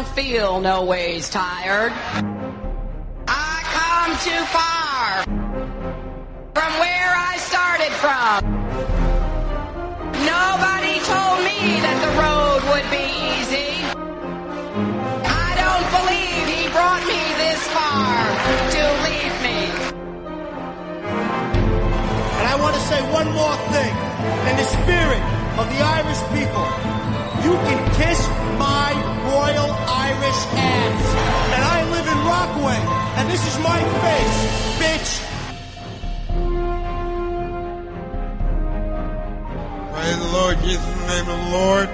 don't feel no ways tired. I come too far from where I started from. Nobody told me that the road would be easy. I don't believe he brought me this far to leave me. And I want to say one more thing. In the spirit of the Irish people, you can kiss my royal Irish ass. And I live in Rockaway, and this is my face, bitch. Praise the Lord, Jesus in the name of the Lord.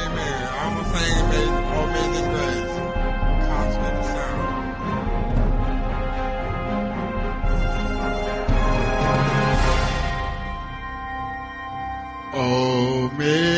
Amen. I'm gonna sing amazing, amazing grace. Consummate sound. Oh, amazing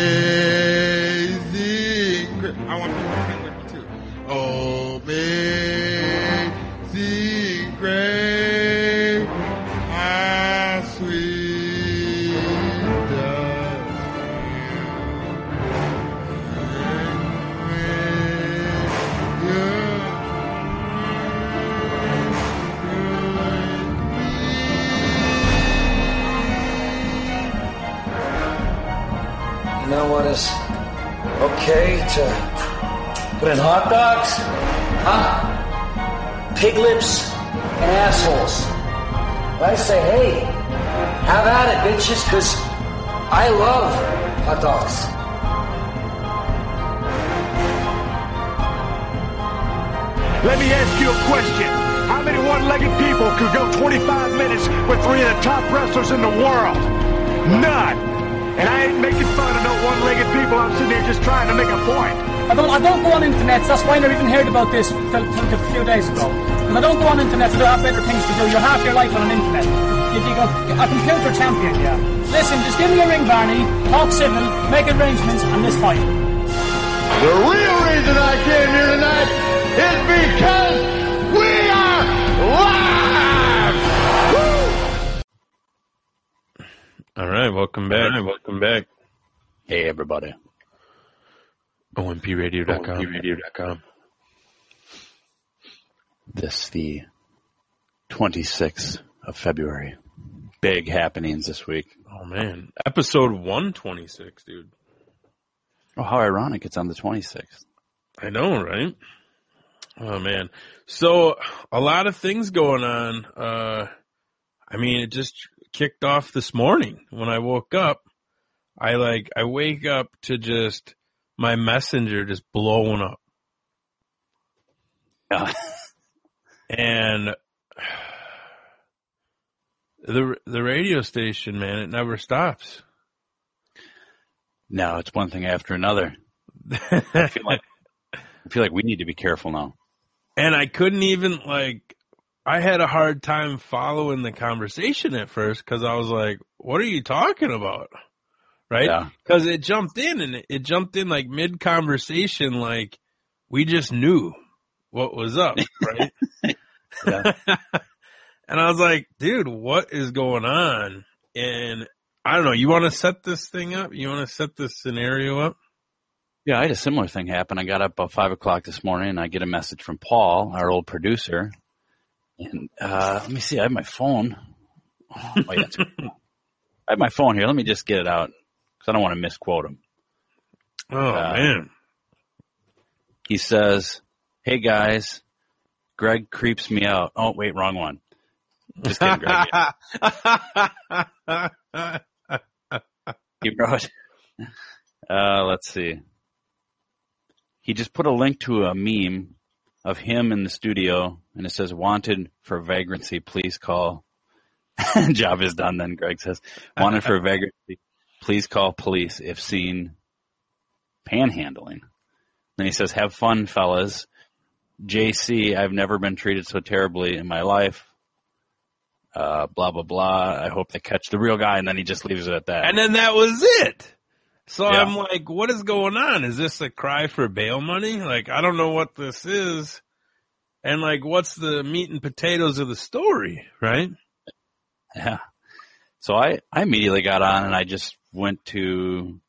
in hot dogs? Huh? Pig lips and assholes. I say, hey, have at it, bitches, because I love hot dogs. Let me ask you a question. How many one-legged people could go 25 minutes with three of the top wrestlers in the world? None. And I ain't making fun of no one-legged people. I'm sitting here just trying to make a point. I don't, I don't go on internet. That's why I never even heard about this till, till a few days ago. Because I don't go on internet, so I have better things to do. You're half your life on an internet. You, you go, a computer champion, yeah. Listen, just give me a ring, Barney. Talk civil, make arrangements, and this fight. The real reason I came here tonight is because we are live! All right, welcome back. welcome back. Hey, everybody. OMPradio.com. OMPradio.com. This the 26th of February. Big happenings this week. Oh man, episode 126, dude. Oh, how ironic! It's on the 26th. I know, right? Oh man. So a lot of things going on. Uh, I mean, it just kicked off this morning when I woke up. I like, I wake up to just my messenger just blowing up. Yeah. and the the radio station, man, it never stops. No, it's one thing after another. I feel like I feel like we need to be careful now. and I couldn't even like I had a hard time following the conversation at first because I was like, "What are you talking about?" Right? Yeah. Because it jumped in and it, it jumped in like mid conversation, like we just knew what was up, right? And I was like, "Dude, what is going on?" And I don't know. You want to set this thing up? You want to set this scenario up? Yeah, I had a similar thing happen. I got up about five o'clock this morning and I get a message from Paul, our old producer. And uh, let me see, I have my phone. Oh, wait, that's- I have my phone here. Let me just get it out because I don't want to misquote him. Oh Uh, man. He says, "Hey guys, Greg creeps me out." Oh wait, wrong one. Just kidding, Greg. He wrote, uh, let's see. He just put a link to a meme of him in the studio, and it says, "Wanted for vagrancy, please call." Job is done. Then Greg says, "Wanted for vagrancy, please call police if seen panhandling." Then he says, "Have fun, fellas." JC, I've never been treated so terribly in my life. Uh, blah blah blah. I hope they catch the real guy, and then he just leaves it at that. And then that was it. So Yeah. I'm like, what is going on? Is this a cry for bail money? Like, I don't know what this is. And like, what's the meat and potatoes of the story, right? Yeah. So I, I immediately got on and I just went to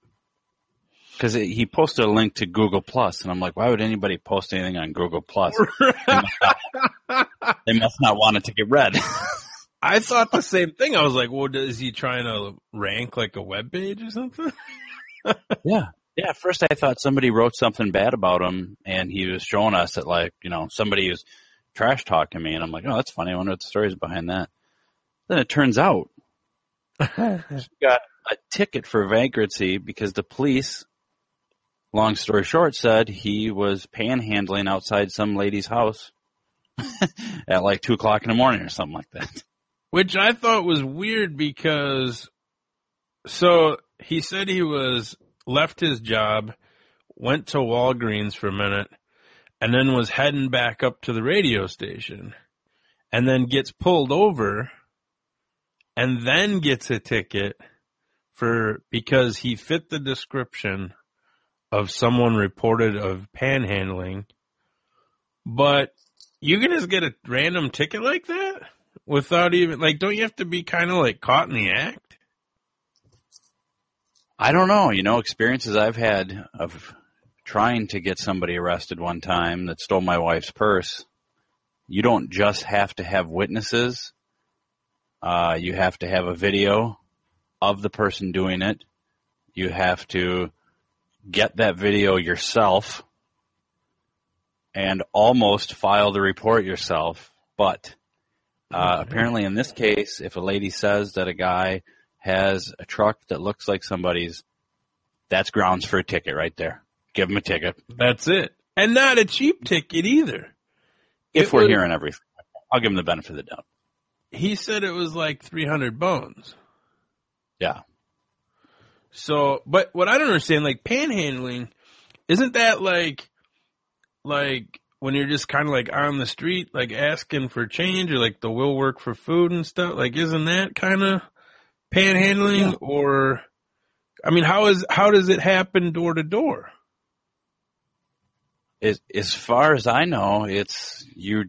because he posted a link to Google Plus, and I'm like, why would anybody post anything on Google Plus? they, must not, they must not want it to get read. I thought the same thing. I was like, well, is he trying to rank like a web page or something? yeah. Yeah, at first I thought somebody wrote something bad about him, and he was showing us that, like, you know, somebody was trash talking me, and I'm like, oh, that's funny. I wonder what the story is behind that. Then it turns out got a ticket for vagrancy because the police, long story short, said he was panhandling outside some lady's house at like two o'clock in the morning or something like that. Which I thought was weird because, so he said he was left his job, went to Walgreens for a minute, and then was heading back up to the radio station, and then gets pulled over, and then gets a ticket for because he fit the description of someone reported of panhandling. But you can just get a random ticket like that without even like don't you have to be kind of like caught in the act? I don't know. You know, experiences I've had of trying to get somebody arrested one time that stole my wife's purse. You don't just have to have witnesses. Uh, you have to have a video of the person doing it. You have to get that video yourself and almost file the report yourself. But uh, apparently, in this case, if a lady says that a guy has a truck that looks like somebody's, that's grounds for a ticket right there. Give him a ticket. That's it. And not a cheap ticket either. If It we're was- hearing everything, I'll give him the benefit of the doubt. He said it was like 300 bones. Yeah. So, but what I don't understand, like panhandling, isn't that like, like when you're just kind of like on the street, like asking for change or like the will work for food and stuff? Like, isn't that kind of panhandling or, I mean, how is, how does it happen door to door? As, as far as I know, it's you,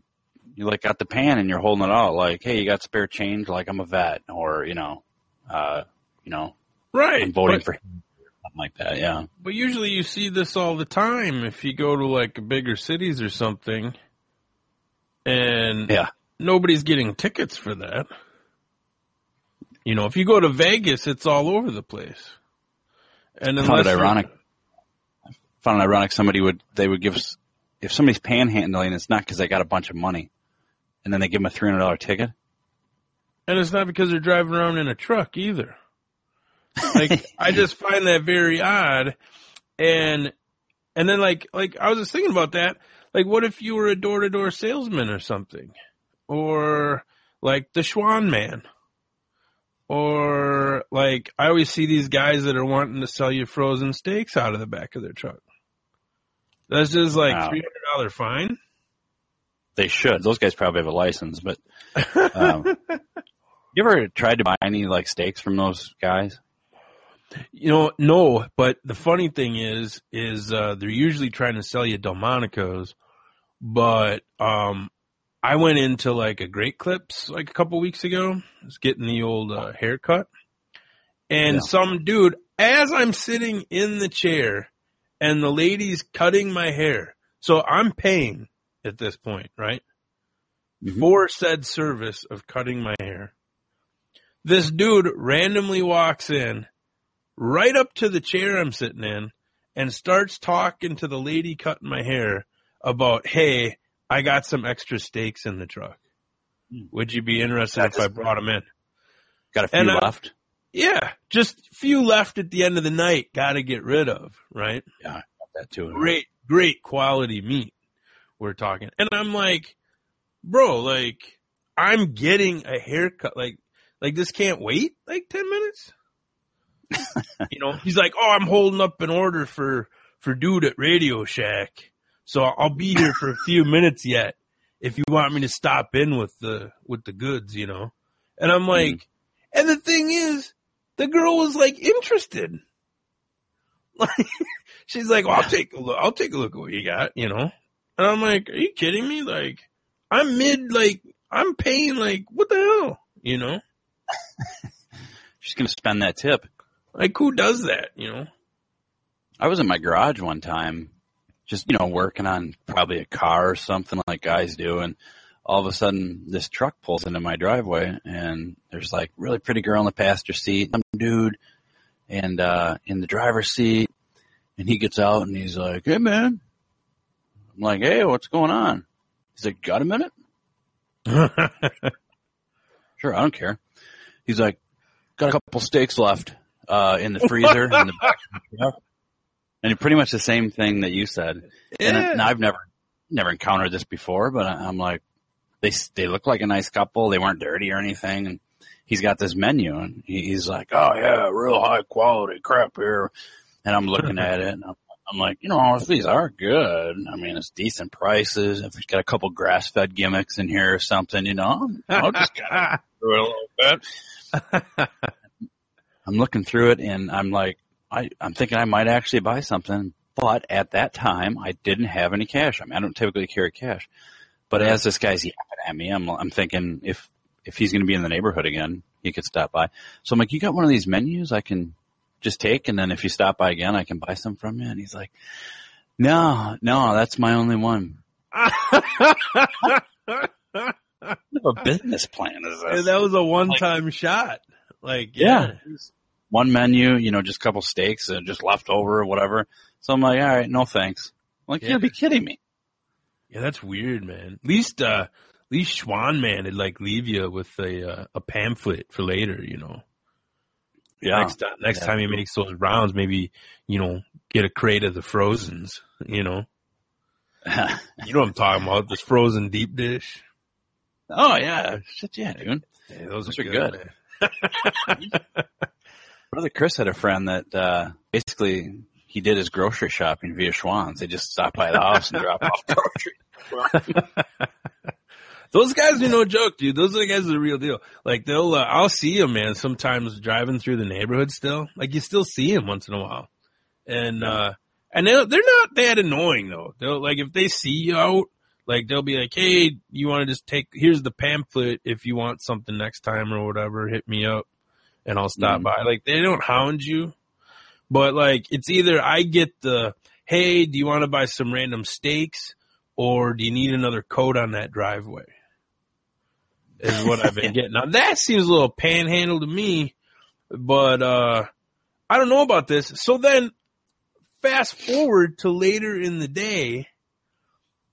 you like got the pan and you're holding it out like, hey, you got spare change? Like I'm a vet or, you know, uh, you know, Right. I'm voting but- for him, something like that. Yeah. But usually you see this all the time if you go to like bigger cities or something. And Yeah. nobody's getting tickets for that. You know, if you go to Vegas, it's all over the place. And I found it ironic. I found it ironic somebody would, they would give us, if somebody's panhandling, it's not because they got a bunch of money and then they give them a $300 ticket. And it's not because they're driving around in a truck either. Like I just find that very odd. And and then like like I was just thinking about that. Like what if you were a door to door salesman or something? Or like the Schwan man. Or like I always see these guys that are wanting to sell you frozen steaks out of the back of their truck. That's just like Wow. three hundred dollar fine. They should. Those guys probably have a license, but, um, you ever tried to buy any like steaks from those guys? You know, no, but the funny thing is, is, uh, they're usually trying to sell you Delmonico's, but, um, I went into like a Great Clips like a couple weeks ago. I was getting the old, uh, haircut and Yeah. some dude, as I'm sitting in the chair and the lady's cutting my hair. So I'm paying at this point, right? Mhm. For said service of cutting my hair. This dude randomly walks in right up to the chair I'm sitting in and starts talking to the lady cutting my hair about, hey, I got some extra steaks in the truck. Hmm. Would you be interested if I brought them in? Got a few And I- left. Yeah, just few left at the end of the night. Got to get rid of, right? Yeah, that too. Great, great quality meat. We're talking, and I'm like, bro, like I'm getting a haircut. Like, like this can't wait like ten minutes. You know, he's like, oh, I'm holding up an order for for dude at Radio Shack, so I'll be here for a few minutes yet. If you want me to stop in with the with the goods, you know, and I'm hmm. like, and the thing is, the girl was like interested. Like, she's like, well, I'll take a look. I'll take a look at what you got, you know? And I'm like, are you kidding me? Like, I'm mid, like, I'm paying, like, what the hell? You know? She's going to spend that tip. Like, who does that, you know? I was in my garage one time, just you know working on probably a car or something like guys do, and all of a sudden this truck pulls into my driveway, and there's like really pretty girl in the passenger seat, some dude, and uh, in the driver's seat, and he gets out and he's like, "Hey man," I'm like, "Hey, what's going on?" He's like, "Got a minute?" Sure, I don't care. He's like, got a couple steaks left uh, in the freezer in the back the. And pretty much the same thing that you said. And, Yeah. and I've never never encountered this before, but I'm like, they they look like a nice couple. They weren't dirty or anything. And he's got this menu, and he- he's like, oh yeah, real high quality crap here. And I'm looking at it, and I'm, I'm like, you know, if these are good, I mean, it's decent prices. If it's got a couple grass fed gimmicks in here or something, you know, I'll just kind of through it a little bit. I'm looking through it and I'm like, I, I'm thinking I might actually buy something, but at that time I didn't have any cash. I mean, I don't typically carry cash, but as this guy's yapping at me, I'm, I'm thinking if, if he's going to be in the neighborhood again, he could stop by. So I'm like, you got one of these menus I can just take. And then if you stop by again, I can buy some from you. And he's like, no, no, that's my only one. What kind of a business plan is this? that was a one-time shot. Like, Yeah. yeah. one menu, you know, just a couple steaks and just left over or whatever. So I'm like, all right, no thanks. I'm like, Yeah. you'll be kidding me. Yeah, that's weird, man. At least, uh, at least Schwan man would like leave you with a uh, a pamphlet for later. You know, Yeah. next time next Yeah. time he makes those rounds, maybe you know get a crate of the frozens. You know, you know what I'm talking about? This frozen deep dish. oh yeah, shit, yeah, dude. Yeah, those, Those are are good. good. Brother Chris had a friend that uh, basically he did his grocery shopping via Schwan's. They just stop by the house and drop off groceries. Those guys are no joke, dude. Those are the guys are the real deal. Like they'll, uh, I'll see them, man. Sometimes driving through the neighborhood still. Like you still see them once in a while, and uh, and they're they're not that annoying though. They'll like if they see you out, like they'll be like, hey, you want to just take? Here's the pamphlet if you want something next time or whatever. Hit me up, and I'll stop Mhm. by. Like they don't hound you, but like it's either I get the, hey, do you want to buy some random steaks? Or do you need another coat on that driveway? Is what I've been getting. Now that seems a little panhandle to me, but uh I don't know about this. So then fast forward to later in the day,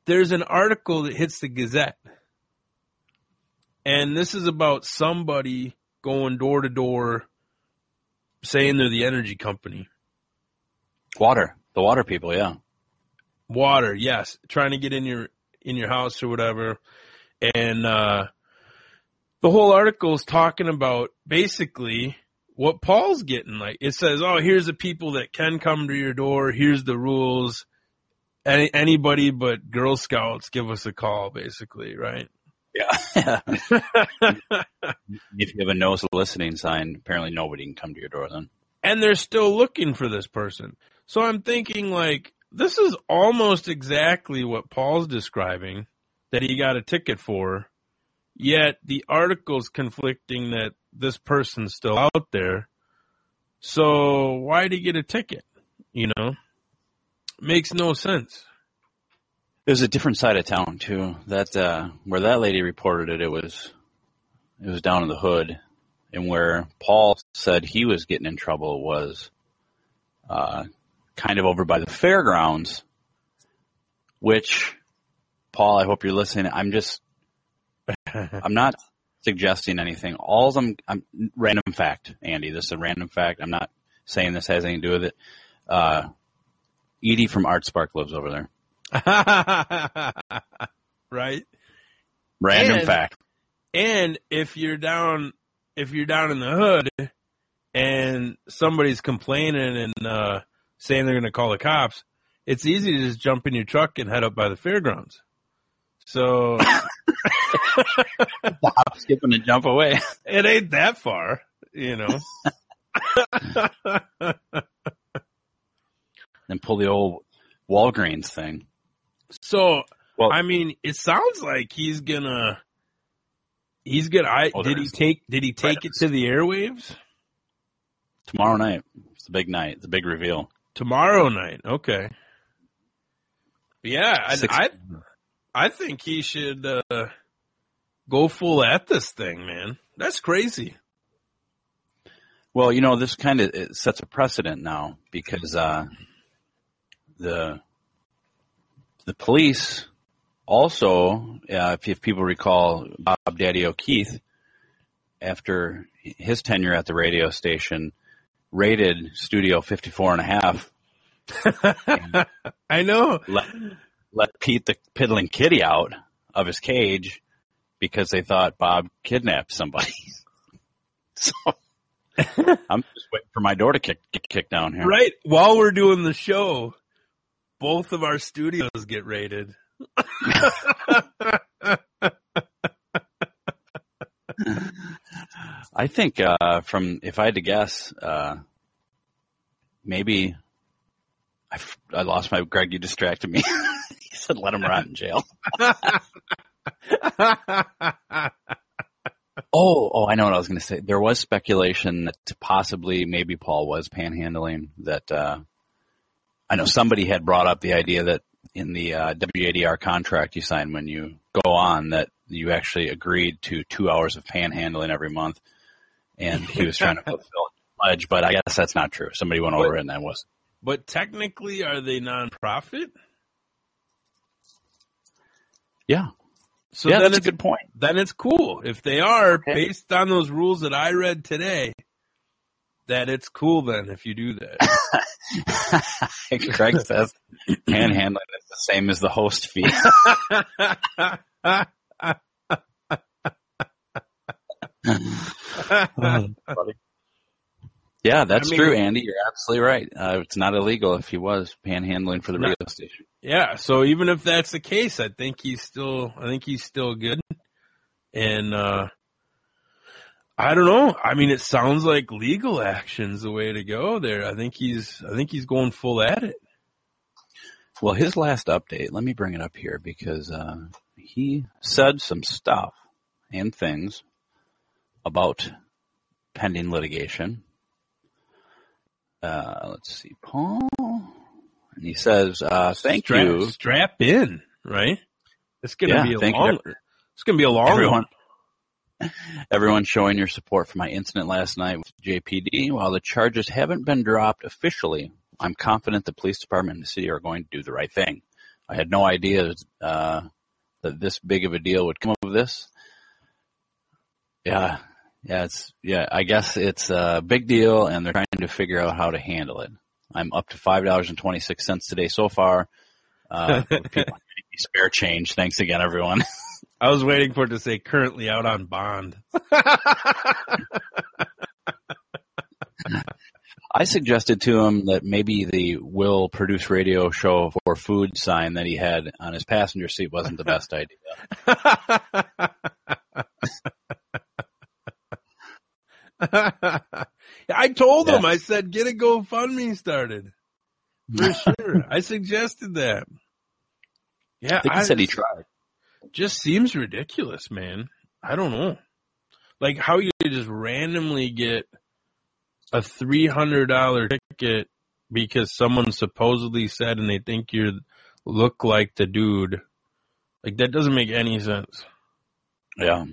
there's an article that hits the Gazette. And this is about somebody going door to door saying they're the energy company. Water, the water people, yeah. water yes trying to get in your in your house or whatever and uh the whole article is talking about basically what paul's getting like it says oh here's the people that can come to your door here's the rules Any, anybody but girl scouts give us a call basically right Yeah. if you have a no soliciting sign, apparently nobody can come to your door then. and they're still looking for this person. So I'm thinking like this is almost exactly what Paul's describing that he got a ticket for. Yet the article's conflicting that this person's still out there. So why did he get a ticket? You know? Makes no sense. There's a different side of town too. That uh where that lady reported it, it was it was down in the hood. And where Paul said he was getting in trouble was uh kind of over by the fairgrounds, which Paul, I hope you're listening. I'm just I'm not suggesting anything. All I'm I'm random fact, Andy. This is a random fact. I'm not saying this has anything to do with it. Uh Edie from Art Spark lives over there. right? Random And- fact. And if you're down, if you're down in the hood and somebody's complaining and, uh, saying they're going to call the cops, it's easy to just jump in your truck and head up by the fairgrounds. So Hop, skip, and a jump away. it ain't that far, you know. and pull the old Walgreens thing. so, Well- I mean, it sounds like he's gonna, he's gonna, I, Oh, did he take, did he take it to the airwaves? Tomorrow night. It's the big night. It's a big reveal. Tomorrow night. Okay. Yeah, I, I I think he should uh, go full at this thing, man. That's crazy. Well, you know, this kind of sets a precedent now because uh, the the police also, uh, if, if people recall, Bob Daddy O'Keefe, after his tenure at the radio station, raided Studio 54 and a half, I know. let, let Pete the Piddling Kitty out of his cage because they thought Bob kidnapped somebody. so I'm just waiting for my door to kick, get kicked down here. Right while we're doing the show, both of our studios get raided. I think uh, from if I had to guess, uh, maybe I lost my Greg. You distracted me. he said, "Let him rot in jail." Oh, oh, I know what I was going to say. There was speculation that possibly maybe Paul was panhandling. That uh, I know somebody had brought up the idea that in the uh, WADR contract you sign when you go on that you actually agreed to two hours of panhandling every month, and he was trying to fulfill the pledge. But I guess that's not true. Somebody went over it and that was but technically, are they nonprofit? yeah, So yeah. then That's a good point. then it's cool. If they are Okay. based on those rules that I read today, that it's cool then if you do that. Greg says panhandling is the same as the host fee. Yeah, that's I mean- true, Andy. You're absolutely right. Uh, it's not illegal if he was panhandling for the No. radio station. yeah, so even if that's the case, I think he's still I think he's still good. And uh I don't know. I mean, it sounds like legal action's the way to go there. I think he's I think he's going full at it. Well, his last update, let me bring it up here because uh, he said some stuff and things about pending litigation. Uh, let's see, Paul. And he says, uh, thank strap, you. Strap in, right? It's gonna Yeah, be a you. long. It's gonna be a long Everyone, one. Everyone showing your support for my incident last night with JPD. While the charges haven't been dropped officially, I'm confident the police department and the city are going to do the right thing. I had no idea uh, that this big of a deal would come of this. Yeah, yeah, it's yeah. I guess it's a big deal, and they're trying to figure out how to handle it. I'm up to five dollars and twenty six cents today so far. Uh, people spare change. Thanks again, everyone. I was waiting for it to say currently out on bond. I suggested to him that maybe the will produce radio show for food sign that he had on his passenger seat wasn't the best idea. I told him. I said, get a GoFundMe started. For sure. I suggested that. Yeah, I think he said he tried. Just seems ridiculous, man. I don't know. Like how you just randomly get a three hundred dollar ticket because someone supposedly said and they think you look like the dude. Like that doesn't make any sense. Yeah.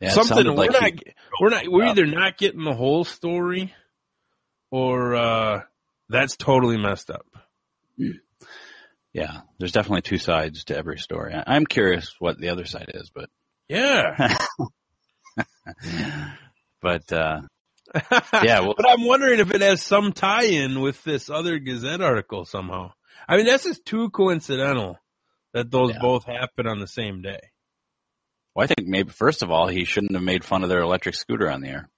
Yeah, Something we're like not he- we're not we're Yeah. either not getting the whole story or uh that's totally messed up. Yeah, there's definitely two sides to every story. I'm curious what the other side is, but Yeah. but uh yeah, well but I'm wondering if it has some tie-in with this other Gazette article somehow. I mean, that's just too coincidental that those Yeah. both happen on the same day. well, I think maybe first of all he shouldn't have made fun of their electric scooter on the air.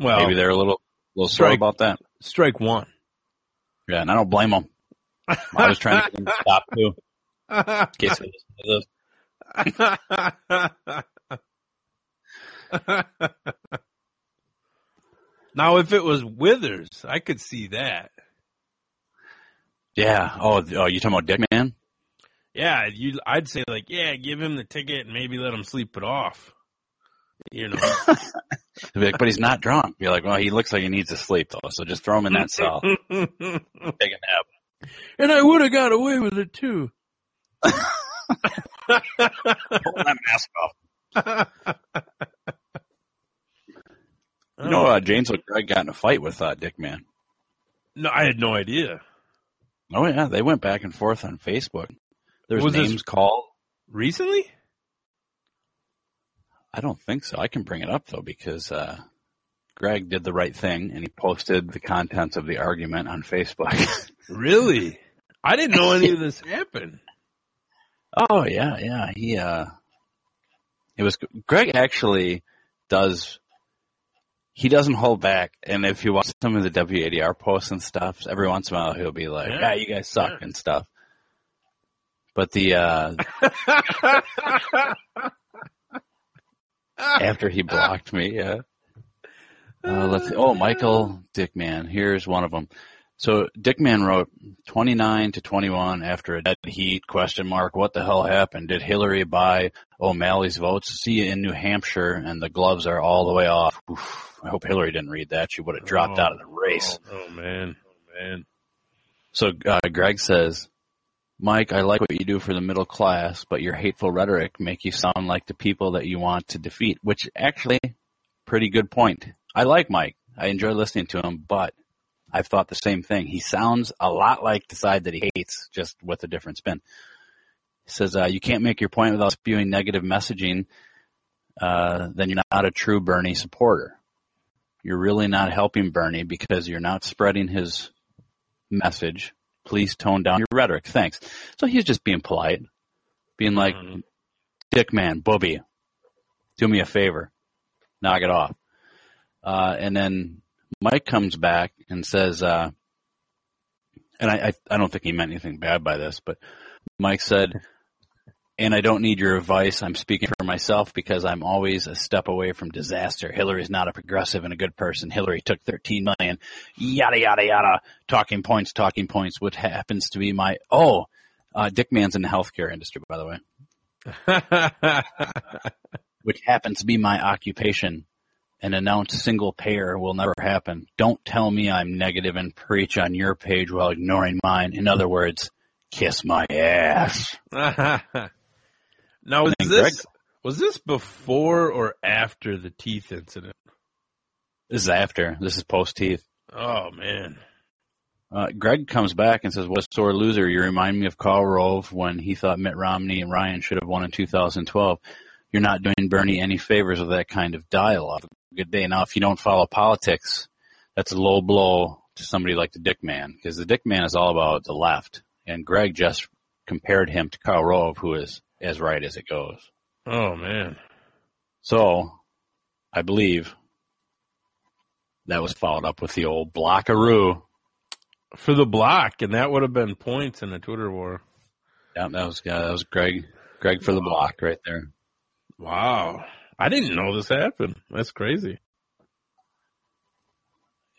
Well, maybe they're a little little sore Strike. about that. strike one. Yeah, and I don't blame them. I was trying to get them to stop too. In case listen to this. now, if it was Withers, I could see that. Yeah. Oh, oh, you talking about Dick Man? Yeah, you. I'd say like, yeah, give him the ticket and maybe let him sleep it off. You know, like, but he's not drunk. You're like, well, he looks like he needs to sleep though, so just throw him in that cell. Take a nap. And I would have got away with it too. Pull that mask off. You know, uh, Janesville Greg got in a fight with uh, Dick Man. No, I had no idea. Oh yeah, they went back and forth on Facebook. There's Was names called. Recently? I don't think so. I can bring it up though because uh, Greg did the right thing and he posted the contents of the argument on Facebook. Really? I didn't know any of this happened. oh yeah, yeah. He uh, it was Greg actually does. He doesn't hold back, and if you watch some of the WADR posts and stuff, every once in a while he'll be like, Yeah. "Yeah, you guys suck" Yeah. and stuff. But the uh, after he blocked me, yeah. Uh, let's see. Oh, Michael Dickman. Here's one of them. So Dickman wrote 29 to 21 after a dead heat question mark. What the hell happened? Did Hillary buy O'Malley's votes? See you in New Hampshire and the gloves are all the way off. Oof. I hope Hillary didn't read that. She would have dropped Oh, out of the race. Oh, oh, man. Oh, man. So uh, Greg says, Mike, I like what you do for the middle class, but your hateful rhetoric make you sound like the people that you want to defeat, which actually, pretty good point. I like Mike. I enjoy listening to him, but I've thought the same thing. He sounds a lot like the side that he hates, just with a different spin. He says, uh, you can't make your point without spewing negative messaging, uh, then you're not a true Bernie supporter. You're really not helping Bernie because you're not spreading his message. Please tone down your rhetoric. Thanks. So he's just being polite, being like, Mhm. Dick man, booby, do me a favor, knock it off. Uh, and then Mike comes back and says, uh, and I, I, I don't think he meant anything bad by this, but Mike said, and I don't need your advice. I'm speaking for myself because I'm always a step away from disaster. Hillary's not a progressive and a good person. Hillary took 13 million. Yada, yada, yada. Talking points, talking points. What happens to be my, oh, uh, Dick Man's in the healthcare industry, by the way, which happens to be my occupation. An announced single payer will never happen. Don't tell me I'm negative and preach on your page while ignoring mine. In other words, kiss my ass. now, was this, was this before or after the teeth incident? This is after. This is post teeth. Oh, man. Uh, Greg comes back and says, "What a sore loser! You remind me of Karl Rove when he thought Mitt Romney and Ryan should have won in 2012. You're not doing Bernie any favors with that kind of dialogue. Good day. Now, if you don't follow politics, that's a low blow to somebody like the Dick Man, because the Dick Man is all about the left, and Greg just compared him to Karl Rove, who is as right as it goes. Oh, man. So, I believe that was followed up with the old blockaroo. For the block, and that would have been points in a Twitter war. Yeah, that was yeah, that was Greg. Greg for the block right there. Wow. I didn't know this happened. That's crazy.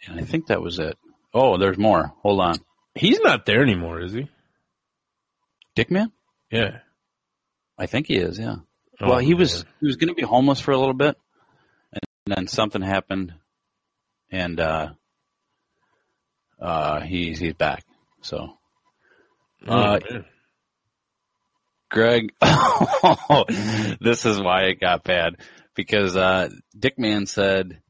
And I think that was it. Oh, there's more. Hold on. He's not there anymore, is he? Dickman? Yeah. I think he is, yeah. Oh, well, he was he was going to be homeless for a little bit, and then something happened, and uh, uh, he's he's back. So, Oh, uh, man. Greg, this is why it got bad because uh, Dickman said,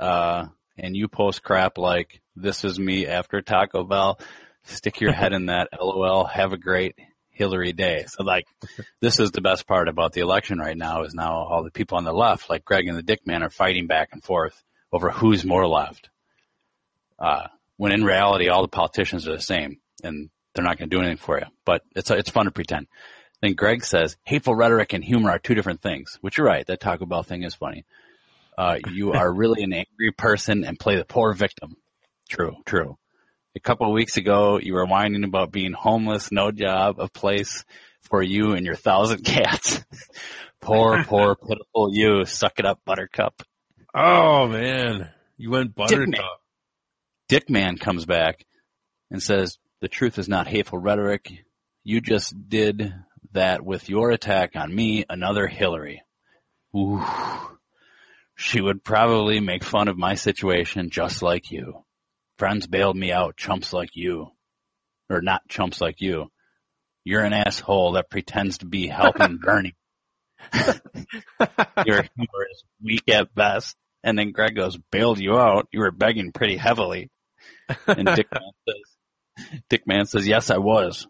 uh, and you post crap like "This is me after Taco Bell." Stick your head in that. LOL. Have a great Hillary day. So like, this is the best part about the election right now is now all the people on the left, like Greg and the Dick Man, are fighting back and forth over who's more left. Uh, when in reality, all the politicians are the same, and they're not going to do anything for you. But it's it's fun to pretend. Then Greg says, hateful rhetoric and humor are two different things, which you're right. That Taco Bell thing is funny. Uh, you are really an angry person and play the poor victim. True, true. A couple of weeks ago, you were whining about being homeless, no job, a place for you and your thousand cats. poor, poor, pitiful you. Suck it up, buttercup. Oh, man. You went buttercup. Dickman comes back and says, the truth is not hateful rhetoric. You just did that with your attack on me, another Hillary. Ooh. She would probably make fun of my situation just like you. Friends bailed me out, chumps like you. Or not chumps like you. You're an asshole that pretends to be helping Bernie. Your humor is weak at best. And then Greg goes, bailed you out. You were begging pretty heavily. And Dick says, Dick Man says, yes, I was.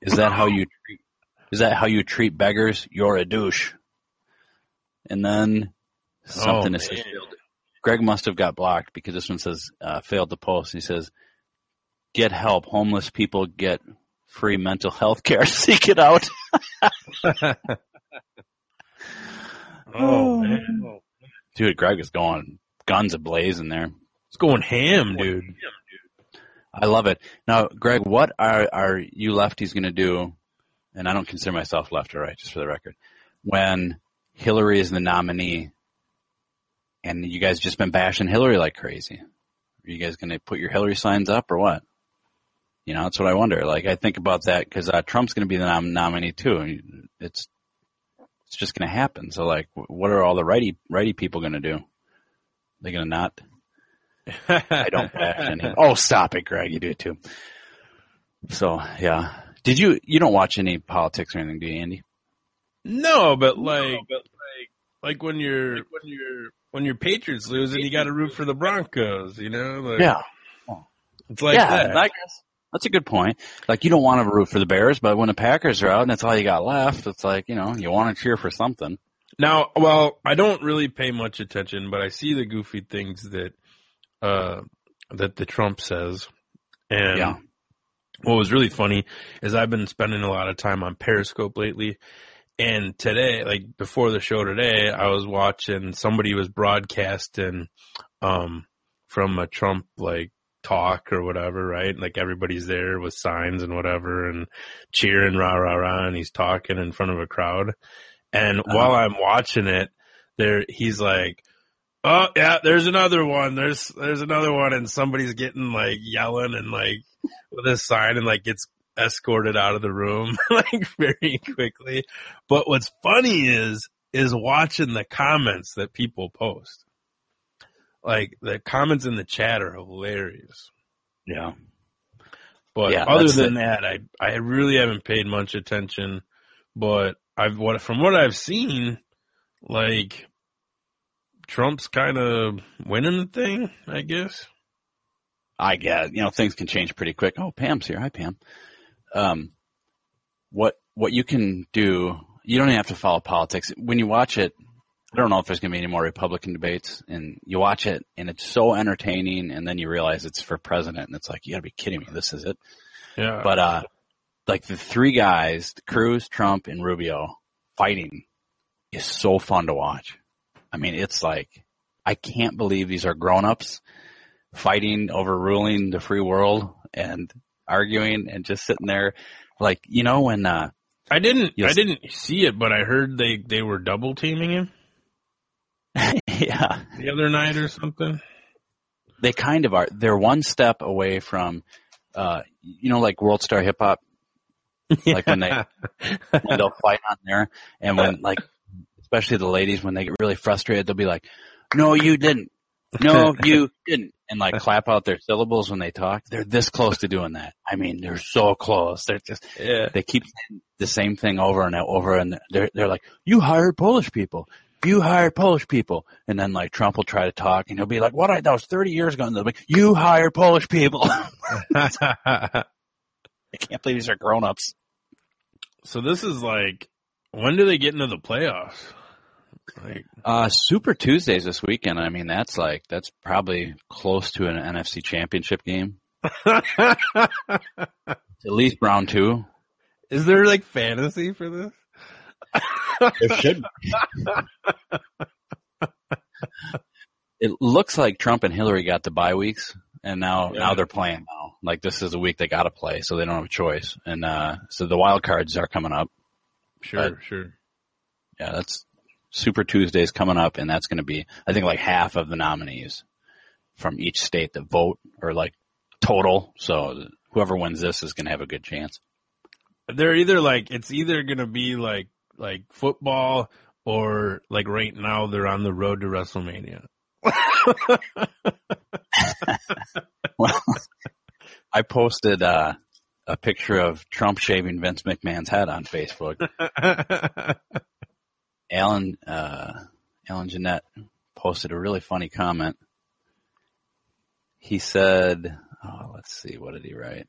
Is that how you treat, is that how you treat beggars? You're a douche. And then something Oh, is man. Greg must have got blocked because this one says, uh, failed to post. He says, get help. Homeless people get free mental health care. Seek it out. Oh man, Dude, Greg is going guns ablaze in there. it's going ham, dude. I love it. Now, Greg, what are are you lefties going to do? And I don't consider myself left or right, just for the record. When Hillary is the nominee, and you guys just been bashing Hillary like crazy, are you guys going to put your Hillary signs up or what? You know, that's what I wonder. Like, I think about that because uh, Trump's going to be the nom- nominee too. It's it's just going to happen. So, like, what are all the righty righty people going to do? They going to not? I don't bash any. Oh, stop it, Greg. You do it too. So yeah. Did you you don't watch any politics or anything, do you, Andy? No, but like, but like, like when you're when you're when your Patriots lose and you got to root for the Broncos, you know? Like, it's like yeah, that. That's a good point. Like you don't want to root for the Bears, but when the Packers are out and that's all you got left, it's like you know you want to cheer for something. Now, well, I don't really pay much attention, but I see the goofy things that uh that the Trump says. And Yeah. what was really funny is I've been spending a lot of time on Periscope lately. And today, like before the show today, I was watching somebody was broadcasting um from a Trump like talk or whatever, right? Like everybody's there with signs and whatever and cheering rah rah rah and he's talking in front of a crowd. And while I'm watching it, there he's like, "Oh yeah, there's another one. There's there's another one," and somebody's getting like yelling and like with a sign and like gets escorted out of the room like very quickly. But what's funny is is watching the comments that people post. Like the comments in the chat are hilarious. Yeah. But Yeah, other than that, I I really haven't paid much attention. But I've what from what I've seen, like Trump's kind of winning the thing, I guess. I get, you know, things can change pretty quick. Oh, Pam's here. Hi, Pam. Um, what, what you can do, you don't even have to follow politics. When you watch it, I don't know if there's going to be any more Republican debates and you watch it and it's so entertaining and then you realize it's for president and it's like, you gotta be kidding me. This is it. Yeah. But, uh, like the three guys, Cruz, Trump, and Rubio fighting is so fun to watch. I mean, it's like, I can't believe these are grown-ups fighting, overruling the free world and arguing and just sitting there. Like, you know, when, uh, I didn't I didn't see it, but I heard they they were double teaming him yeah, the other night or something. they kind of are. They're one step away from, uh, you know, like World Star Hip Hop, like when they, when they'll fight on there and when like, especially the ladies, when they get really frustrated, they'll be like, no, you didn't. No, you didn't. And like clap out their syllables when they talk. They're this close to doing that. I mean, they're so close. They're just, yeah. they keep the same thing over and over and they're, they're like, you hired Polish people. You hired Polish people. And then like Trump will try to talk and he'll be like, what? I, that was 30 years ago. And they'll be, you hired Polish people. I can't believe these are grown-ups. so this is like when do they get into the playoffs? Like Uh, Super Tuesdays this weekend. I mean, that's like, that's probably close to an NFC championship game. At least round two. Is there like fantasy for this? There should it looks like Trump and Hillary got the bye weeks, and now Yeah. now they're playing now. Like this is a week they got to play, so they don't have a choice. And uh, so the wild cards are coming up. Sure, But- sure. Yeah, that's Super Tuesdays coming up, and that's going to be I think like half of the nominees from each state that vote, or like total. So whoever wins this is going to have a good chance. They're either like it's either gonna be like like football or like right now they're on the road to WrestleMania. Well, I posted uh, a picture of Trump shaving Vince McMahon's head on Facebook. Alan uh, Alan Jeanette posted a really funny comment. He said, "Oh, let's see, what did he write?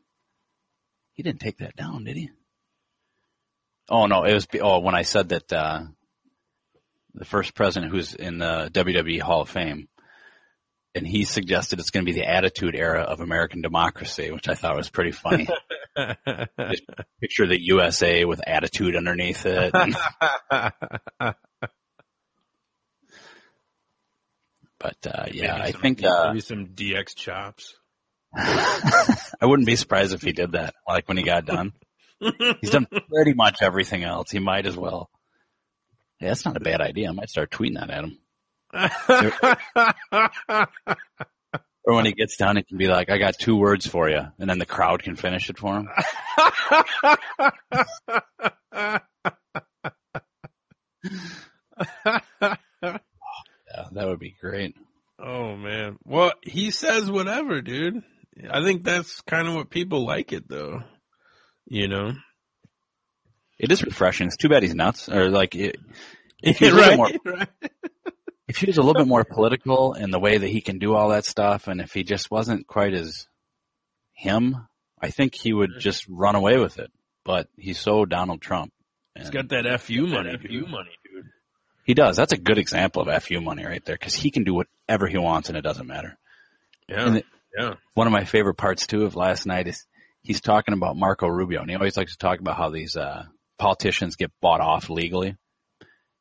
He didn't take that down, did he? Oh no, it was oh when I said that uh, the first president who's in the WWE Hall of Fame." And he suggested it's going to be the attitude era of American democracy, which I thought was pretty funny. Just picture the USA with attitude underneath it. but uh, yeah, Maybe I some- think uh, maybe some DX chops. I wouldn't be surprised if he did that. Like when he got done, he's done pretty much everything else. He might as well. Yeah, that's not a bad idea. I might start tweeting that at him. Or when he gets done, it can be like, "I got two words for you," and then the crowd can finish it for him. Yeah, that would be great. oh man. Well, he says whatever, dude. I think that's kind of what people like it though. You know? It is refreshing. It's too bad he's nuts, or like it, if he was a little more right. If he was a little bit more political in the way that he can do all that stuff, and if he just wasn't quite as him, I think he would just run away with it. But he's so Donald Trump. He's got that FU money, FU money, dude. he does. That's a good example of FU money right there, because he can do whatever he wants, and it doesn't matter. Yeah. And it- yeah. One of my favorite parts too of last night is he's talking about Marco Rubio, and he always likes to talk about how these uh, politicians get bought off legally.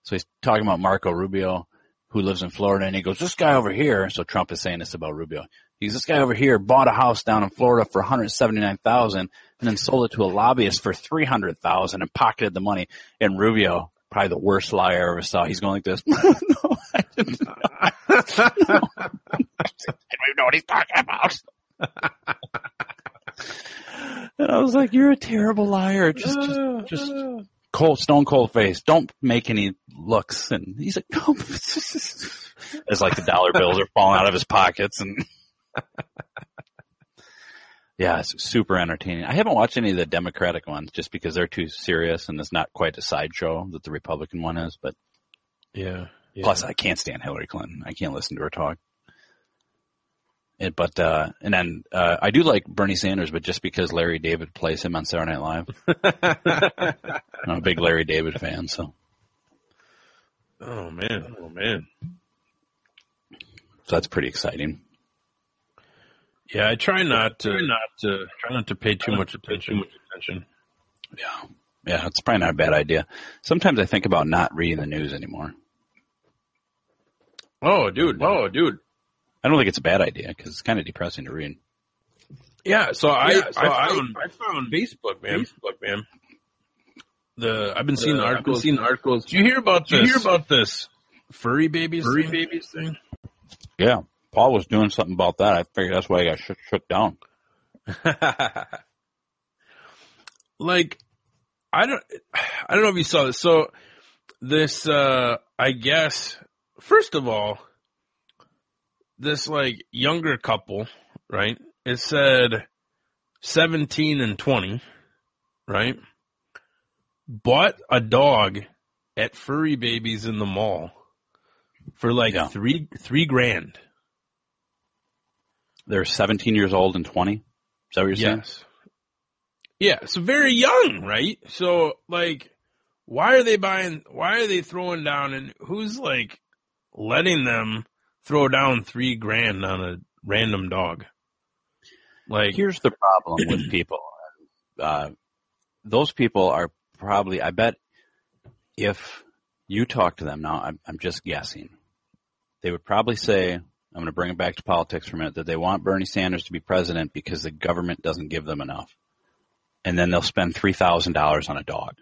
So he's talking about Marco Rubio, who lives in Florida, and he goes, "This guy over here." So Trump is saying this about Rubio. He's this guy over here bought a house down in Florida for one hundred seventy nine thousand, and then sold it to a lobbyist for three hundred thousand, and pocketed the money. And Rubio, probably the worst liar I ever saw. He's going like this. no, I didn't. I don't even know what he's talking about. and I was like, "You're a terrible liar. Just, just, just cold, stone cold face. Don't make any looks." And he's like, "No." It's like the dollar bills are falling out of his pockets, and yeah, it's super entertaining. I haven't watched any of the Democratic ones just because they're too serious, and it's not quite a sideshow that the Republican one is. But Yeah. yeah. Plus, I can't stand Hillary Clinton. I can't listen to her talk. It, but uh, and then uh, I do like Bernie Sanders, but just because Larry David plays him on Saturday Night Live, I'm a big Larry David fan. So, oh man. Oh man. so that's pretty exciting. Yeah, I try not to try not to try not to pay too much attention. Too much attention. Yeah, yeah, it's probably not a bad idea. Sometimes I think about not reading the news anymore. Oh, dude. Oh, dude. I don't think it's a bad idea because it's kind of depressing to read. Yeah, so I Yeah, so I, I- found I found Facebook, man. Facebook, man. The I've been The- seeing the I've been articles. seeing articles. Did you hear about Did this? you hear about this furry babies? Furry thing? babies thing. Yeah, Paul was doing something about that. I figured that's why I got shook, shook down. like I don't I don't know if you saw this. So this uh I guess first of all this like younger couple, right? It said 17 and 20, right? Bought a dog at Furry Babies in the mall for like Yeah. 3 3 grand. They're 17 years old and 20. Is that what you're saying? Yes. Yeah, so very young, right? So like why are they buying why are they throwing down and who's like letting them throw down 3 grand on a random dog? Like Here's the problem with people. Uh, those people are probably, I bet if you talk to them now, I'm, I'm just guessing, they would probably say, I'm going to bring it back to politics for a minute, that they want Bernie Sanders to be president because the government doesn't give them enough. And then they'll spend $3,000 on a dog.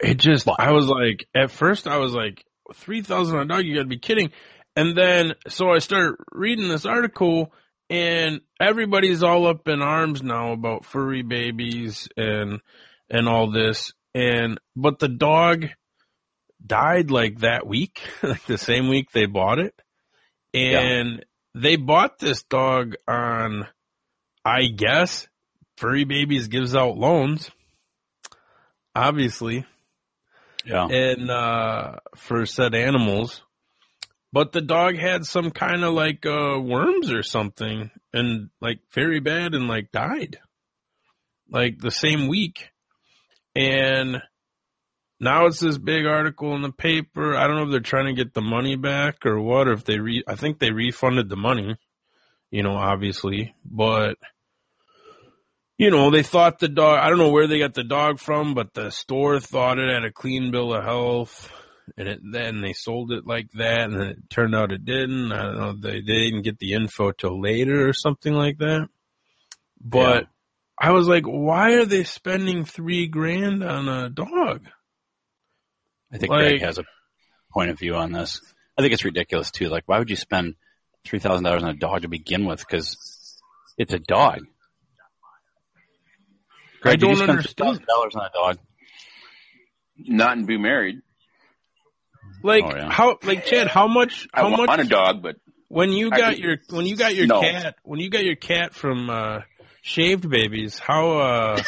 it just I was like at first I was like 3000 on a dog you got to be kidding. And then so I started reading this article and everybody's all up in arms now about furry babies and and all this and but the dog died like that week, like the same week they bought it. And they bought this dog on, I guess, Furry Babies gives out loans. Obviously. Yeah. And, uh, for said animals. But the dog had some kind of like, uh, worms or something and like very bad and like died. Like the same week. And now it's this big article in the paper. I don't know if they're trying to get the money back or what, or if they re, I think they refunded the money, you know, obviously, but you know, they thought the dog, I don't know where they got the dog from, but the store thought it had a clean bill of health and it, then they sold it like that and it turned out it didn't. I don't know. They, they didn't get the info till later or something like that. But Yeah. I was like, why are they spending three grand on a dog? I think Like- Greg has a point of view on this. I think it's ridiculous too. Like, why would you spend three thousand dollars on a dog to begin with? Because it's a dog. Greg, I did you don't spend understand. $3,000 on a dog? Not and be married. Like Oh, yeah. how, like Chad, how much, I how want much a dog, but when you got could- your when you got your No. cat when you got your cat from uh shaved babies how uh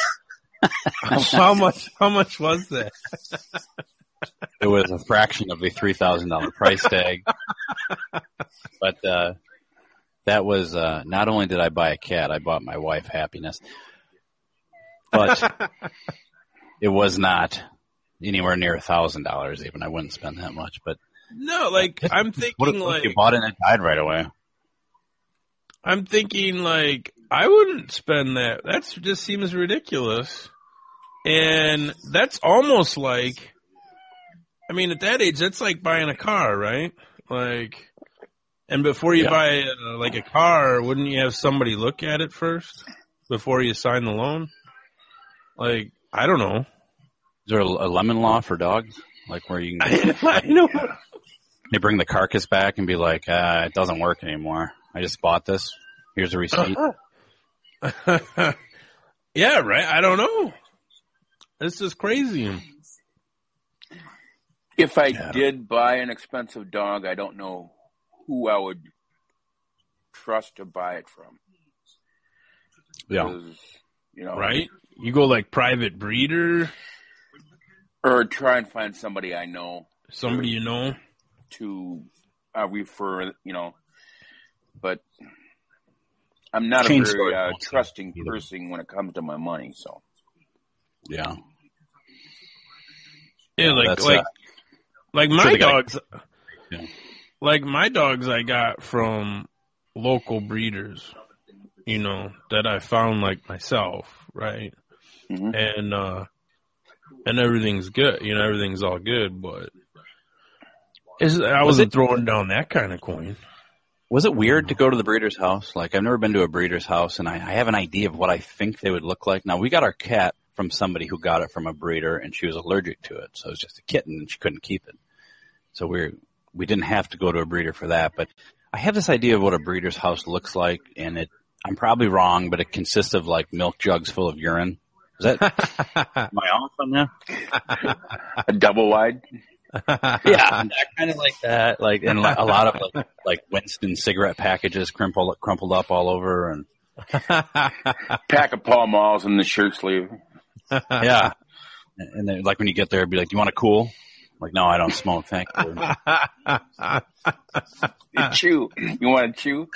how much how much was that It was a fraction of the three thousand dollar price tag. but uh, that was uh, not only did I buy a cat, I bought my wife happiness. But it was not anywhere near a thousand dollars. Even I wouldn't spend that much. But no like i'm what thinking if like you bought it and it died right away? i'm thinking like i wouldn't spend that that's just seems ridiculous and that's almost like i mean at that age that's like buying a car right like and before you Yeah. buy uh, like a car wouldn't you have somebody look at it first before you sign the loan like i don't know there a, a lemon law for dogs? Like where you can I know. they bring the carcass back and be like, ah, it doesn't work anymore. I just bought this. Here's a receipt. yeah, right. I don't know. This is crazy. if I did buy an expensive dog, I don't know who I would trust to buy it from. Yeah. You know, Right? You go like private breeder, Or try and find somebody I know somebody you know. to uh, refer, you know. But I'm not Chain a very uh, trusting either. person when it comes to my money. So Yeah. Yeah, like like uh, like my they dogs. Yeah. Like my dogs, I got from local breeders. You know that I found like myself, right? Mhm. And uh and everything's good. You know, everything's all good, but. Is, I Was wasn't it- throwing down that kind of coin. Was it weird to go to the breeder's house? Like I've never been to a breeder's house and I, I have an idea of what I think they would look like. Now we got our cat from somebody who got it from a breeder and she was allergic to it. So it was just a kitten and she couldn't keep it. So we're, we didn't have to go to a breeder for that, but I have this idea of what a breeder's house looks like and it, I'm probably wrong, but it consists of like milk jugs full of urine. Is that, am I off on that? a double wide. yeah, kind of like that, like and a lot of like like Winston cigarette packages crumpled crumpled up all over, and Pack of Pall Malls in the shirt sleeve. yeah, and then like when you get there, it'd be like, "Do you want a cool?" Like, no, I don't smoke. Thank you. You chew. You want to chew?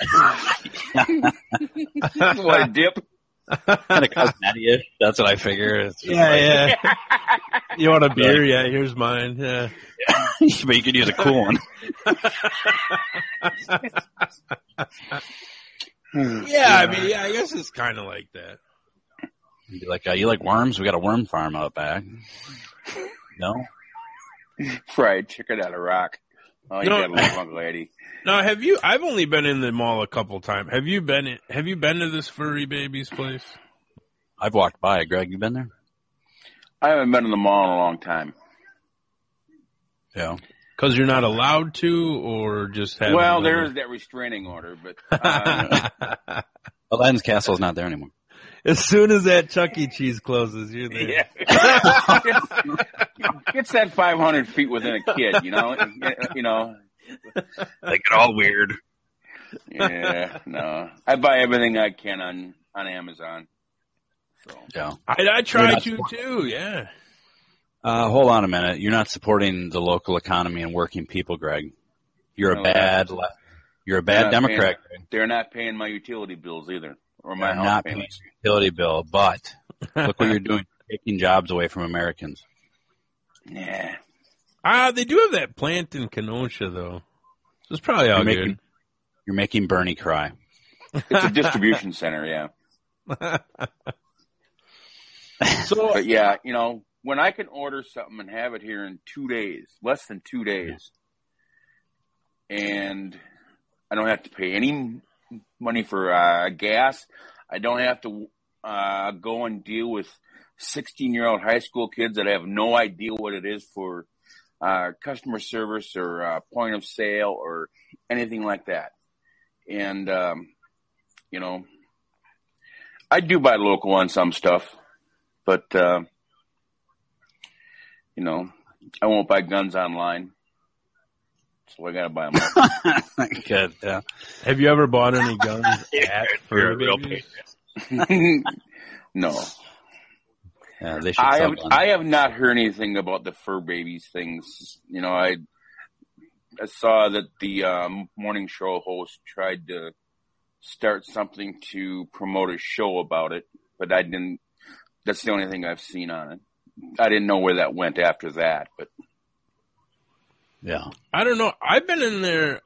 you want to dip? Kind of cosmetic. That's what I figure. Yeah, like- yeah. you want a beer? Yeah, here's mine. Yeah. but you could use a cool one. Yeah, I mean, yeah, I guess it's kind of like that. You'd be like, uh, "You like worms? We got a worm farm out back." No, Fried chicken out of rock. Oh, you No. gotta love Uncle Eddie. Now, have you? I've only been in the mall a couple times. Have you been? In, have you been to this furry baby's place? I've walked by. Greg, you been there? I haven't been in the mall in a long time. Yeah. Because you're not allowed to, or just have. Well, there is that restraining order, but uh, Aladdin's Castle is not there anymore. as soon as that Chuck E. Cheese closes, you're there. Yeah. Gets that 500 feet within a kid, you know? You know, They get all weird. yeah, no. I buy everything I can on, on Amazon. So, Yeah. I, I try to too. Yeah. Uh, hold on a minute. You're not supporting the local economy and working people, Greg. You're a No, bad left. You're a bad Democrat. paying- they're not paying my utility bills either, or my You're house not paying payments. utility bill, but look what you're doing, taking jobs away from Americans. Yeah. Ah, they do have that plant in Kenosha though. So it's probably all You're making, good. you're making Bernie cry. It's a distribution center, yeah. so But yeah, you know, when I can order something and have it here in two days, less than two days, and I don't have to pay any money for uh, gas, I don't have to uh, go and deal with 16 year old high school kids that have no idea what it is for uh, customer service or uh, point of sale or anything like that. And, um, you know, I do buy local on some stuff, but, uh, you know, I won't buy guns online. So I gotta buy them. Good. Yeah. have you ever bought any guns at Fur Babies? no, Yeah, they should I have guns. I have not heard anything about the fur babies things. You know, I I saw that the um, morning show host tried to start something to promote a show about it, but I didn't. That's the only thing I've seen on it. I didn't know where that went after that, but yeah. I don't know. I've been in there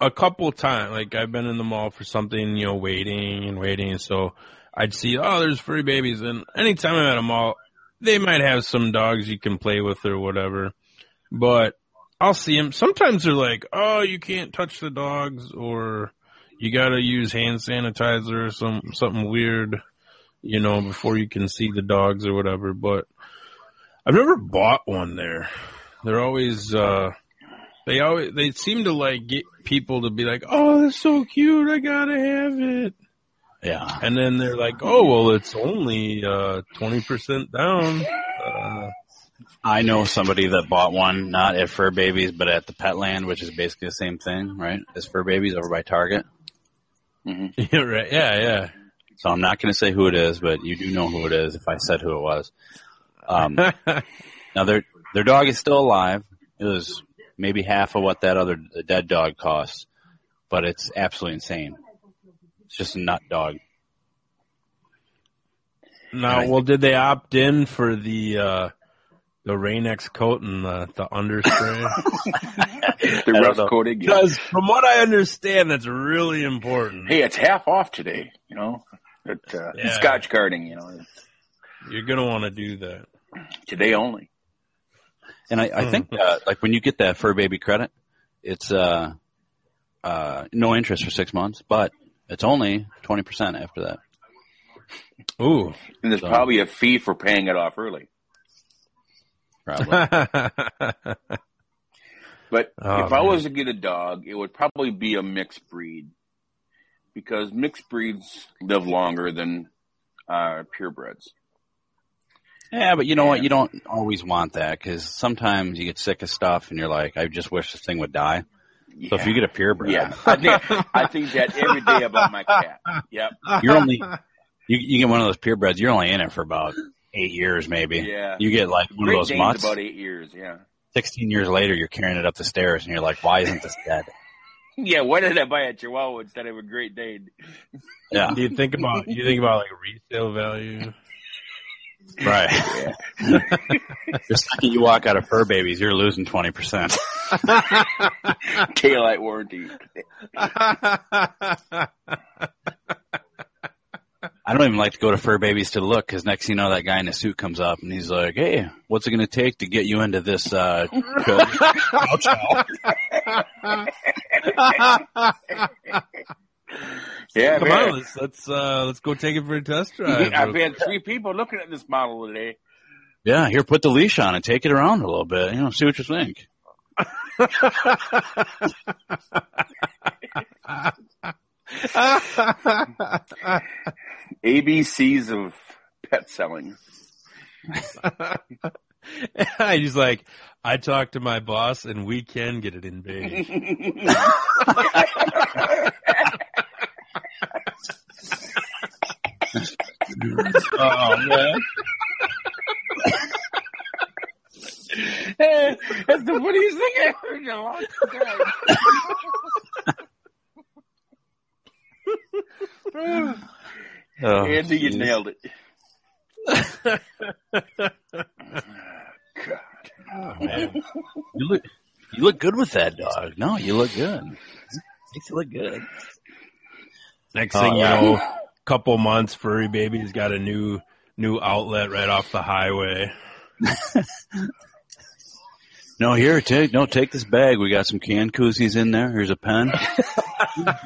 a couple times. Like I've been in the mall for something, you know, waiting and waiting. So I'd see, oh, there's furry babies. And anytime I'm at a mall, they might have some dogs you can play with or whatever. But I'll see them. Sometimes they're like, oh, you can't touch the dogs or you gotta use hand sanitizer or some, something weird, you know, before you can see the dogs or whatever. But I've never bought one there. They're always, uh, they always, they seem to like get people to be like, oh, that's so cute. I gotta have it. Yeah. And then they're like, oh, well, it's only, uh, 20% down. Uh, I know somebody that bought one, not at Fur Babies, but at the Petland, which is basically the same thing, right? As Fur Babies over by Target. yeah, right. Yeah, yeah. So I'm not going to say who it is, but you do know who it is if I said who it was. Um, now their their dog is still alive. It was maybe half of what that other dead dog costs, but it's absolutely insane. It's just a nut dog. Now, well, did they opt in for the, uh, the Rain-X coat and the, the underspray? the don't rust coating. Because from what I understand, that's really important. Hey, it's half off today. You know, at, uh, Yeah. Scotchgarding. You know, You're gonna want to do that. today only. And I, I think uh, like when you get that fur baby credit, it's uh, uh, no interest for six months, but it's only twenty percent after that. Ooh. And there's So- probably a fee for paying it off early. Probably. But Oh, if I man. was to get a dog, it would probably be a mixed breed because mixed breeds live longer than uh, purebreds. Yeah, but you know what? You don't always want that because sometimes you get sick of stuff and you're like, I just wish this thing would die. So if you get a purebred, Yeah, I think, I think that every day about my cat. Yep. you're only you, you get one of those purebreds, you're only in it for about eight years, maybe. Yeah. You get like one Great of those Dane's mutts. about eight years. Yeah. Sixteen years later, you're carrying it up the stairs, and you're like, "Why isn't this dead?" Yeah. Why did I buy a Chihuahua instead of a Great Dane? Yeah, Do you think about do you think about like resale value? Right. the second you walk out of fur babies, you're losing twenty percent. Taillight warranty. I don't even like to go to fur babies to look because next thing you know, that guy in a suit comes up and he's like, "Hey, what's it going to take to get you into this?" Uh, chow chow?" Yeah, Come man. on, let's let's uh, let's go take it for a test drive. I've had three people looking at this model today. yeah, here, put the leash on and take it around a little bit. You know, see what you think. ABCs of pet selling. He's like, I talked to my boss and we can get it in beige. Oh man. That's the funniest thing I heard in a long time. Oh, Andy, you nailed it. Oh, man. You look you look good with that dog. No, you look good. Makes you look good. Next Oh, thing yeah. you know, couple months, furry baby's got a new new outlet right off the highway. No, here, take no, take this bag. We got some can koozies in there. Here's a pen.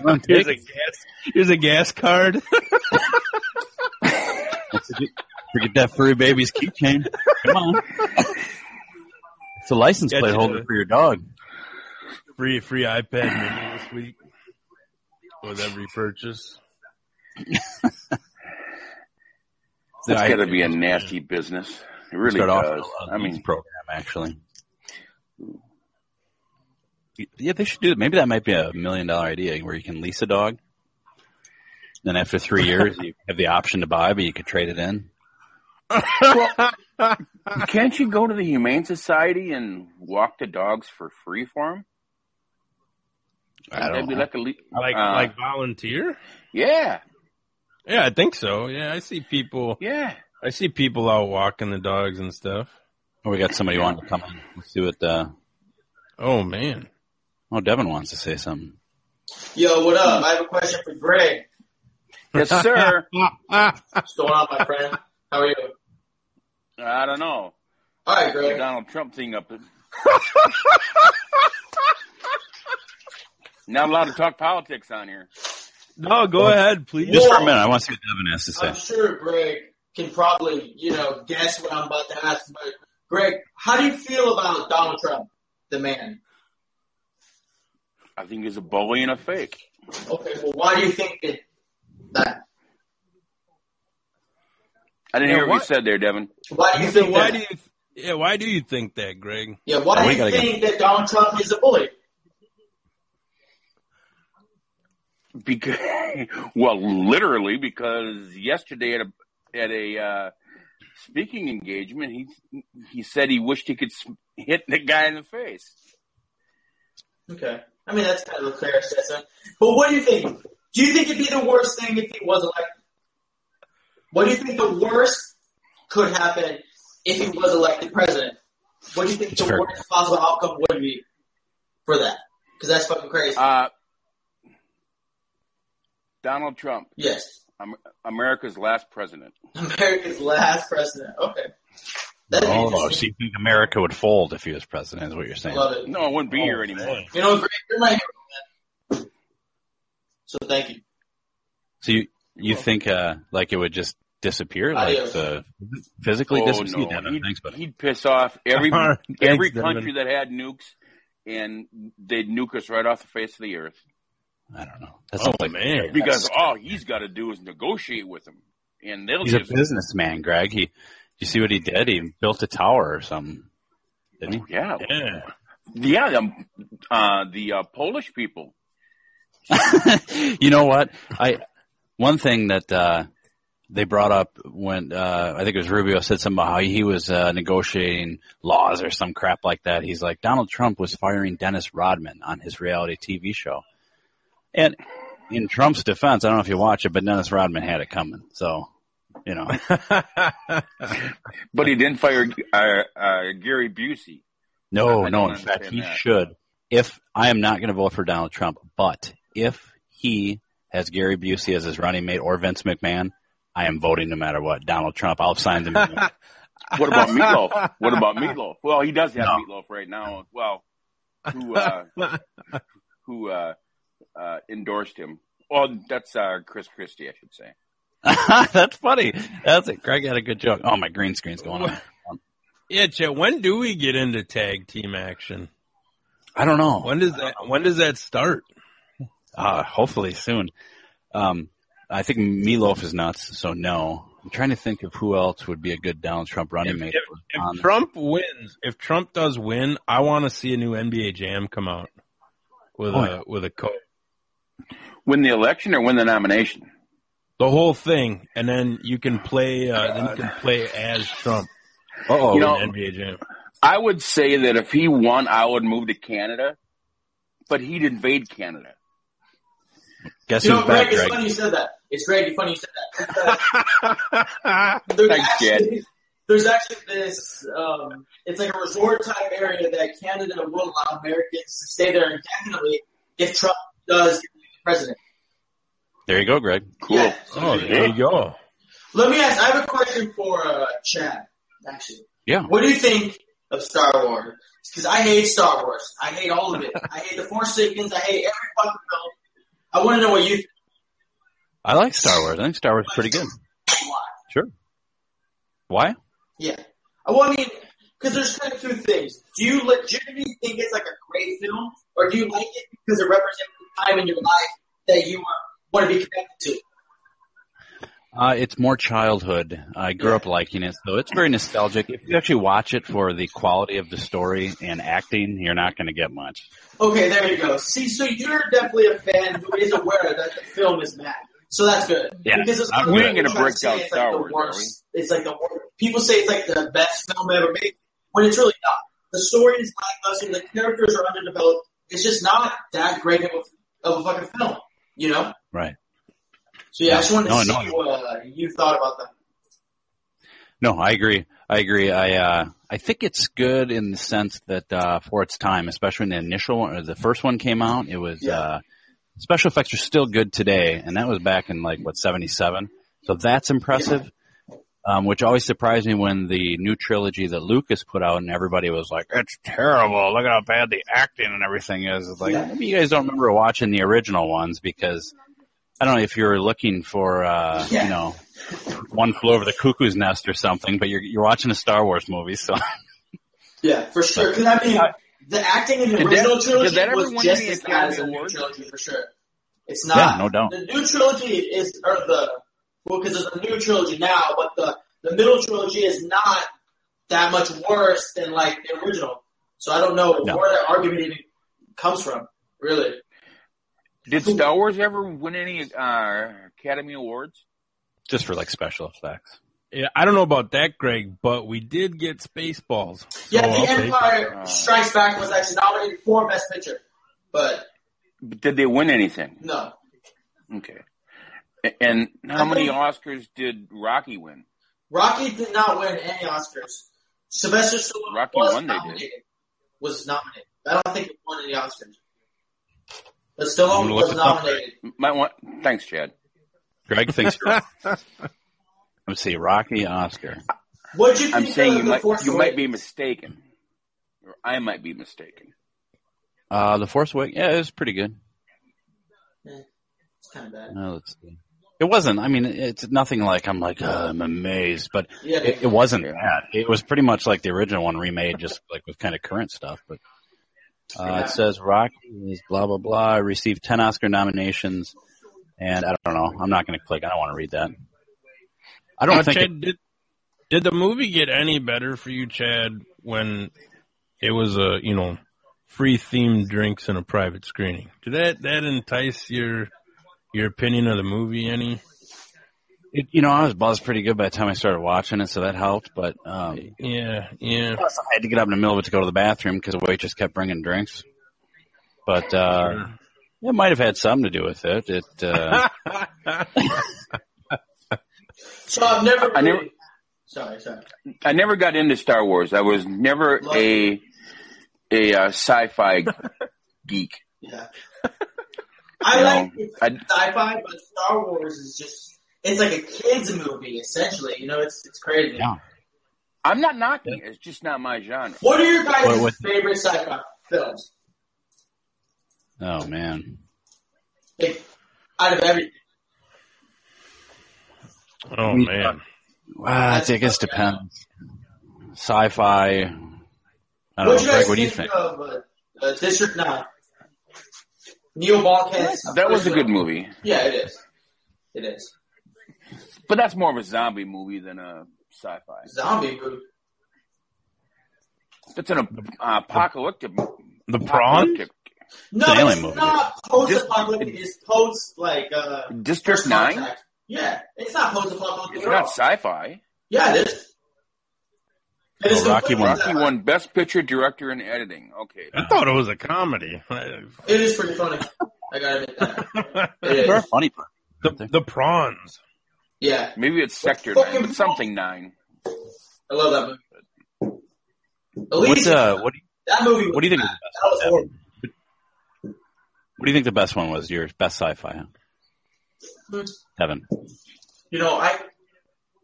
On, Here's a gas here's a gas card. Forget, forget that furry baby's keychain. Come on. It's a license plate holder for your dog. free free iPad mini this week with every purchase. That's got to be a nasty business. It really Start does. I mean, program actually. Yeah, they should do it. Maybe that might be a million dollar idea where you can lease a dog. Then after three years, you have the option to buy, but you could trade it in. can't you go to the Humane Society and walk the dogs for free for them? I don't be like a le- Like uh, like volunteer? yeah, Yeah, I think so. Yeah, I see people yeah. I see people out walking the dogs and stuff. Oh, we got somebody wanting to come in. Let's see what. Uh, Oh man. oh, Devin wants to say something. Yo, what up? I have a question for Greg. Yes, sir. What's going on, my friend? How are you? I don't know. All right, The Greg. Donald Trump thing up. Not allowed to talk politics on here. No, go ahead, please. Just for a minute, I want to see what Devin has to say. I'm sure Greg can probably, you know, guess what I'm about to ask. But Greg, how do you feel about Donald Trump, the man? I think he's a bully and a fake. Okay, well, why do you think it, that? I didn't Yeah, hear what you said there, Devin. Why do you So think why that? do you yeah, why do you think that, Greg? yeah, why Oh, do you gotta think that Donald Trump is a bully? Because, well, literally, because yesterday at a at a uh, speaking engagement, he he said he wished he could hit the guy in the face. Okay. I mean, that's kind of a fair assessment. But what do you think? Do you think it'd be the worst thing if he was elected? What do you think the worst could happen if he was elected president? What do you think It's the fair. worst possible outcome would be for that? Because that's fucking crazy. Uh, Donald Trump, yes. America's last president. America's last president. Okay. That'd be Oh, interesting. so you think America would fold if he was president? Is what you're saying? Love it. No, I wouldn't be here anymore. You know, Greg, you're my hero, man. So thank you. So you you think uh, like it would just disappear, like Adios. the physically Oh disappear? no, Devin, he'd, thanks, buddy. he'd piss off every All right, every thanks, country Devin. that had nukes, and they'd nuke us right off the face of the earth. I don't know. That Oh sounds like man. Because all he's got to do is negotiate with them, and they'll he's a just businessman, Greg. He, you see what he did? He built a tower or something, didn't yeah, Yeah. yeah. The, uh, the uh, Polish people. you know what? I one thing that uh, they brought up when uh, I think it was Rubio said something about how he was uh, negotiating laws or some crap like that. He's like Donald Trump was firing Dennis Rodman on his reality TV show, and in Trump's defense, I don't know if you watch it, but Dennis Rodman had it coming. So, you know, But he didn't fire uh, uh, Gary Busey. no, I no. In fact, he that. should. If I am not going to vote for Donald Trump, but if he has Gary Busey as his running mate or Vince McMahon, I am voting no matter what. Donald Trump, I'll sign them. What about Meatloaf? What about Meatloaf? Well, he does have No. Meatloaf right now. Well, who uh, who uh, uh, endorsed him? Well, that's uh, Chris Christie, I should say. That's funny. That's it. Greg had a good joke. Oh, my green screen's going on. Yeah, Chet, when do we get into tag team action? I don't know. When does that when does that start? Uh, hopefully soon. Um, I think Meatloaf is nuts, so no. I'm trying to think of who else would be a good Donald Trump running If, mate. if, if Trump wins, if Trump does win, I want to see a new NBA Jam come out with Oh, a yeah. with a code. Win the election or win the nomination? The whole thing, and then you can play. Uh, then you can play as Trump. Uh-oh. You know- in NBA Jam. I would say that if he won, I would move to Canada, but he'd invade Canada. Guess You know, Greg, back, it's Greg? funny you said that. It's Greg, it's funny you said that. There's Thanks, actually, there's actually this, um, it's like a resort type area that Canada will allow Americans to stay there indefinitely if Trump does get elected president. There you go, Greg. Cool. Yeah. Oh, there you go. Let me ask, I have a question for uh, Chad, actually. Yeah. What do you think of Star Wars? Because I hate Star Wars. I hate all of it. I hate The Force Awakens. I hate every fucking film. I want to know what you think. I like Star Wars. I think Star Wars is pretty good. Why? Sure. Why? Yeah. Well, I mean, because there's kind of two things. Do you legitimately think it's like a great film, or do you like it because it represents the time in your life that you want to be connected to? Uh, it's more childhood. I grew up liking it, so it's very nostalgic. If you actually watch it for the quality of the story and acting, you're not going to get much. Okay, there you go. See, so you're definitely a fan who is aware that the film is bad. So that's good. Yeah, because it's I'm other We people ain't gonna break say down it's Star like the Wars, worst. It's like the worst. People say it's like the best film ever made, when it's really not. The story is lackluster. The characters are underdeveloped. It's just not that great of a, of a fucking film, you know. Right. So yeah, I just wanted to No, see no. what uh, you thought about that. No, I agree. I agree. I uh, I think it's good in the sense that uh, for its time, especially when the initial one, or the first one came out, it was Yeah. uh, special effects are still good today, and that was back in like what seventy seven. So that's impressive. Um, which always surprised me when the new trilogy that Lucas put out, and everybody was like, "It's terrible! Look at how bad the acting and everything is." It's like maybe you guys don't remember watching the original ones because I don't know if you're looking for, uh, Yeah. you know, one flew over the cuckoo's nest or something, but you're you're watching a Star Wars movie, so Yeah, for sure. Because I mean, the acting in the Did original trilogy that ever was just as bad as the new trilogy for sure. It's not. Yeah, no doubt. The new trilogy is, or the well, because there's a new trilogy now, but the the middle trilogy is not that much worse than like the original. So I don't know No. where that argument even comes from. Really. Did Star Wars ever win any uh, Academy Awards? just for like special effects. Yeah, I don't know about that, Greg, but we did get Spaceballs. So Yeah, I'll The take. Empire Strikes Back was actually nominated for Best Picture, but Did they win anything? no. Okay. A- And how many Oscars did Rocky win? Rocky did not win any Oscars. Sylvester Stallone Rocky was won, they did. Was nominated. I don't think he won any Oscars. But I'm Stallone gonna look was up. nominated. Might want. Thanks, Chad. Greg thinks. Let's see, Rocky Oscar. What'd you I'm think saying of you the might Force you might be mistaken, or I might be mistaken. Uh, the Force Awakens. Yeah, it was pretty good. It's kind of bad. Uh, let's see. It wasn't. I mean, it's nothing like I'm like uh, I'm amazed, but Yeah, it, it wasn't bad. It was pretty much like the original one remade, just like with kind of current stuff. But uh, Yeah. it says Rocky is blah blah blah. Received ten Oscar nominations, and I don't know. I'm not going to click. I don't want to read that. I don't Uh, think. Chad, it- did, did the movie get any better for you, Chad, when it was a you know free themed drinks and a private screening? Did that that entice your your opinion of the movie any? it, you know, I was buzzed pretty good by the time I started watching it, so that helped. But um, Yeah, yeah. Plus, I had to get up in the middle of it to go to the bathroom because the waitress kept bringing drinks. But uh, it might have had something to do with it. It uh, So I've never. I never- Sorry, sorry. I never got into Star Wars. I was never a a uh, sci-fi geek. Yeah. I You like know, it's I- sci-fi, but Star Wars is just. It's like a kids movie, essentially. You know, it's it's crazy. Yeah. I'm not knocking it. It's just not my genre. What are your guys' What- what- favorite sci-fi films? oh man, Like, out of everything. Oh man. wow, I think it depends. Sci-fi. I don't What know, Greg. What do you think think? of uh, uh, District Nine? Neil Blomkamp. That was a good movie. Yeah, it is. It is But that's more of a zombie movie than a sci-fi. zombie movie. It's an uh, apocalyptic. The prawn? apocalyptic. No, It's it's movie. not post-apocalyptic. It's post like uh, District Nine. Contact. Yeah, it's not post-apocalyptic It's not sci-fi. Yeah, it is. It is Oh, Rocky completely won. Rocky won Best Picture, Director, and Editing. Okay. I thought it was a comedy. It is pretty funny. I gotta admit that. It They're funny. the the prawns. Yeah, Maybe it's Sector fucking Nine, but something Nine. I love that movie. What's uh? What do you, that movie. what do you think? was is bad. That was horrible. What do you think the best one was? Your best sci-fi? Huh? Kevin. You know, I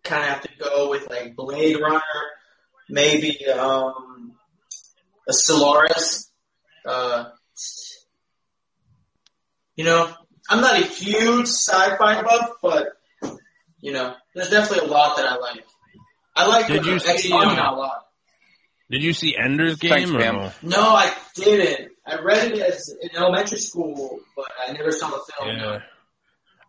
kind of have to go with like Blade Runner, maybe um, a Solaris. Uh, you know, I'm not a huge sci-fi buff, but you know, there's definitely a lot that I like. I like Did you Ex see, um, a lot. Did you see Ender's Game? or no? No, I didn't. I read it as in elementary school, but I never saw the film. Yeah.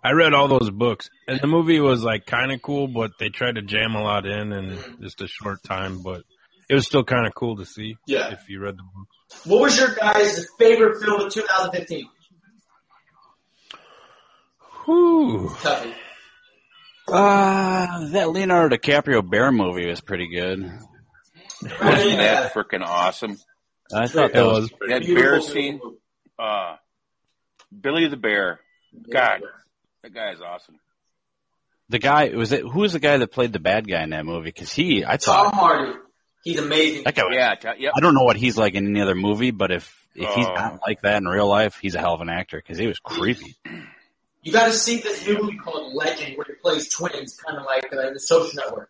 I read all those books, and the movie was like kind of cool, but they tried to jam a lot in in just a short time. But it was still kind of cool to see. Yeah. If you read the book. What was your guys' favorite film of 2015? Whew. Tuffy. Uh, that Leonardo DiCaprio Bear movie was pretty good. Wasn't that freaking awesome? I thought It that was. was. That bear scene, movie. uh, Billy the Bear. God, that guy is awesome. The guy was it? Who was the guy that played the bad guy in that movie? Because he, I thought Tom Hardy. He's amazing. that guy. Was, Yeah, t- yep. I don't know what he's like in any other movie, but if if he's Oh. not like that in real life, he's a hell of an actor because he was creepy. You got to see this new movie called Legend, where he plays twins, kind of like uh, in the Social Network.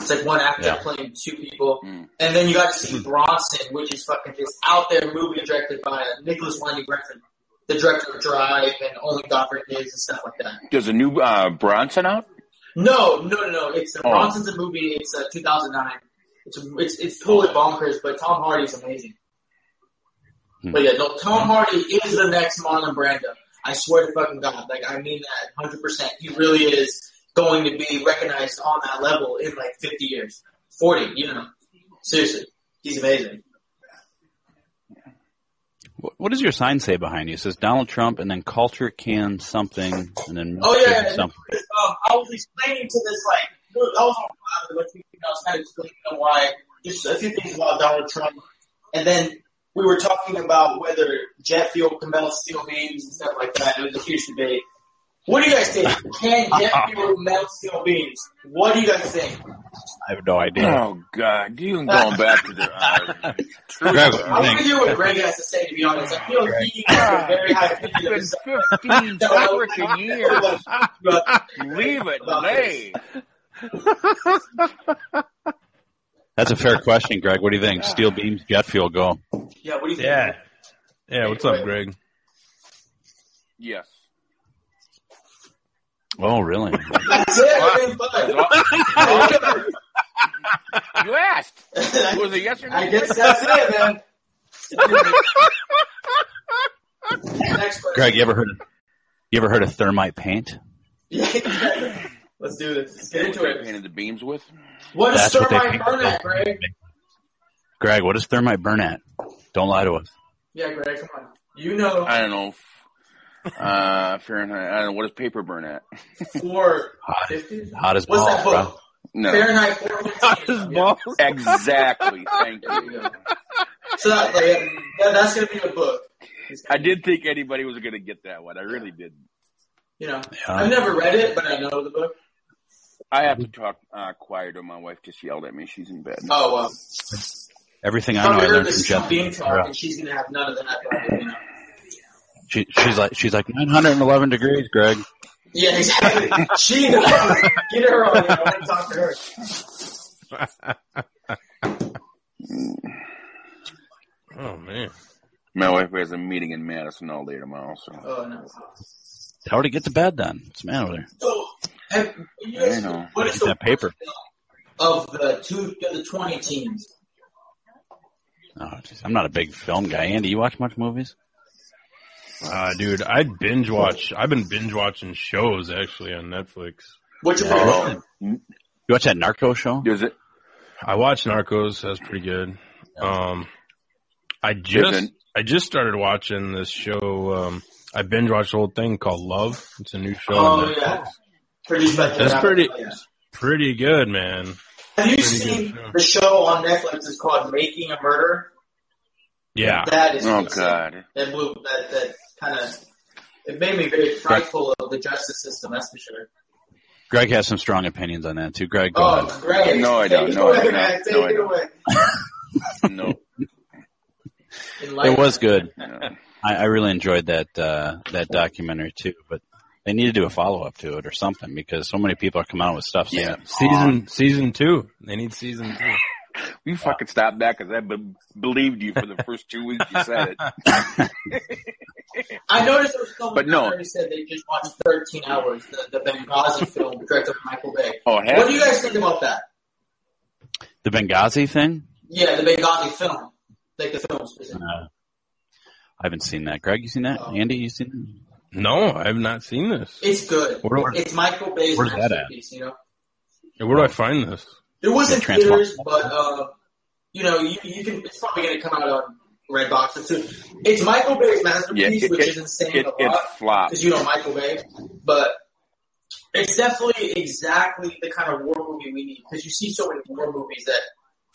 It's like one actor Yeah. playing two people, Mm. and then you got to see Bronson, which is fucking just out there movie directed by uh, Nicolas Winding Refn, the director of Drive and Only God Forgives and stuff like that. There's a new uh, Bronson out. No, no, no, no. It's uh, Oh. Bronson's a movie. It's uh, 2009. It's it's it's totally bonkers, but Tom Hardy's amazing. Hmm. But yeah, no, Tom Hardy is the next Marlon Brando. I swear to fucking God, like I mean that 100. percent He really is going to be recognized on that level in like 50 years, 40. You know, seriously, he's amazing. What, does your sign say behind you? It says Donald Trump and then culture can something and then Oh yeah, something. um, I was explaining to this like I was on Father, but you know, I was kind of explaining why just a few things about Donald Trump, and then we were talking about whether jet fuel can melt steel beams and stuff like that. It was a huge debate. What do you guys think? Can jet fuel melt steel beams? What do you guys think? I have no idea. Oh God, you going back to the uh, truth. Greg, I want to hear what Greg has to say. To be honest, I feel like he has a very high opinion of It's himself. 15 freaking years. But- Leave it About lay. That's a fair question, Greg. What do you think? Steel beams, jet fuel, go. Yeah, what do you think? Yeah. Yeah. What's up, Greg? Yes. Oh, really? That's it. I mean, fine. You asked. Was it yes or no? I guess that's it, man. Greg, you ever heard of you ever heard of thermite paint? Let's do this. Let's get into it. Painted the beams with. What does That's what they thermite paint. burn at, Greg? Greg, what does thermite burn at? Don't lie to us. Yeah, Greg, come on. You know I don't know. Uh, Fahrenheit. I don't know. What does paper burn at? four Hot, fifty. hot as What's balls, that bro. book? No. Fahrenheit four fifteen. Yeah. Exactly. Thank you. So that, like, that, that's gonna be a book. I gonna- did think anybody was going to get that one. I really didn't. You know, Yeah. I've never read it, but I know the book. I have to talk uh, quieter. My wife just yelled at me. She's in bed. Oh well. Everything I know, I learned from Jeff. Beam talk, and she's gonna have none of that. Probably, you know? She, she's like, she's like 911 degrees, Greg. Yeah, exactly. she get her on. You know, I talk to her. Oh man. My wife has a meeting in Madison all day tomorrow. So Oh no. Tell her to get to bed then. What's the matter there? her? So, have, you I know. what is the that paper. of the two of the twenty teams? Oh, geez, I'm not a big film guy. Andy, you watch much movies? Uh, dude, I'd binge watch. I've been binge watching shows actually on Netflix. What's your favorite? You watch that Narco show? does it? I watched Narcos. That's pretty good. Um, I just I just started watching this show. Um, I binge watched the whole thing called Love. It's a new show. Oh yeah, produced by That's pretty yeah. pretty good, man. Have you pretty seen show. the show on Netflix? It's called Making a Murder. Yeah. That is Oh insane. God. That blew that that kind of it made me very frightful of the justice system. That's for sure. Greg has some strong opinions on that too. Greg, go Oh, ahead. Greg, No, I don't. it No, I don't. No, I it don't. away. No. It was good. no. I, I really enjoyed that uh, that documentary too, but they need to do a follow up to it or something because so many people are coming out with stuff saying Yeah. it's wrong. Season season two. They need season two. You fucking stopped that because I be- believed you for the first two weeks you said it. I noticed there was someone But no. out there who said they just watched 13 hours, the, the Benghazi film directed by Michael Bay. Oh, have What do you guys think about that? the Benghazi thing. Yeah, the Benghazi film, like the film specifically. Uh, I haven't seen that. Greg, you seen that? Oh. Andy, you seen that? No, I've not seen this. It's good. Where- it's Michael Bay's where's that at? masterpiece. You know, Where do I find this? It was Yeah, theaters, but uh, you know, you, you can. It's probably going to come out on Redbox soon. It's Michael Bay's masterpiece, Yeah, it- which it- is insane It, a lot. because you know Michael Bay, but it's definitely exactly the kind of war movie we need because you see so many war movies that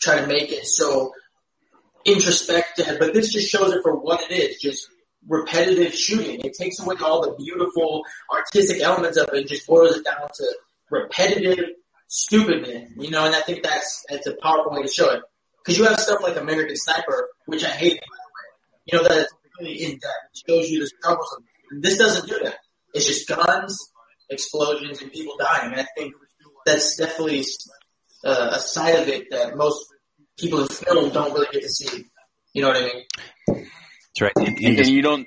try to make it so introspective, but this just shows it for what it is, just repetitive shooting. It takes away all the beautiful artistic elements of it and just boils it down to repetitive stupidness, you know, and I think that's, that's a powerful way to show it. Because you have stuff like American Sniper, which I hate, by the way. You know, that it's really in depth. It shows you the struggles. of- This doesn't do that. It's just guns, explosions, and people dying. And I think that's definitely uh, a side of it that most people in film don't really get to see. You know what I mean? That's right. In- And indis- you don't.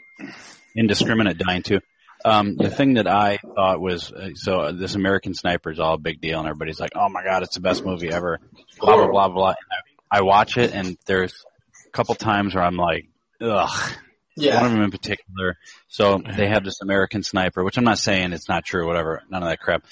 indiscriminate dying too. Um, the thing that I thought was uh, so uh, this American Sniper is all a big deal, and everybody's like, "Oh my god, it's the best movie ever." Blah blah blah blah. And I, I watch it, and there's a couple times where I'm like, "Ugh." Yeah. One of them in particular. So they have this American Sniper, which I'm not saying it's not true, whatever, none of that crap.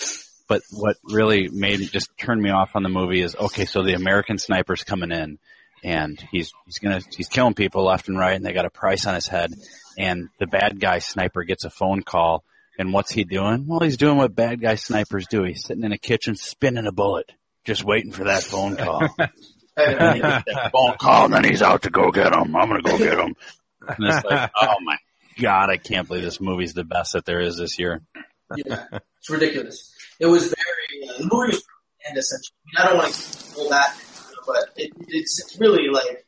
But what really made just turned me off on the movie is okay. So the American Sniper's coming in, and he's he's gonna he's killing people left and right, and they got a price on his head. And the bad guy sniper gets a phone call, and what's he doing? Well, he's doing what bad guy snipers do. He's sitting in a kitchen spinning a bullet, just waiting for that phone call. And that phone call, and then he's out to go get him. I'm gonna go get him. And it's like, oh my god, I can't believe this movie's the best that there is this year. yeah. It's ridiculous. It was very, uh, the movie was and essentially. I, mean, I don't want to pull that, but it, it's, it's really like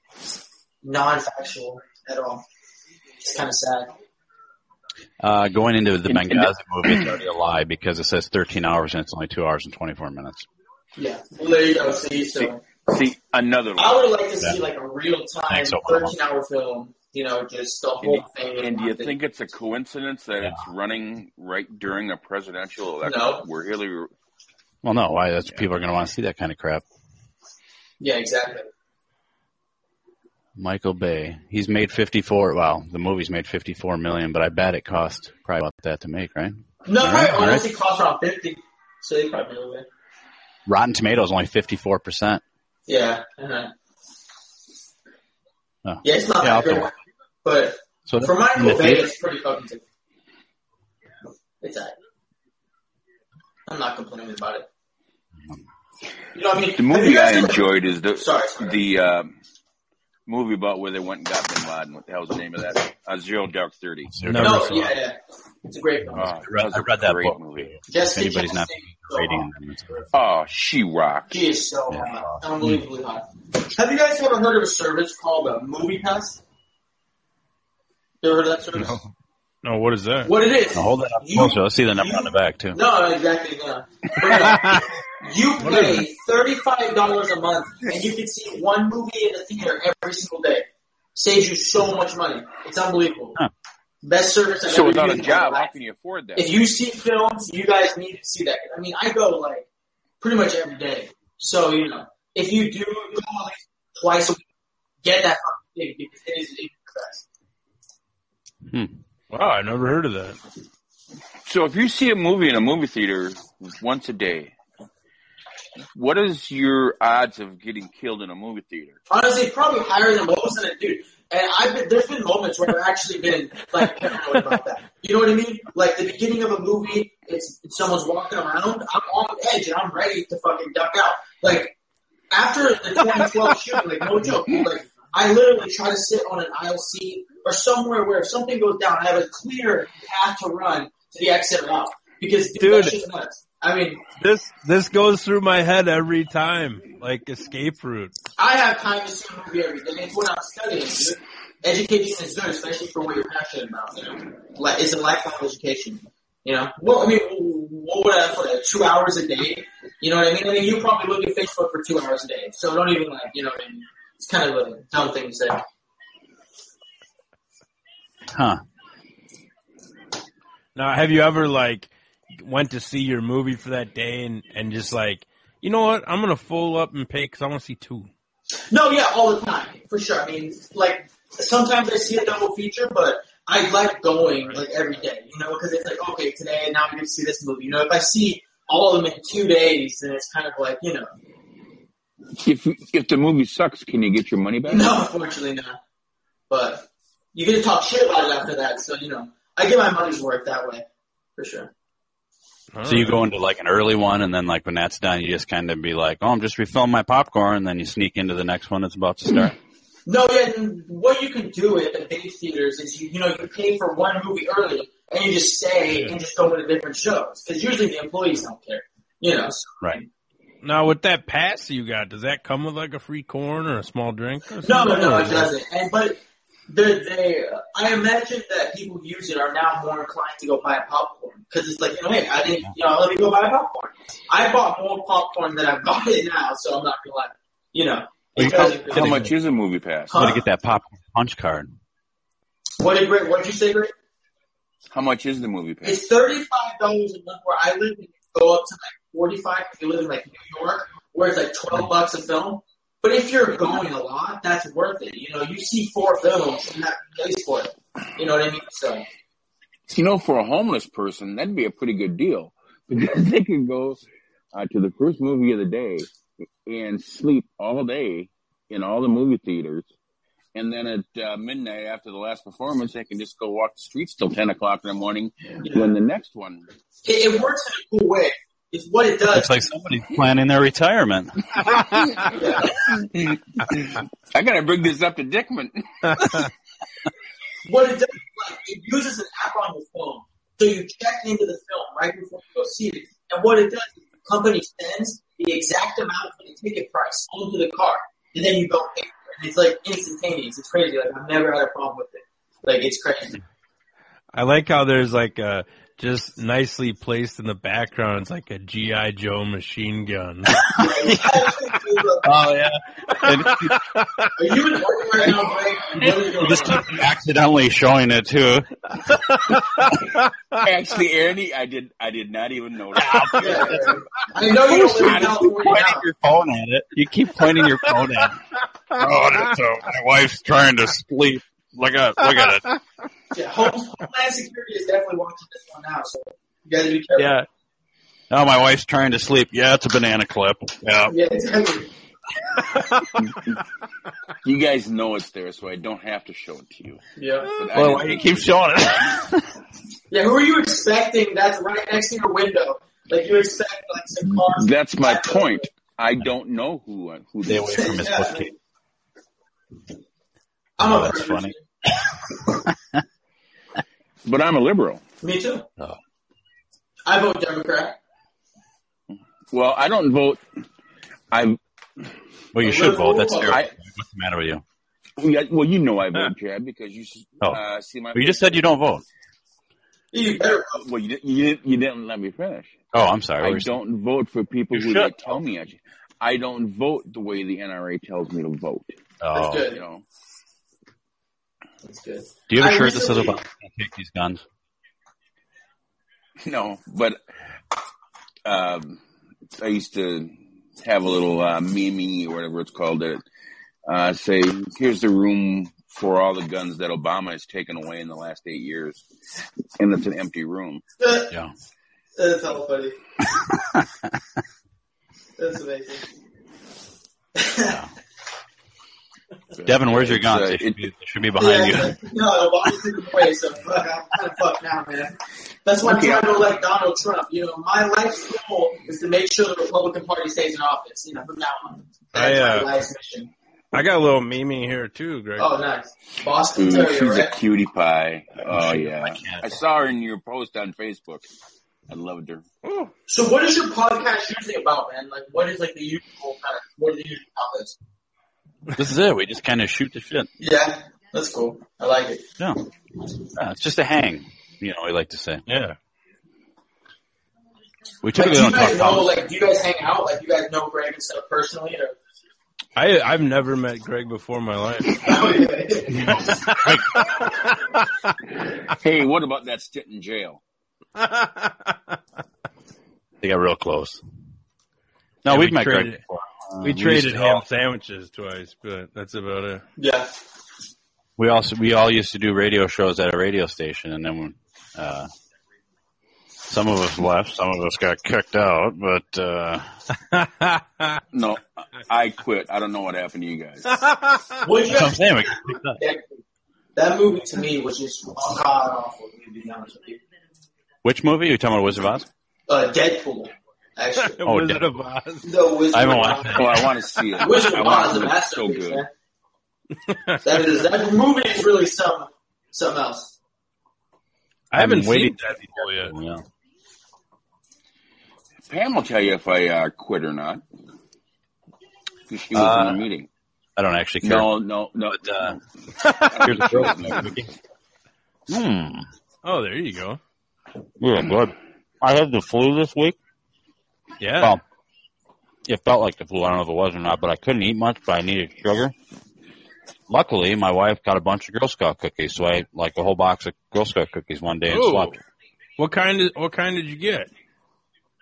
non-factual at all. It's kind of sad. Uh, going into the In- in Benghazi movie, it's already a lie because it says 13 hours and it's only two hours and 24 minutes. Yeah. Well, there you go. See, so See, another I would like to see like a real time Thanks, 13 hour film. You know, just the And, whole thing. and do you think it's a coincidence that it's running right during a presidential election No. where Hillary? Well, no, why? That's people are going to want to see that kind of crap. Yeah, exactly. Michael Bay, he's made 54. Well, the movie's made 54 million, but I bet it cost probably about that to make, right? No, All right, right, all right. honestly, cost around 50. So they probably knew it. Rotten Tomatoes only 54 percent. Yeah. Uh-huh. Oh. Yeah, it's not Yeah, that have to good. But So for Michael the Bay, theater- it's pretty fucking good. It's alright. I'm not complaining about it. You know what I mean? The movie I enjoyed is the Sorry, sorry. the um, movie about where they went and got Bin Laden. What the hell's the name of that? Uh, Zero Dark Thirty. Never No, saw yeah, yeah. It's a great film. Oh, I read, was I a read that great book. movie. If Jessica anybody's not Chastain, rating them. Oh, she rocks. She is so Yeah. hot. Unbelievably hot. Have you guys ever heard of a service called a Movie Pass? You ever heard of that service? No. No, what is that? What it is? Now hold that up You- closer. Let's see the number you- on the back too. No, exactly. No. You pay thirty-five dollars a month, and you can see one movie in the theater every single day. Saves you so much money. It's unbelievable. Huh. Best service I've So ever without a used in job, how can you afford that? If you see films, you guys need to see that. I mean, I go like pretty much every day. So you know, if you do go at least twice a week, get that fucking thing because it is it is the best. Wow, I never heard of that. So if you see a movie in a movie theater once a day, what is your odds of getting killed in a movie theater? Honestly, probably higher than most of it, dude. And I've been, there's been moments where I've actually been like paranoid about that. You know what I mean? Like the beginning of a movie, it's, it's someone's walking around, I'm on edge and I'm ready to fucking duck out. Like after the 2012 shooting, like no joke, like I literally try to sit on an aisle seat or somewhere where if something goes down, I have a clear path to run to the exit route because dude, Dude. that's just nuts. I mean, This this goes through my head every time, like escape route. I have time to see a movie every day. It's what I'm studying. Dude. Education is good, especially for what you're passionate about. You know, like it's a lifelong education. You know, well, I mean, what would I put? Two hours a day. You know what I mean? I mean, you probably look at Facebook for two hours a day, so don't even like, you know, what I mean? It's kind of a dumb thing to say. Huh. Now, have you ever like went to see your movie for that day and and just like, you know what? I'm gonna full up and pay because I want to see two. No, yeah, all the time, for sure. I mean, like sometimes I see a double feature, but I like going like every day, you know, because it's like okay, today now I'm going to see this movie. You know, if I see all of them in two days, then it's kind of like you know, If if the movie sucks, can you get your money back? no, unfortunately not. But you get to talk shit about it after that, so you know, I get my money's worth that way, for sure. So you go into like an early one, and then like when that's done, you just kind of be like, "Oh, I'm just refilling my popcorn," and then you sneak into the next one that's about to start. No, yeah, and what you can do at the big theaters is you, you know, you pay for one movie early and you just stay and just go to different shows. Because usually the employees don't care, you know. So. Right. Now, with that pass you got, does that come with like a free corn or a small drink? Or No, no, no, it doesn't. And but they, they, I imagine that people who use it are now more inclined to go buy popcorn because it's like, you know, hey, I didn't, you know, let me go buy a popcorn. I bought more popcorn than I've bought it now, so I'm not gonna lie, you know. it How, how much is a movie pass? Huh? Got to get that popcorn punch card. What did Greg? What did you say, Greg? How much is the movie pass? It's thirty five dollars a month. Where I live, it can go up to like forty five if you live in like New York, where it's like twelve bucks a film. But if you're going a lot, that's worth it. You know, you see four films and that pays for it. You know what I mean? So You know, for a homeless person, that'd be a pretty good deal because they could go uh, to the first movie of the day and sleep all day in all the movie theaters. And then at uh, midnight after the last performance, they can just go walk the streets till 10 o'clock in the morning when the next one. it, it works in a cool way. It's what it does. Looks like somebody's planning their retirement. I gotta bring this up to Dickman. what it does, like, it uses an app on your phone. So you check into the film right before you go see it. And what it does is the company sends the exact amount for the ticket price onto the card. And then you go pay for it. And it's like instantaneous. It's crazy. Like I've never had a problem with it. Like it's crazy. I like how there's like a just nicely placed in the background. It's like a GI Joe machine gun. Oh yeah. And Are you in right now, Greg? And What is going just keep accidentally showing it too. Actually, Ernie, I did, I did not even notice. Yeah, I know you don't live in pointing your phone at it. You keep pointing your phone at it. Oh, that's a, my wife's trying to sleep. Look at look at it. Yeah, Homeland Security is definitely watching this one now, so you guys be careful. Yeah. Oh, my wife's trying to sleep. Yeah, it's a banana clip. Yeah. Yeah, exactly. You guys know it's there, so I don't have to show it to you. Yeah. But I Well, didn't why you think keep showing it? Yeah, who are you expecting that's right next to your window? Like you expect like some cars. That's my point. I don't know who uh, who Stay away from his bookcase. I'm Oh, that's funny. but I'm a liberal. Me too. Oh. I vote Democrat. Well, I don't vote. I Well, you should vote. That's terrible. I- What's the matter with you? yeah, well, you know I vote, Chad, because you Oh. uh, see my. Well, you just said you don't vote. You better vote. Well, you didn't, you didn't. You didn't let me finish. Oh, I'm sorry. I What were saying? don't vote for people You who should. tell me I should. I don't vote the way the NRA tells me to vote. Oh. That's good. You know, That's good. Do you have a I shirt that says recently- about take these guns? no, but um, I used to have a little uh, meme or whatever it's called that uh, say, "Here's the room for all the guns that Obama has taken away in the last eight years, and it's an empty room. Yeah. That's all funny. That's amazing. Devin, where's your guns? uh, They should be, they should be behind yeah, you. No, Obama took it away, so fuck, I'm kind of fucked now, man. That's why I'm Okay. trying to elect Donald Trump. You know, my life's goal is to make sure the Republican Party stays in office. You know, from now on. That's I, uh, my life's mission. I got a little Mimi here too, Greg. Oh, nice. Boston Ooh, Terrier, she's a cutie pie. Oh yeah, I. I saw her in your post on Facebook. I loved her. So, what is your podcast usually about, man? Like, what is like the usual kind of what are the usual topics? This is it. We just kind of shoot the shit. Yeah, that's cool. I like it. Yeah. Yeah, it's just a hang. You know, we like to say. Yeah. We Like, typically do you don't talk guys know? politics. Like, do you guys hang out? Like, you guys know Greg and stuff personally, or? I I've never met Greg before in my life. Oh, hey, what about that stint in jail? They got real close. No, Yeah, we've we met Greg before. Uh, we used traded to ham all- sandwiches twice, but that's about it. yeah. We also we all used to do radio shows at a radio station, and then uh, some of us left, some of us got kicked out. But uh, No, I quit. I don't know what happened to you guys. What did you that's what I'm guys saying. We got kicked out. that, that movie to me was just god awful. To be honest with you, Which movie? Are you talking about Wizard of Oz? uh, Deadpool. Actually, Oh, Wizard of Oz. the Wizard. I haven't of watched Oz. Oh, I want to see it. Wizard I of Oz is to a see it. It's so masterpiece, good. That is that movie is really some something else. I haven't I'm waiting seen Deadpool yet. Yeah. Pam will tell you if I uh, quit or not. 'Cause She was Uh, in the meeting. I don't actually care. No, no, no. But, uh, here's don't the think she was in the truth. Hmm. Oh, there you go. Yeah, good. I had the flu this week. Yeah. Well, it felt like the flu. I don't know if it was or not, but I couldn't eat much, but I needed sugar. Luckily, my wife got a bunch of Girl Scout cookies, so I ate like a whole box of Girl Scout cookies one day and Ooh. slept. What kind of what kind did you get?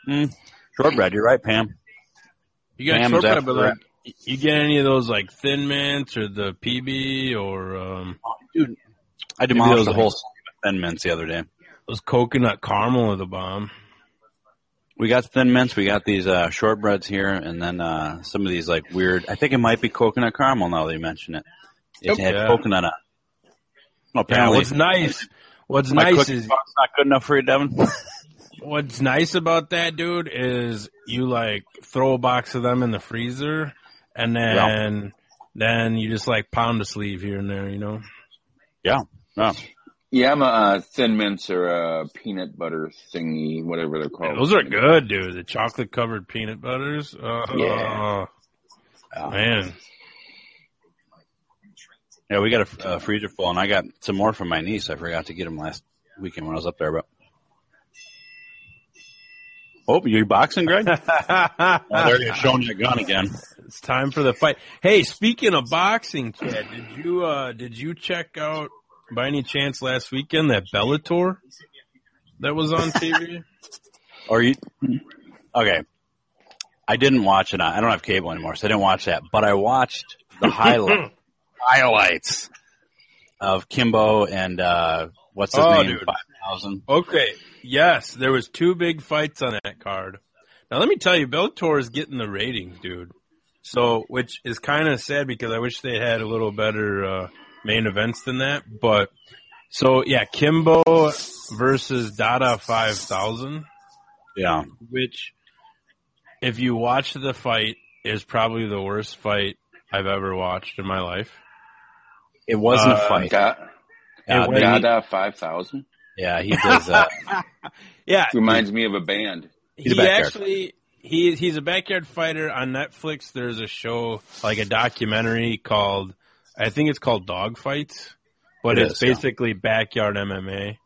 Mm, shortbread, you're right, Pam. You got Ham is shortbread, but like you get any of those like Thin Mints or the PB or um Dude, I demolished the are- whole Thin Mints the other day. those coconut caramel of the bomb. We got Thin Mints, we got these uh, shortbreads here, and then uh, some of these like weird. I think it might be coconut caramel now that you mention it. It had Yeah. coconut on. it. Well, Yeah, what's nice what's my nice is not good enough for you, Devin. what's nice about that dude is you like throw a box of them in the freezer and then then you just like pound a sleeve here and there, you know. yeah, yeah. Yeah, I'm a uh, thin mints or a peanut butter thingy, whatever they're called. Those are good, dude. The chocolate covered peanut butters. Uh, Yeah. Man. Yeah, we got a, a freezer full, and I got some more from my niece. I forgot to get them last weekend when I was up there, but. Oh, you boxing, Greg? oh, there you're showing your gun again. It's time for the fight. Hey, speaking of boxing, kid, did you uh did you check out by any chance last weekend that Bellator that was on TV? Or you? Okay, I didn't watch it. I don't have cable anymore, so I didn't watch that. But I watched the highlight highlights of Kimbo and uh what's his Oh, name? dude. Five thousand. okay, yes, there was two big fights on that card. Now let me tell you, Bellator is getting the ratings, dude. So, which is kind of sad because I wish they had a little better uh, main events than that. But so yeah, Kimbo versus Dada five thousand. Yeah, which if you watch the fight is probably the worst fight I've ever watched in my life. it wasn't Uh, a fight. Got, Uh, went- Dada 5000 yeah, he does. Uh, Yeah, reminds me of a band. He's he backyard actually he he's a backyard fighter on Netflix. There's a show like a documentary called I think it's called Dawg Fights, but It it's is, yeah. basically backyard MMA,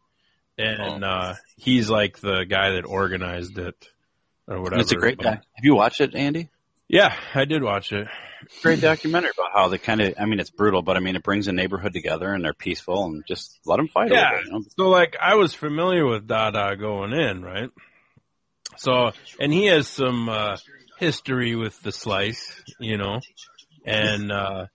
and uh, he's like the guy that organized it or whatever. it's a great But- guy. Have you watched it, Andy? Yeah, I did watch it. great documentary about how they kind of, I mean, it's brutal, but I mean, it brings a neighborhood together and they're peaceful and just let them fight. Yeah. bit, you know? So like I was familiar with Dada going in, right? So and he has some uh history with the slice, you know. And uh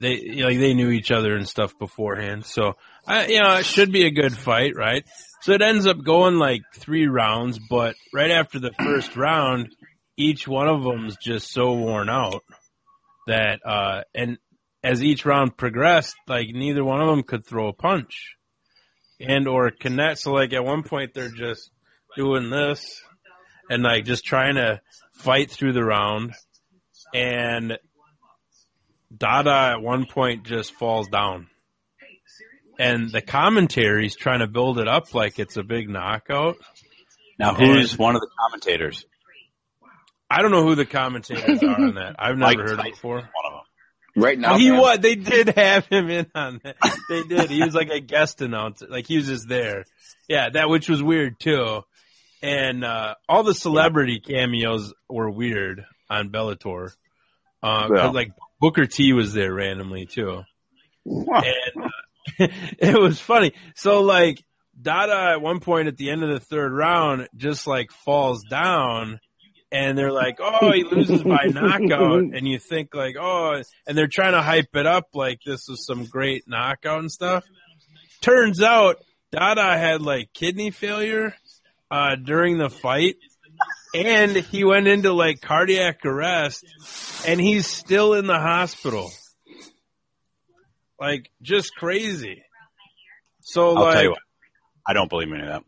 they you know, like they knew each other and stuff beforehand. So I you know it should be a good fight, right? So it ends up going like three rounds, but right after the first round, each one of them's just so worn out that uh and as each round progressed, like neither one of them could throw a punch and or connect. So like at one point they're just doing this and like just trying to fight through the round and Dada at one point just falls down. And the commentary's trying to build it up like it's a big knockout. Now, who's And- one of the commentators? I don't know who the commentators are on that. I've never heard Tyson it before. One of them. Right now, he man. was. They did have him in on that. They did. He was like a guest announcer. Like he was just there. Yeah, that which was weird too. And uh all the celebrity cameos were weird on Bellator. Uh, Yeah. like Booker T was there randomly too. And uh, it was funny. So like Dada at one point at the end of the third round just like falls down and they're like, "Oh, he loses by knockout," and you think like, "Oh," and they're trying to hype it up like this was some great knockout and stuff. Turns out Dada had like kidney failure uh, during the fight, and he went into like cardiac arrest, and he's still in the hospital. Like just crazy. So I'll like, tell you what. I don't believe any of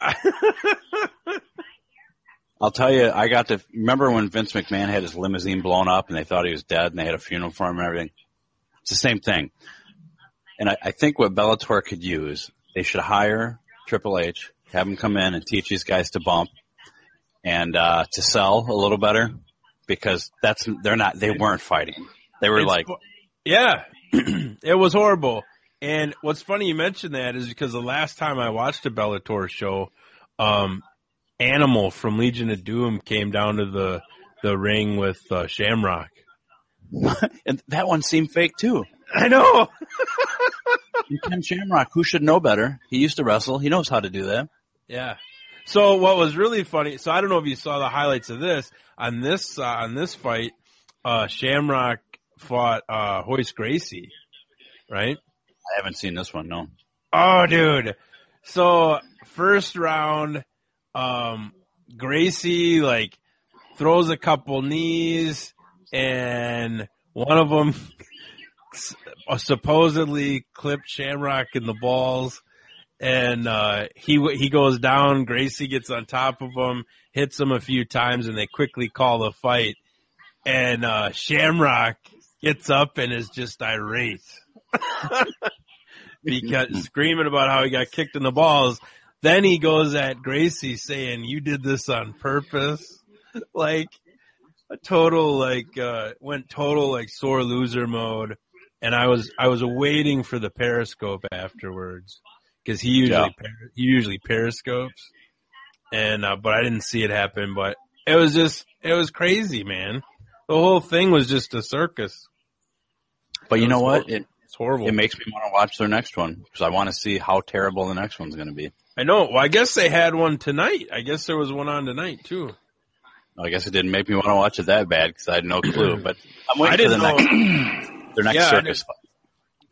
that. I'll tell you, I got to remember when Vince McMahon had his limousine blown up and they thought he was dead and they had a funeral for him and everything. It's the same thing. And I, I think what Bellator could use, they should hire Triple H, have him come in and teach these guys to bump and uh, to sell a little better because that's they're not they weren't fighting. They were It's like yeah, it was horrible. And what's funny you mentioned that is because the last time I watched a Bellator show, um, Animal from Legion of Doom came down to the the ring with uh, Shamrock. and that one seemed fake too. I know. Ken Shamrock, who should know better? He used to wrestle. He knows how to do that. Yeah. So what was really funny? So I don't know if you saw the highlights of this on this uh, on this fight. Uh, Shamrock fought uh, Royce Gracie, right? I haven't seen this one. No. Oh, dude. So first round, um, Gracie like throws a couple knees, and one of them supposedly clipped Shamrock in the balls, and uh, he he goes down. Gracie gets on top of him, hits him a few times, and they quickly call the fight. And uh, Shamrock gets up and is just irate because screaming about how he got kicked in the balls. Then he goes at Gracie saying, "You did this on purpose," like a total like uh went total like sore loser mode. And I was I was waiting for the periscope afterwards because he usually Yeah. he usually periscopes, and uh, but I didn't see it happen. But it was just it was crazy, man. The whole thing was just a circus. But you know what? horrible. It It's horrible. it makes me want to watch their next one because I want to see how terrible the next one's going to be. I know. Well, I guess they had one tonight. I guess there was one on tonight too. I guess it didn't make me want to watch it that bad because I had no clue. But I'm waiting I didn't for the know. next their next Yeah, circus.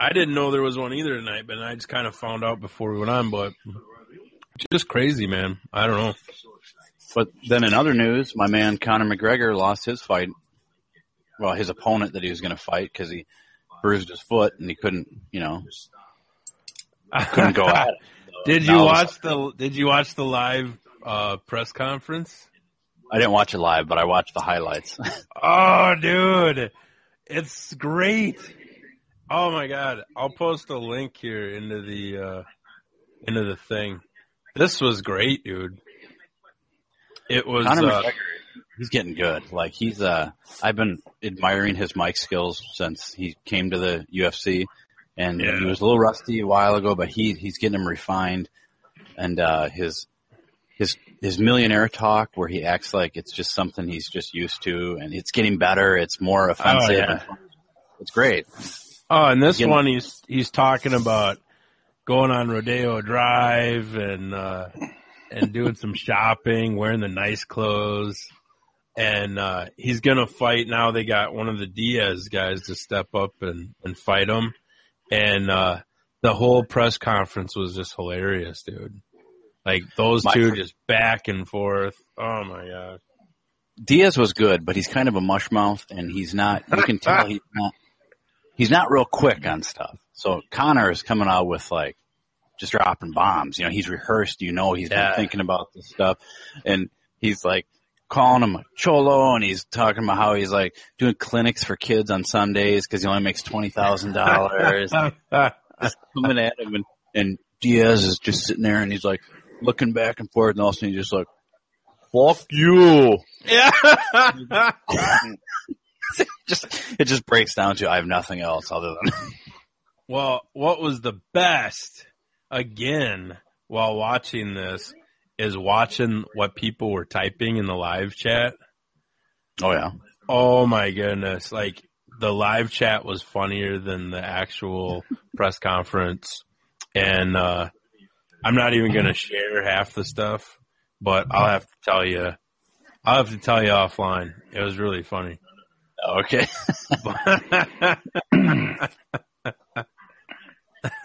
I didn't know there was one either tonight, but I just kind of found out before we went on. But just crazy, man. I don't know. But then in other news, my man Conor McGregor lost his fight. Well, his opponent that he was going to fight because he bruised his foot and he couldn't, you know, couldn't go out. Did you watch the Did you watch the live uh, press conference? I didn't watch it live, but I watched the highlights. Oh, dude, it's great. Oh my god, I'll post a link here into the uh, into the thing. This was great, dude. It was. Conor Uh, McGregor, he's getting good. Like he's, uh, I've been admiring his mic skills since he came to the UFC, and Yeah. he was a little rusty a while ago, but he he's getting him refined, and uh, his his his millionaire talk where he acts like it's just something he's just used to, and it's getting better. It's more offensive. yeah. and It's great. Oh, and this one he's he's talking about going on Rodeo Drive and uh and doing some shopping, wearing the nice clothes. and uh, he's gonna fight now. They got one of the Diaz guys to step up and and fight him, and uh, the whole press conference was just hilarious, dude. Like those My- two just back and forth. Oh my god. Diaz was good, but he's kind of a mush mouth, and he's not. You can tell he's not. He's not real quick on stuff. So Conor is coming out with like just dropping bombs. You know, he's rehearsed. You know, he's Yeah. been thinking about this stuff, and he's like calling him a cholo, and he's talking about how he's like doing clinics for kids on Sundays because he only makes twenty thousand dollars. coming at him, and, and Diaz is just sitting there, and he's like looking back and forth, and all of a sudden he's just like, "Fuck you." yeah. just it just breaks down to I have nothing else other than Well, what was the best again while watching this is watching what people were typing in the live chat. oh yeah Oh my goodness. Like the live chat was funnier than the actual press conference. And uh I'm not even going to share half the stuff, but I'll have to tell you I'll have to tell you offline. It was really funny. Okay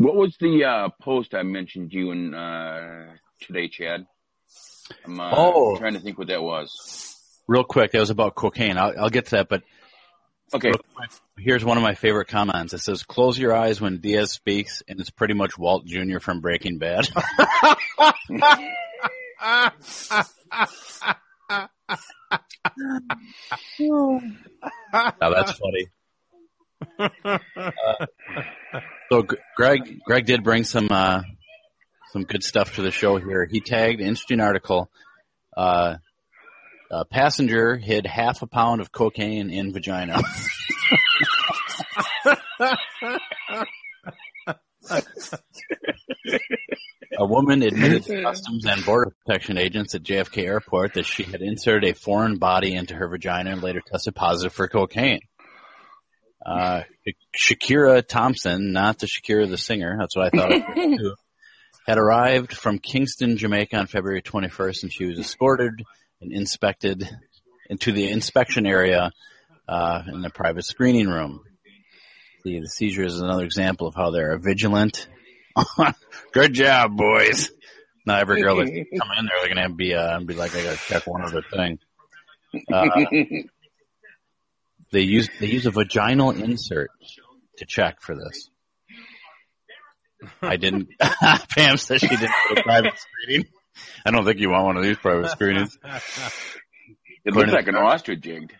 What was the uh, post I mentioned you in uh, today, Chad? I'm uh, Oh. trying to think what that was. real quick that was about cocaine I'll, I'll get to that but Okay, here's one of my favorite comments it says close your eyes when Diaz speaks and it's pretty much Walt Jr. from Breaking Bad now that's funny Uh, so G- Greg Greg did bring some uh, some good stuff to the show here. He tagged an interesting article. Uh, a passenger hid half a pound of cocaine in vagina. a woman admitted to Customs and Border Protection agents at JFK Airport that she had inserted a foreign body into her vagina and later tested positive for cocaine. Uh, Shakira Thompson, not the Shakira the singer, that's what I thought had arrived from Kingston, Jamaica on February 21st and she was escorted and inspected into the inspection area uh, in the private screening room. The, the seizure is another example of how they're vigilant. Good job, boys. Not every girl that come in there, they're gonna be uh, be like, I gotta check one other thing. Uh, they use they use a vaginal insert to check for this. I didn't. Pam says she didn't get a private screening. I don't think you want one of these private screenings. it looks like an ostrich jigged.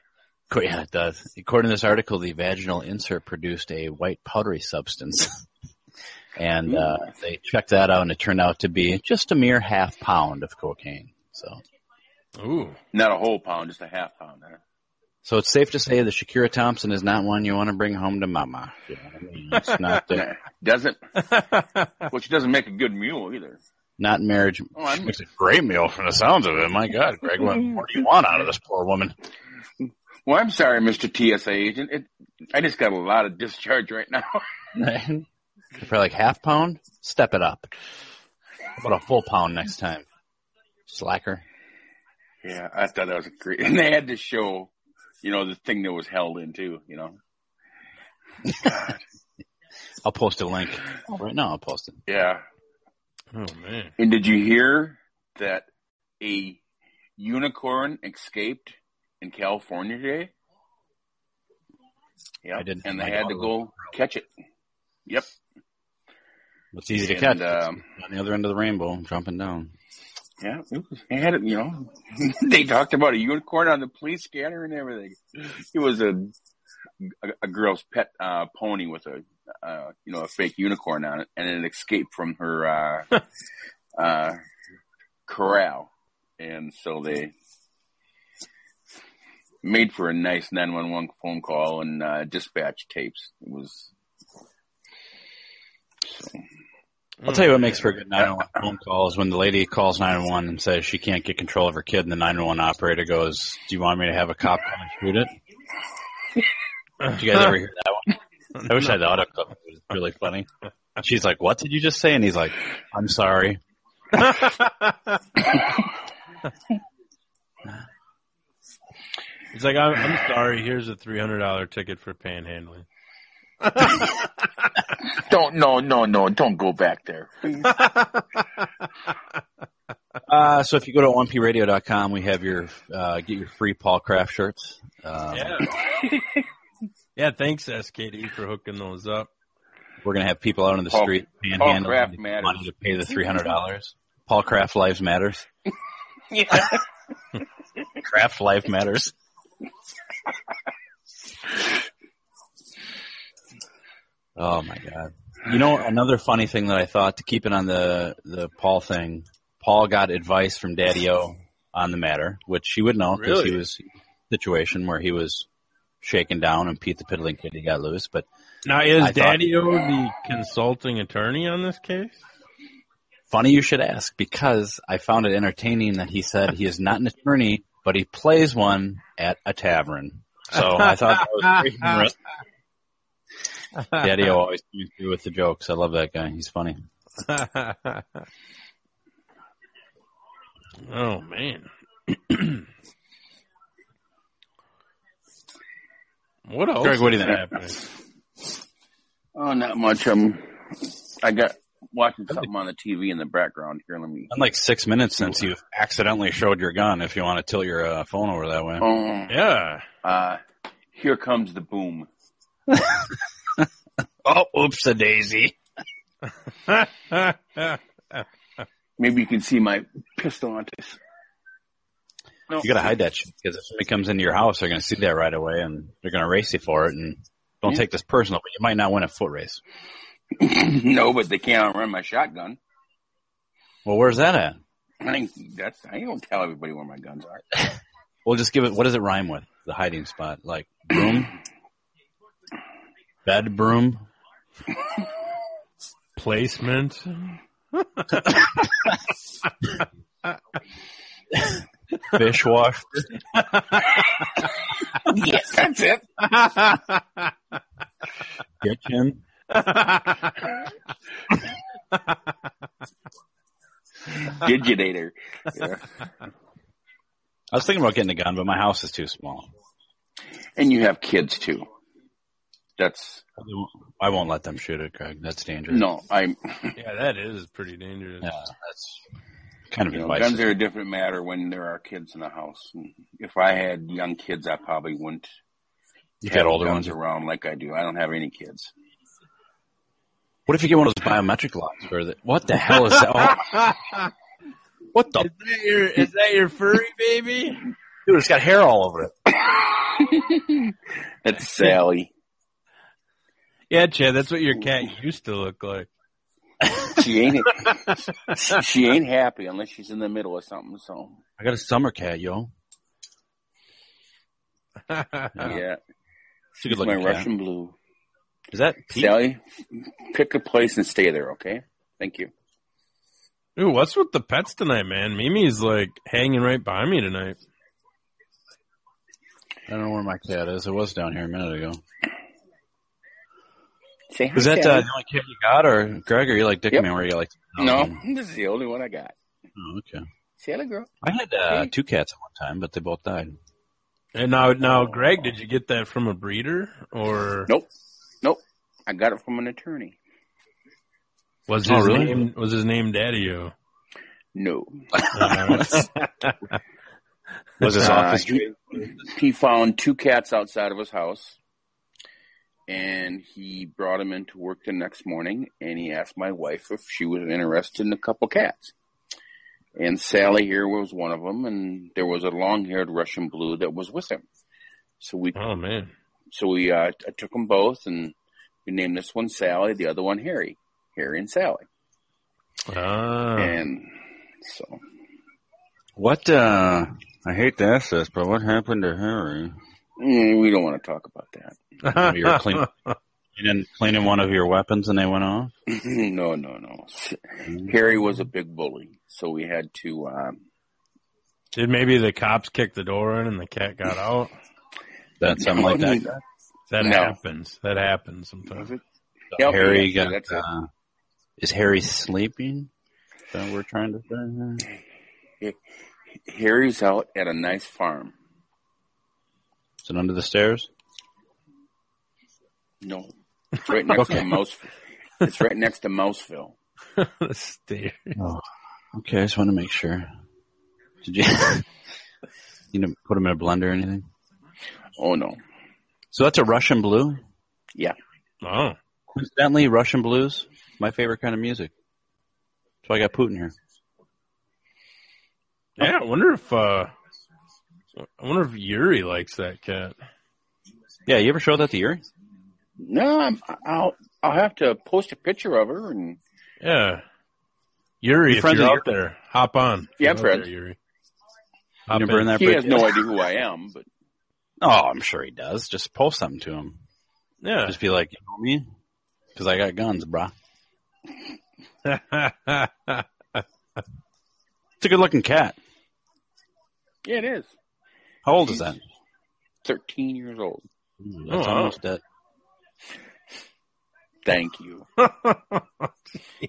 Co- Yeah, it does. According to this article, the vaginal insert produced a white powdery substance. And uh, they checked that out, and it turned out to be just a mere half pound of cocaine. So, Ooh. Not a whole pound, just a half pound. Huh? so it's safe to say that Shakira Thompson is not one you want to bring home to mama. You know I mean? It's not the, doesn't. well, she doesn't make a good mule either. not marriage. Oh, I'm- It's a great meal from the sounds of it. My God, Greg, what more do you want out of this poor woman? Well, I'm sorry, Mr. TSA agent. It, I just got a lot of discharge right now. For like half pound, step it up. How about a full pound next time? Slacker. yeah, I thought that was great. And they had to show, you know, the thing that was held in too, you know. I'll post a link right now. I'll post it. Yeah. Oh man. And did you hear that a unicorn escaped in California today? Yeah, I didn't- and my they had to go catch it. Yep. It's easy to And, catch. um, on the other end of the rainbow, jumping down. Yeah, it was, they had it. You know, they talked about a unicorn on the police scanner and everything. It was a a, a girl's pet uh, pony with a uh, you know a fake unicorn on it, and it escaped from her uh, uh, corral, and so they made for a nice nine one one phone call and uh, dispatch tapes. It was. I'll tell you what mm. makes for a good 911 phone call is when the lady calls 911 and says she can't get control of her kid, and the 911 operator goes, "Do you want me to have a cop come and shoot it?" Did you guys ever hear that one? I wish I had the audio clip. It was really funny. She's like, "What did you just say?" And he's like, "I'm sorry." He's like, I'm, I'm sorry. Here's a three hundred dollar ticket for panhandling. Don't no no no don't go back there. Uh, so if you go to onpradio.com, we have your uh, get your free Paul Craft shirts. Um, Yeah. yeah. Thanks, SKD, for hooking those up. We're gonna have people out on the Paul- street Paul panhandling Craft matters. money to pay the three hundred dollars. Paul Craft Lives Matters. Yeah. Craft Life Matters. Oh my god! You know another funny thing that I thought to keep it on the the Paul thing. Paul got advice from Daddy O on the matter, which he would know because he was in a situation where he was shaken down and Pete the Piddling Kitty got loose. But Now, is I Daddy O the consulting attorney on this case? Funny you should ask because I found it entertaining that he said he is not an attorney, but he plays one at a tavern. So I thought that was. Daddy always comes through with the jokes. I love that guy. He's funny. oh man. what else? Greg, what do you is think? Oh, not much. Um, I got watching something on the TV in the background here. Let me. Been like six minutes since you accidentally showed your gun. If you want to tilt your uh, phone over that way. Oh, Yeah. uh, here comes the boom. Oh, oops, a daisy. Maybe you can see my pistol on this. No, You got to hide that shit because if somebody comes into your house, they're going to see that right away and they're going to race you for it. And don't Yeah. take this personal, but you might not win a foot race. no, but they can't outrun my shotgun. Well, where's that at? I ain't, that's I don't tell everybody where my guns are. We'll just give it. What does it rhyme with? The hiding spot, like broom, bed broom. Placement. Dishwasher. yes, that's it. Kitchen. Digitator. Yeah. I was thinking about getting a gun, but my house is too small. And you have kids too. That's I won't let them shoot it, Greg. That's dangerous. no, I. Yeah, that is pretty dangerous. Yeah, that's kind of You know, advice. guns are a different matter when there are kids in the house. If I had young kids, I probably wouldn't. You've have got older guns ones. around like I do. I don't have any kids. What if you get one of those biometric locks? Or the, what the hell is that? Oh, what the Is that your is that your furry baby? dude? It's got hair all over it. That's Sally. Yeah, Chad, that's what your cat used to look like. She ain't. she ain't happy unless she's in the middle of something. So I got a summer cat, yo. yeah, It's a she's my cat. Russian blue. Is that Pete? Sally, pick a place and stay there. Okay. Thank you. Ooh, what's with the pets tonight, man? Mimi's like hanging right by me tonight. I don't know where my cat is. It was down here a minute ago. Say hi, Is that uh, the only cat you got, or Greg? Or you like Dick Yep. Man? Where you like? no, this is the only one I got. Oh, okay. See Sally girl. I had uh, Hey. two cats at one time, but they both died. And now, now, Greg, did you get that from a breeder or Nope. Nope. I got it from an attorney. was his Oh, really? name was his name Daddy-O? No. Uh, Was his Uh, office? he, he found two cats outside of his house and he brought them into work the next morning and he asked my wife if she was interested in a couple cats. And Sally here was one of them and there was a long-haired Russian blue that was with him. So we oh man, so we uh, I took them both and we named this one Sally, the other one Harry. Harry and Sally. ah, And so What? uh I hate to ask this, but what happened to Harry? Mm, we don't want to talk about that. You were cleaning, cleaning, cleaning one of your weapons, and they went off. no, no, no. Harry was a big bully, so we had to. Um, did maybe the cops kick the door in and the cat got out? That something like that. That No. happens. That happens sometimes. Yep, Harry yeah, got. that's. Uh, is Harry sleeping? Is that we're trying to say? here? Harry's out at a nice farm. Is it under the stairs? No, it's right next to Mouseville. It's right next to Mouseville. the stairs. Oh, okay. I just want to make sure. Did you you know put them in a blender or anything? Oh no. So that's a Russian blue. Yeah. Oh. Coincidentally, Russian blues, my favorite kind of music. So I got Putin here. Yeah, I wonder if uh I wonder if Yuri likes that cat. Yeah, you ever show that to Yuri? No, I'm, I'll I'll have to post a picture of her and Yeah. Yuri, You if you're with out there, hop on. Yeah, Get out friends. there, Yuri. Hop in. that he bridge has no idea who I am. But Oh, I'm sure he does. Just post something to him. Yeah. Just be like, you know me? Because I got guns, brah. It's a good looking cat. yeah, it is. How old is that? Thirteen years old. Ooh, that's Oh, wow. almost dead. Thank you.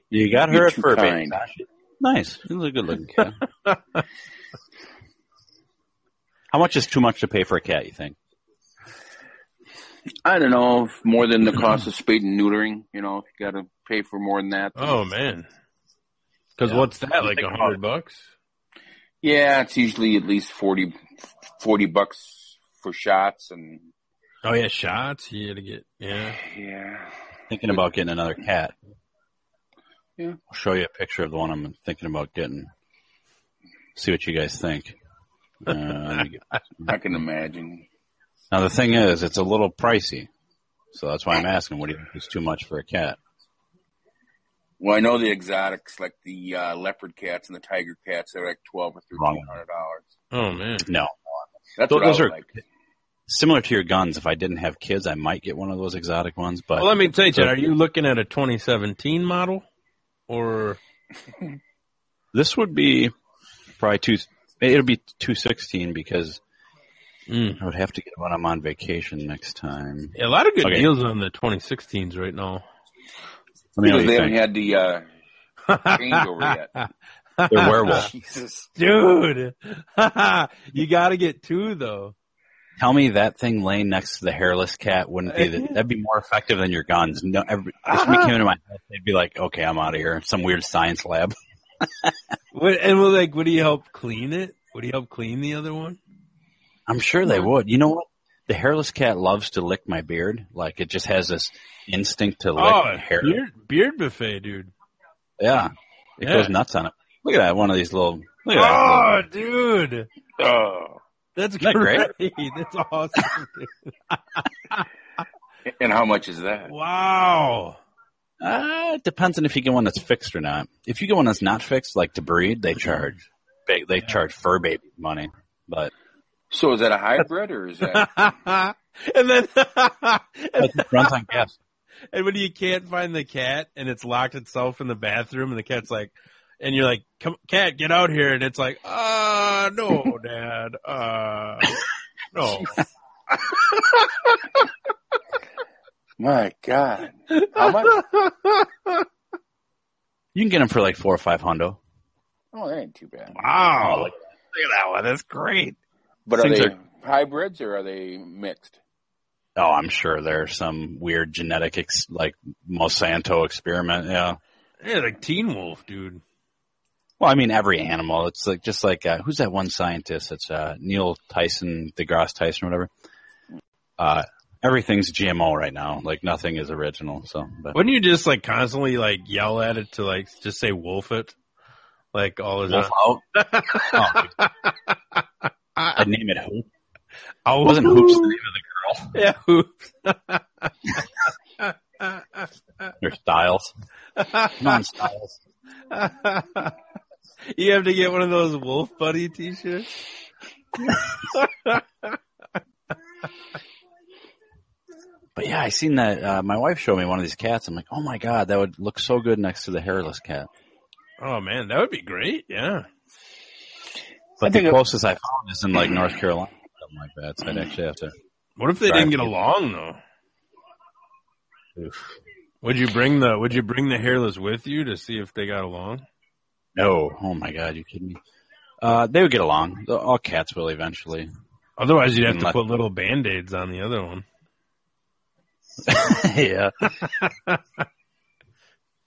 You got You're her at too fur baby. Nice. He's a good looking cat. How much is too much to pay for a cat, you think? I don't know more than the cost of spayed and neutering. You know, if you got to pay for more than that. oh man. Cause Yeah. what's that, like a hundred bucks? Yeah, it's usually at least 40, 40 bucks for shots and Oh yeah, shots. You gotta get yeah. yeah. Thinking about getting another cat. Yeah. I'll show you a picture of the one I'm thinking about getting. See what you guys think. Uh, let me get- I can imagine. now the thing is, it's a little pricey, so that's why I'm asking. What do you think is too much for a cat? Well, I know the exotics like the uh, leopard cats and the tiger cats. They're like twelve or thirteen hundred dollars. Oh man. No, That's Those- what those I are- like. similar to your guns. If I didn't have kids, I might get one of those exotic ones. But Well, let me tell you, Chad, are you looking at a 2017 model or this would be probably two. It'll be two sixteen because Mm. I would have to get when I'm on vacation next time. Yeah, a lot of good Okay. deals on the 2016s right now. Let me Because they haven't had the uh, changeover yet. They're werewolf. Jesus. Dude, you got to get two though. Tell me that thing laying next to the hairless cat wouldn't be the, that'd be more effective than your guns. No, every, if somebody came into my head, they'd be like, "Okay, I'm out of here." Some weird science lab. What, and will like, would he help clean it? Would he help clean the other one? I'm sure they would. You know what? The hairless cat loves to lick my beard. Like it just has this instinct to lick Oh, hair. beard, beard buffet, dude. Yeah, it Yeah. goes nuts on it. Look at that! One of these little. Look at that. Oh, little- dude, Oh. that's that great. great? That's awesome. dude. And how much is that? Wow. Uh, it depends on if you get one that's fixed or not. If you get one that's not fixed, like to breed, they charge. They, they charge fur baby money. But So is that a hybrid or is that? and then, it runs on gas. and when you can't find the cat and it's locked itself in the bathroom and the cat's like, and you're like, come, cat, get out here. And it's like, uh, no, dad, uh, no. My God. How much? You can get them for like four or five hundo. Oh, that ain't too bad. Wow. Look at that one. That's great. But are they are- hybrids or are they mixed? Oh, I'm sure there's some weird genetic, ex- like Monsanto experiment. Yeah. Yeah, like Teen Wolf, dude. Well, I mean, every animal. It's like just like uh, who's that one scientist? It's uh, Neil Tyson, DeGrasse Tyson, or whatever. Uh, everything's GMO right now. Like nothing is original. So, but Wouldn't you just like constantly like yell at it to like just say wolf it? Like all the Wolf time. out. Oh, I'd name it Hoop. Oh, Wasn't Hoops the name of the girl? Yeah, Hoops. Or Styles. Non Styles. you have to get one of those Wolf Buddy t-shirts. But yeah, I seen that. Uh, my wife showed me one of these cats. I'm like, oh my god, that would look so good next to the hairless cat. Oh man, that would be great. Yeah. But I the think it- closest I found is in like North Carolina, something like that. So I'd actually have to. What if they didn't get along though? Would you bring the Would you bring the hairless with you to see if they got along? No, oh my god, you kidding me? Uh, they would get along. All cats will eventually. Otherwise, you'd have to put little band aids on the other one. yeah.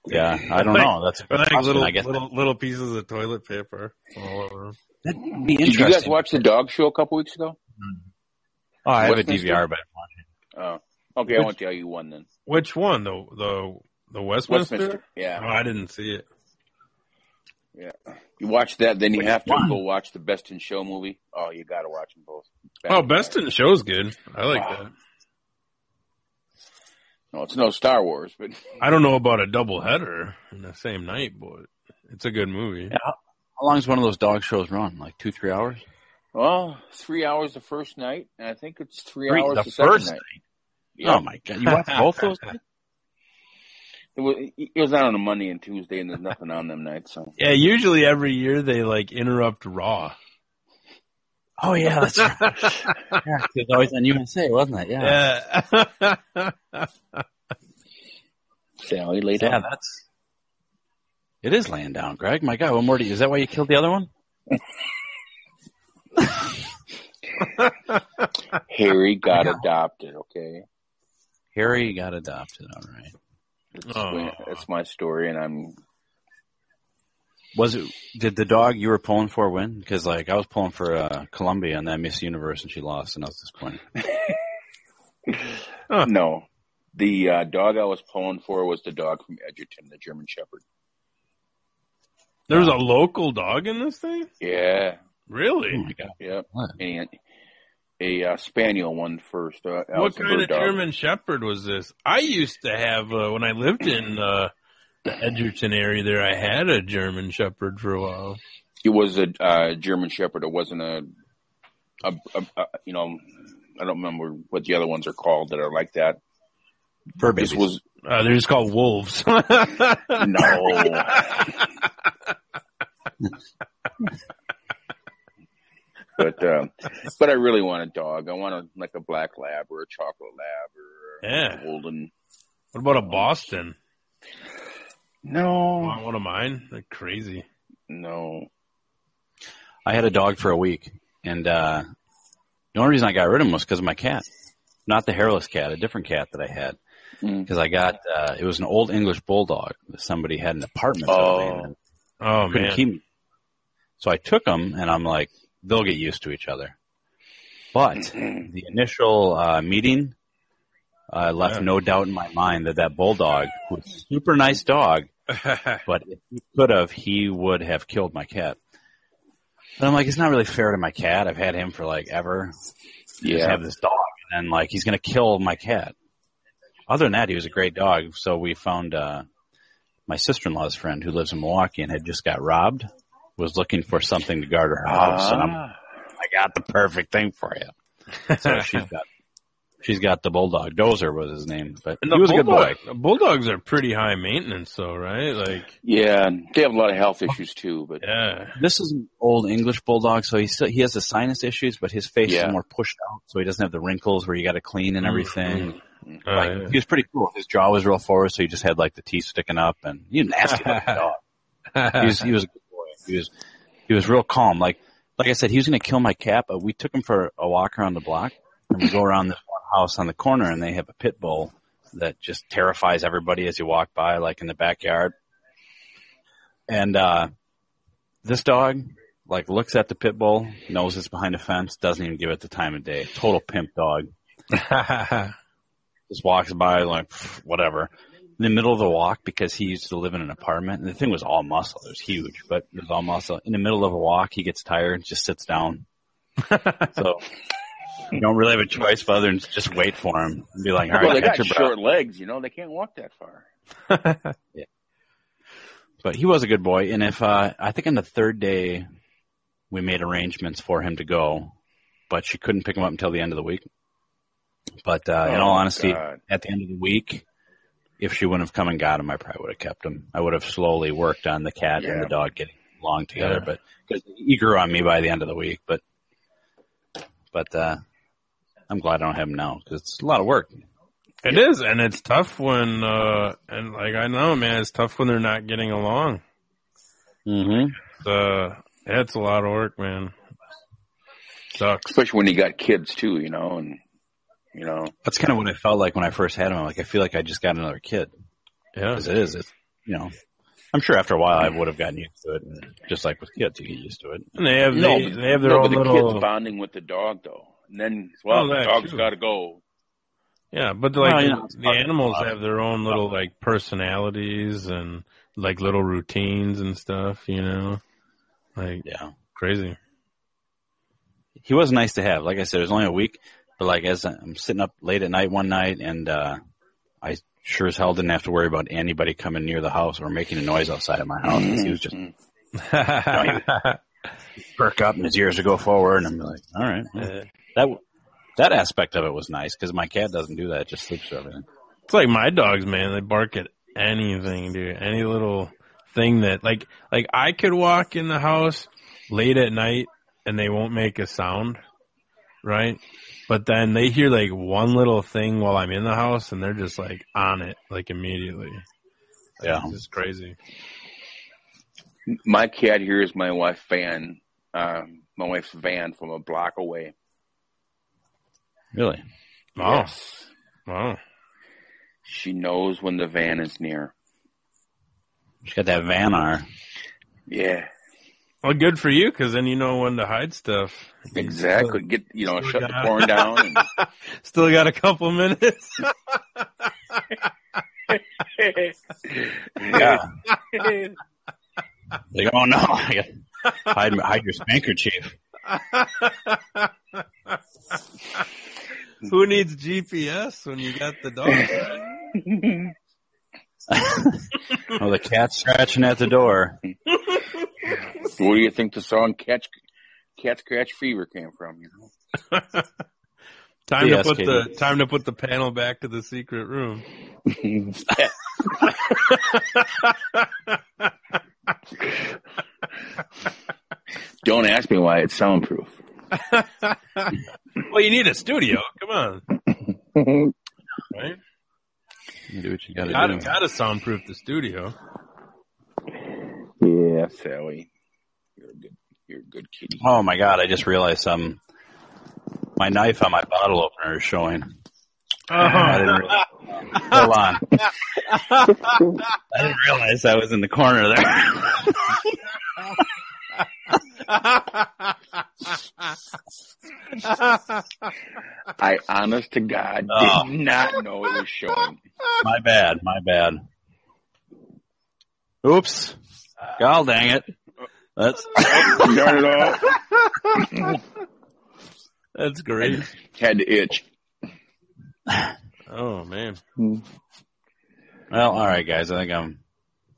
Yeah, I don't know. That's a Or good like question. little, I guess little little pieces of toilet paper all over. That'd be Did you guys watch the dog show a couple weeks ago? Mm-hmm. Oh, I have a DVR, but Oh, okay. I Which- won't tell you one then. Which one? The the the Westminster? Westminster. Yeah. Oh, I didn't see it. Yeah. You watch that, then you Which have to one? go watch the Best in Show movie. Oh, you got to watch them both. Back Oh, Best back. in Show's good. I like Wow. that. No, it's no Star Wars, but I don't know about a double header in the same night, but it's a good movie. Yeah. How long does one of those dog shows run? Like two, three hours? well, three hours the first night, and I think it's three, Three- hours the the, second first night. night. Yeah. Oh my god! You watch both those? It was, it was out on a Monday and Tuesday, and there's nothing on them nights. So Yeah, usually every year they like interrupt Raw. Oh yeah, that's right. yeah, it was always on USA, wasn't it? Yeah. Yeah. Sally laid Yeah, down. that's. It is laying down, Greg. My God, what more do you? Is that why you killed the other one? Harry got adopted. Okay, Harry got adopted. All right. that's, Aw. that's my story, and I'm Was it? Did the dog you were pulling for win? Because like I was pulling for uh, Colombia and that Miss Universe, and she lost, and I was disappointed. Huh. no. The uh, dog I was pulling for was the dog from Edgerton, the German Shepherd. There's a local dog in this thing? Yeah, Oh Really? my God. yep. And a uh, spaniel one first. Uh, What kind of dog. German Shepherd was this? I used to have uh, when I lived in uh, the Edgerton area. There, I had a German Shepherd for a while. It was a uh, German Shepherd. It wasn't a, a, a, a, you know, I don't remember what the other ones are called that are like that. Fur This babies. was Uh, they're just called wolves. no. but um, but I really want a dog. I want a like a black lab or a chocolate lab or Yeah. a golden. What about a Boston? No, Want one of mine? They're crazy. no. I had a dog for a week, and uh, the only reason I got rid of him was because of my cat. Not the hairless cat, a different cat that I had. Mm. Because I got, uh, it was an old English bulldog that somebody had an apartment Oh. building and Oh couldn't man. keep him. So I took them and I'm like, they'll get used to each other. But the initial uh, meeting uh, left Yeah. no doubt in my mind that that bulldog was a super nice dog, but if he could have, he would have killed my cat. But I'm like, it's not really fair to my cat. I've had him for like ever. Just Yeah. have this dog, and then like he's gonna kill my cat. Other than that, he was a great dog. So we found uh, my sister-in-law's friend who lives in Milwaukee and had just got robbed. Was looking for something to guard her house, and I'm, Ah. I got the perfect thing for you. So she's got she's got the bulldog. Dozer was his name, but And he was a good boy. Bulldogs are pretty high maintenance, though, right? Like, Yeah, they have a lot of health issues too. But yeah. This is an old English bulldog, so he still, he has the sinus issues, but his face Yeah. is more pushed out, so he doesn't have the wrinkles where you got to clean and everything. Oh, Like, yeah. He was pretty cool. His jaw was real forward, so he just had like the teeth sticking up, and he was nasty dog. He was he was a good boy. He was he was real calm. Like like I said, he was going to kill my cat, but we took him for a walk around the block, and we go around this one house on the corner, and they have a pit bull that just terrifies everybody as you walk by, like in the backyard. And uh this dog like looks at the pit bull, knows it's behind a fence, doesn't even give it the time of day. Total pimp dog. Just walks by like whatever. In the middle of the walk because he used to live in an apartment and the thing was all muscle. It was huge, but it was all muscle. In the middle of a walk, he gets tired, and just sits down. so you don't really have a choice other than just wait for him and be like, all right, well, they got your breath. short legs. You know, they can't walk that far. yeah. but he was a good boy. And if uh, I think on the third day, we made arrangements for him to go, but she couldn't pick him up until the end of the week. But uh, in Oh, all honesty, God. at the end of the week, if she wouldn't have come and got him, I probably would have kept him. I would have slowly worked on the cat and the dog getting along together. Yeah. But because he grew on me by the end of the week, but but uh, I'm glad I don't have him now because it's a lot of work. It is, and it's tough when, uh, and like I know, man, it's tough when they're not getting along. Mm-hmm. Uh, it's a lot of work, man. Sucks. especially when you got kids too, you know, and you know, That's kind of what I felt like when I first had him. I'm like, I feel like I just got another kid. Yeah. As it is, it's, you know, I'm sure after a while I would have gotten used to it. And just like with kids, you get used to it. And they have no, they, but- they have their no, own but the little kids bonding with the dog though, and then well, Oh, the that dog's too. got to go. Yeah, but like Well, you know, the part of the animals have their own little like personalities and like little routines and stuff, you know. Like Yeah. crazy. He was nice to have. Like I said, it was only a week, but like as I'm sitting up late at night one night and, uh, I sure as hell didn't have to worry about anybody coming near the house or making a noise outside of my house. 'cause He was just perk up and his ears would go forward and I'm like, all right. well, that, that aspect of it was nice because my cat doesn't do that. It just sleeps through everything. It's like my dogs, man. They bark at anything, dude. Any little thing that, like, like I could walk in the house late at night and they won't make a sound, right? But then they hear like one little thing while I'm in the house and they're just like on it, like immediately. Like, Yeah. It's crazy. My cat hears my wife van, um, my wife's van from a block away. Really? Wow. Yes. Wow. She knows when the van is near. She's got that van on her. Yeah, Well, good for you, because then you know when to hide stuff. exactly. Get you know, shut the got- porn down. And, Still got a couple minutes. Yeah. Like, oh no, hide, hide your spanker chief. Who needs GPS when you got the dog? Oh, the cat's scratching at the door. Where do you think the song "Catch Cat Scratch Fever" came from? You know, time Yes, to put Katie. the time to put the panel back to the secret room. don't ask me why it's soundproof. Well, you need a studio. Come on, right? You do what you gotta Gotta do. gotta soundproof the studio. Yeah, Sally, you're a good, you're a good kitty. Oh my god, I just realized um my knife on my bottle opener is showing. I didn't re- Hold on. I didn't realize I was in the corner there. I, honest to God, Oh. did not know it was showing. my bad, my bad. Oops. God dang it. That's Turn it off. That's great. Had to itch. Oh man. well, all right guys, I think I'm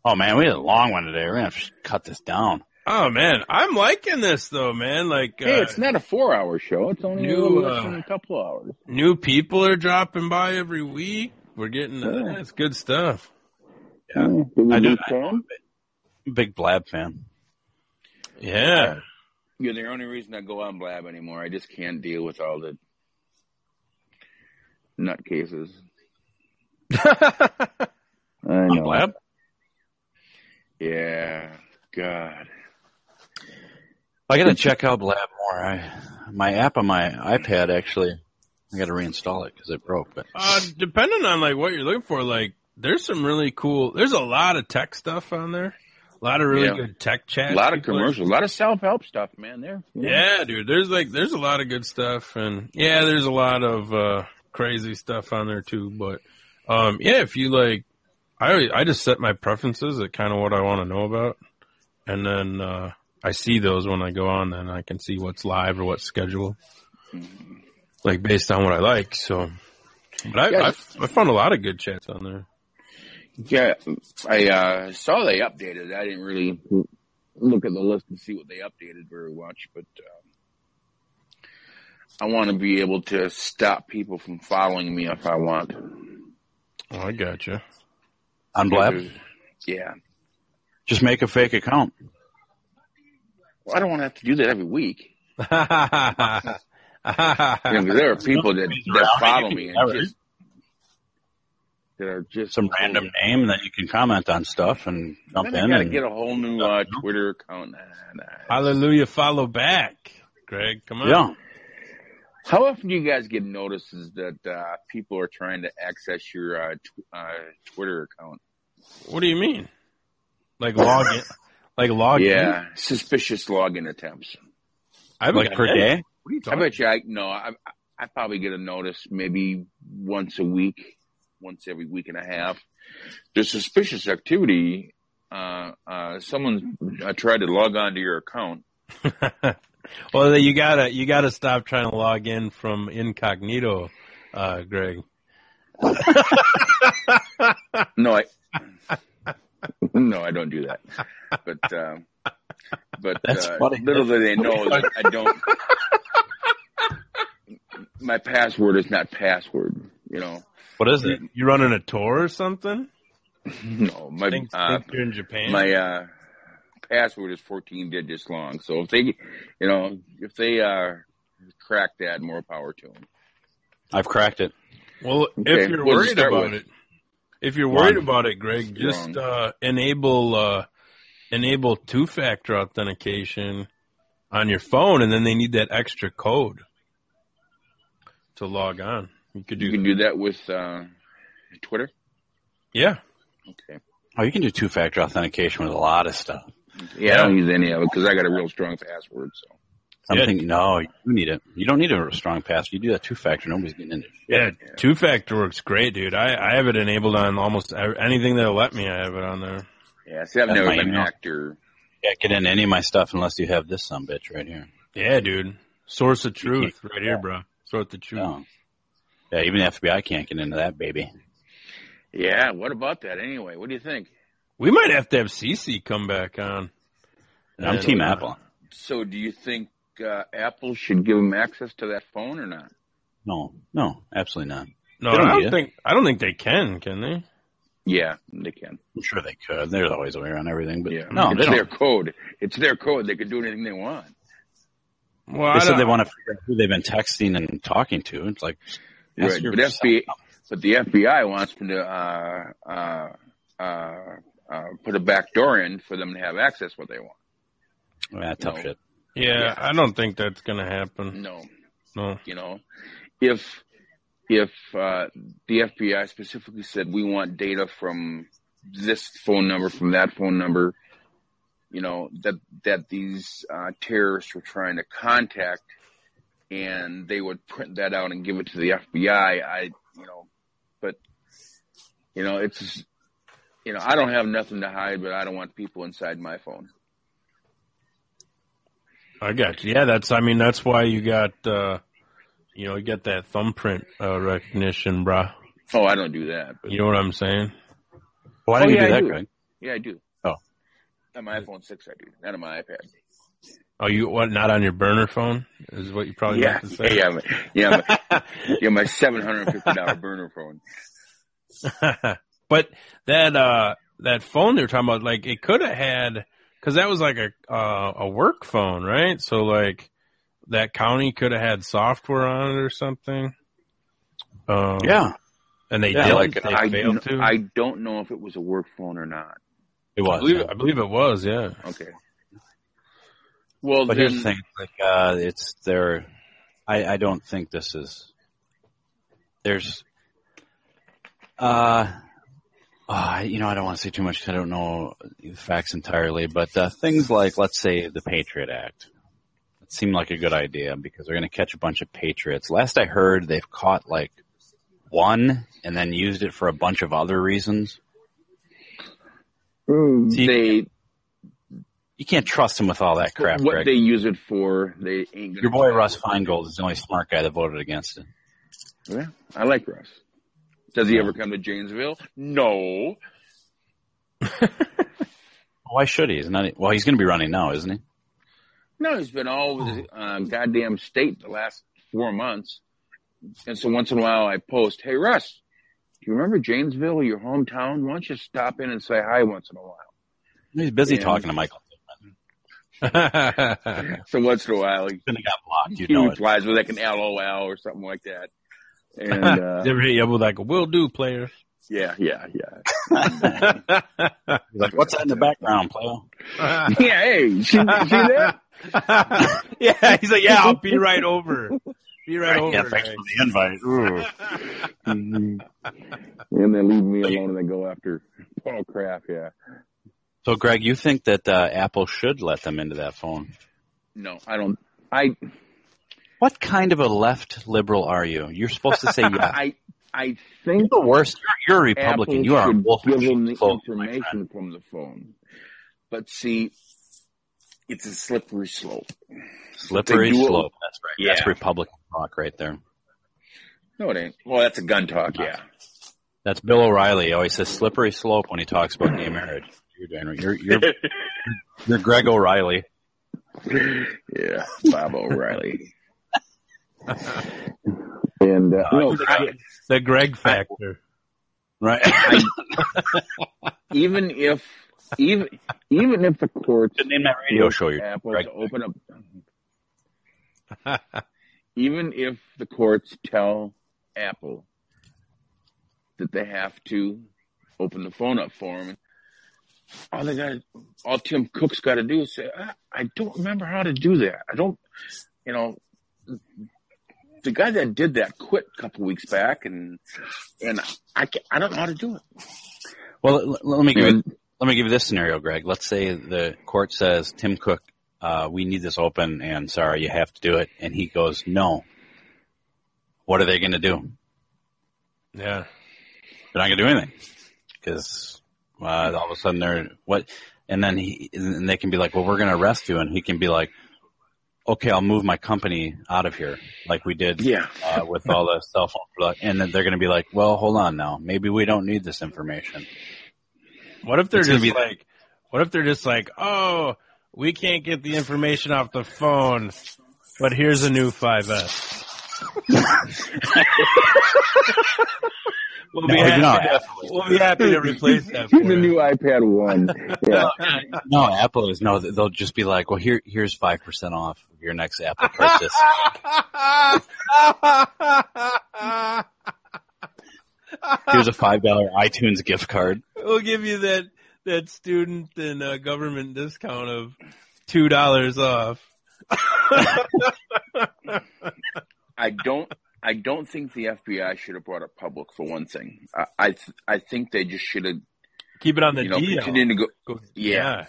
Oh man, we had a long one today. We're gonna have to cut this down. Oh man, I'm liking this though, man. Like, Hey, uh, it's not a four-hour show. It's only New, a little less uh, than a couple hours. new people are dropping by every week. We're getting uh, it's good stuff. Yeah. I do. I'm a big Blab fan. Yeah. You're the only reason I go on Blab anymore. I just can't deal with all the nutcases. I know. Blab? Yeah. God. I gotta check out Blab more. I, my app on my iPad actually, I gotta reinstall it because it broke. But Uh, depending on like what you're looking for, like there's some really cool. There's a lot of tech stuff on there. A lot of really Yeah. good tech chat. A lot of commercials, a lot of self-help stuff, man. There. Yeah, dude. There's like there's a lot of good stuff, and yeah, there's a lot of uh crazy stuff on there too. But um, yeah, if you like, I I just set my preferences at kind of what I want to know about, and then uh I see those when I go on. Then I can see what's live or what's scheduled, like based on what I like. So, but I Yeah. I, I found a lot of good chats on there. Yeah, I uh, saw they updated. I didn't really look at the list and see what they updated very much, but um, I want to be able to stop people from following me if I want. Oh, I gotcha. on Blab, Yeah. just make a fake account. Well, I don't want to have to do that every week. You know, 'cause there are people that, that follow me and just that are just Some random name that you can comment on stuff and jump Then I in. gotta And, get a whole new uh, Twitter account. Nah, nah. Hallelujah! Follow back, Greg. Come on. yeah, How often do you guys get notices that uh, people are trying to access your uh, tw- uh, Twitter account? What do you mean? Like login? like login? Yeah, suspicious login attempts. I haven't Like got per any. day? What are you talking? I bet you I no, I I probably get a notice maybe once a week, once every week and a half. There's suspicious activity. Uh, uh, someone uh, tried to log on to your account. well, you gotta you gotta stop trying to log in from incognito, uh, Greg. No, I no, I don't do that. But uh, but That's uh, funny. little do they know that I don't. My password is not password. You know, What is it? You running a tour or something? no, my Think, uh, think you're in Japan? my uh, password is 14 digits long. So if they, you know, if they uh, crack that, more power to them. I've cracked it. well, Okay, if you're what does worried about with? it, if you're worried Wrong. about it, Greg, just uh, enable uh, enable two factor authentication on your phone, and then they need that extra code to log on. You could do, You can do that with uh, Twitter. yeah. Okay. Oh, you can do two factor authentication with a lot of stuff. Yeah, I don't use any of it because I got a real strong password. So I'm Yeah. thinking, no, you need it. You don't need a strong password. You do that two factor. Nobody's getting into it. Yeah, two factor works great, dude. I, I have it enabled on almost anything that'll let me. I have it on there. yeah, see, I've That's never my been email. hacked or Can't get in any of my stuff unless you have this some bitch right here. Yeah, dude. Source of truth, right here, bro. Source of truth. No. Yeah, even the FBI can't get into that baby. yeah. What about that anyway? What do you think? We might have to have CC come back on. I'm And, Team uh, Apple. So, do you think uh, Apple should give them access to that phone or not? No, no, absolutely not. No, don't I don't need it. think I don't think they can. Can they? Yeah, they can. I'm sure they could. There's always a way around everything, but Yeah, no, it's they their code. It's their code. They can do anything they want. Well, They I said don't- they want to figure out who they've been texting and talking to. It's like, ask Right, but FBI, but the FBI wants them to uh, uh, uh, uh, put a back door in for them to have access what they want. Yeah, tough No. shit. Yeah, Yeah. I don't think that's gonna happen. No, No. you know, if if uh, the FBI specifically said we want data from this phone number from that phone number, you know that that these uh, terrorists were trying to contact, and they would print that out and give it to the FBI. I you know, but you know it's you know I don't have nothing to hide, but I don't want people inside my phone. I got you. Yeah, that's. I mean, that's why you got. uh You know, you get that thumbprint uh, recognition, bruh. Oh, I don't do that. But You know what I'm saying? Why Oh, did you yeah, do I that, do. Greg? yeah, I do. Oh. On my iPhone six, I do. Not on my iPad. Oh, you what? Not on your burner phone is what you probably Yeah, meant to say. yeah, my- yeah, my, yeah. My seven hundred and fifty dollar burner phone. but that uh that phone they were talking about, like it could have had because that was like a uh, a work phone, right? So like that county could have had software on it or something. Um, Yeah, and they Yeah, did. like, they I, failed to. I don't know if it was a work phone or not. it I was. believe, yeah. I believe it was. Yeah. Okay. Well, But then, here's the thing, like, uh, it's there. I, I don't think this is. There's, uh, uh, you know, I don't want to say too much 'cause I don't know the facts entirely, but uh, things like, let's say, the Patriot Act. It seemed like a good idea because they're going to catch a bunch of patriots. Last I heard, they've caught like one and then used it for a bunch of other reasons. See, they You can't trust him with all that crap, what Greg. they use it for, they ain't. Your boy Russ Feingold is the only smart guy that voted against it. Yeah, I like Russ. Does he ever come to Janesville? No. Why should he? He's not. Well, he's going to be running now, isn't he? No, he's been all over the uh, goddamn state the last four months. And so once in a while I post, hey Russ, do you remember Janesville, your hometown? Why don't you stop in and say hi once in a while? He's busy Yeah. talking to Michael. So once in a while he, Couldn't have got blocked. You he know it. with like an LOL or something like that. And uh, They ever hit you up with like a will do player? yeah, yeah, yeah. He's like, "What's that in the background, player?" Yeah, hey, see, see that? yeah, he's like, yeah, I'll be right over. Be right over. Yeah, thanks Greg. for the invite. Ooh. Mhm. and then leave me alone and they go after Paul Kraft. Yeah. So, Greg, you think that uh, Apple should let them into that phone? No, I don't. I What kind of a left liberal are you? You're supposed to say yes. I I think You're the worst. You're, you're a Republican. Apple you are a wolf. give them the friend. information from the phone. But see, it's a slippery slope. Slippery slope. That's right. Yeah. That's Republican talk right there. No, it ain't. Well, that's a gun talk. Yeah. That's Bill O'Reilly. He always says slippery slope when he talks about gay marriage. You're doing right. You're you're you're Greg O'Reilly. Yeah, Bob O'Reilly. and uh, no, I, The Greg factor. Right. even if even even if the courts Name that radio show you're Apple Greg. to open up, even if the courts tell Apple that they have to open the phone up for him. all they got, all Tim Cook's got to do is say, I, "I don't remember how to do that. I don't, you know." The guy that did that quit a couple weeks back, and and I I don't know how to do it. Well, l- l- let me give you, let me give you this scenario, Greg. Let's say the court says Tim Cook, uh, we need this open, and sorry, you have to do it, and he goes no. What are they going to do? Yeah. They're not going to do anything because uh, all of a sudden they're what, and then he and they can be like, well, we're going to arrest you, and he can be like, okay, I'll move my company out of here, like we did Yeah. uh, with all the cell phone product, and then they're going to be like, well, hold on now, maybe we don't need this information. What if they're It's just be- like, what if they're just like, oh, we can't get the information off the phone, but here's a new 5S. we'll be No, happy. no, to, we'll be happy to replace that. Here's For the you. new iPad one. Yeah. No, Apple is no. They'll just be like, well, here, here's five percent off of your next Apple purchase. Here's a five dollar iTunes gift card. we'll give you that that student and uh, government discount of two dollars off. I don't. I don't think the FBI should have brought it public for one thing. I I, th- I think they just should have Keep it on the you know DL. continued to go. Go- Yeah.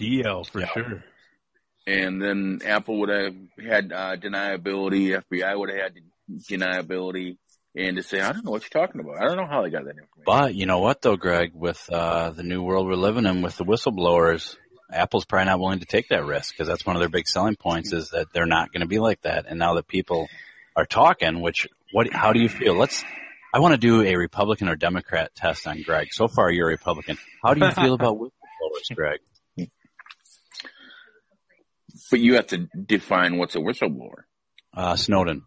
DL for Yeah. sure. And then Apple would have had uh, deniability. FBI would have had deniability, and to say I don't know what you're talking about. I don't know how they got that information. But you know what, though, Greg, with uh, the new world we're living in, with the whistleblowers, Apple's probably not willing to take that risk because that's one of their big selling points is that they're not going to be like that. And now that people are talking, which what? How do you feel? Let's. I want to do a Republican or Democrat test on Greg. So far, you're a Republican. How do you feel about whistleblowers, Greg? But you have to define what's a whistleblower. Uh, Snowden,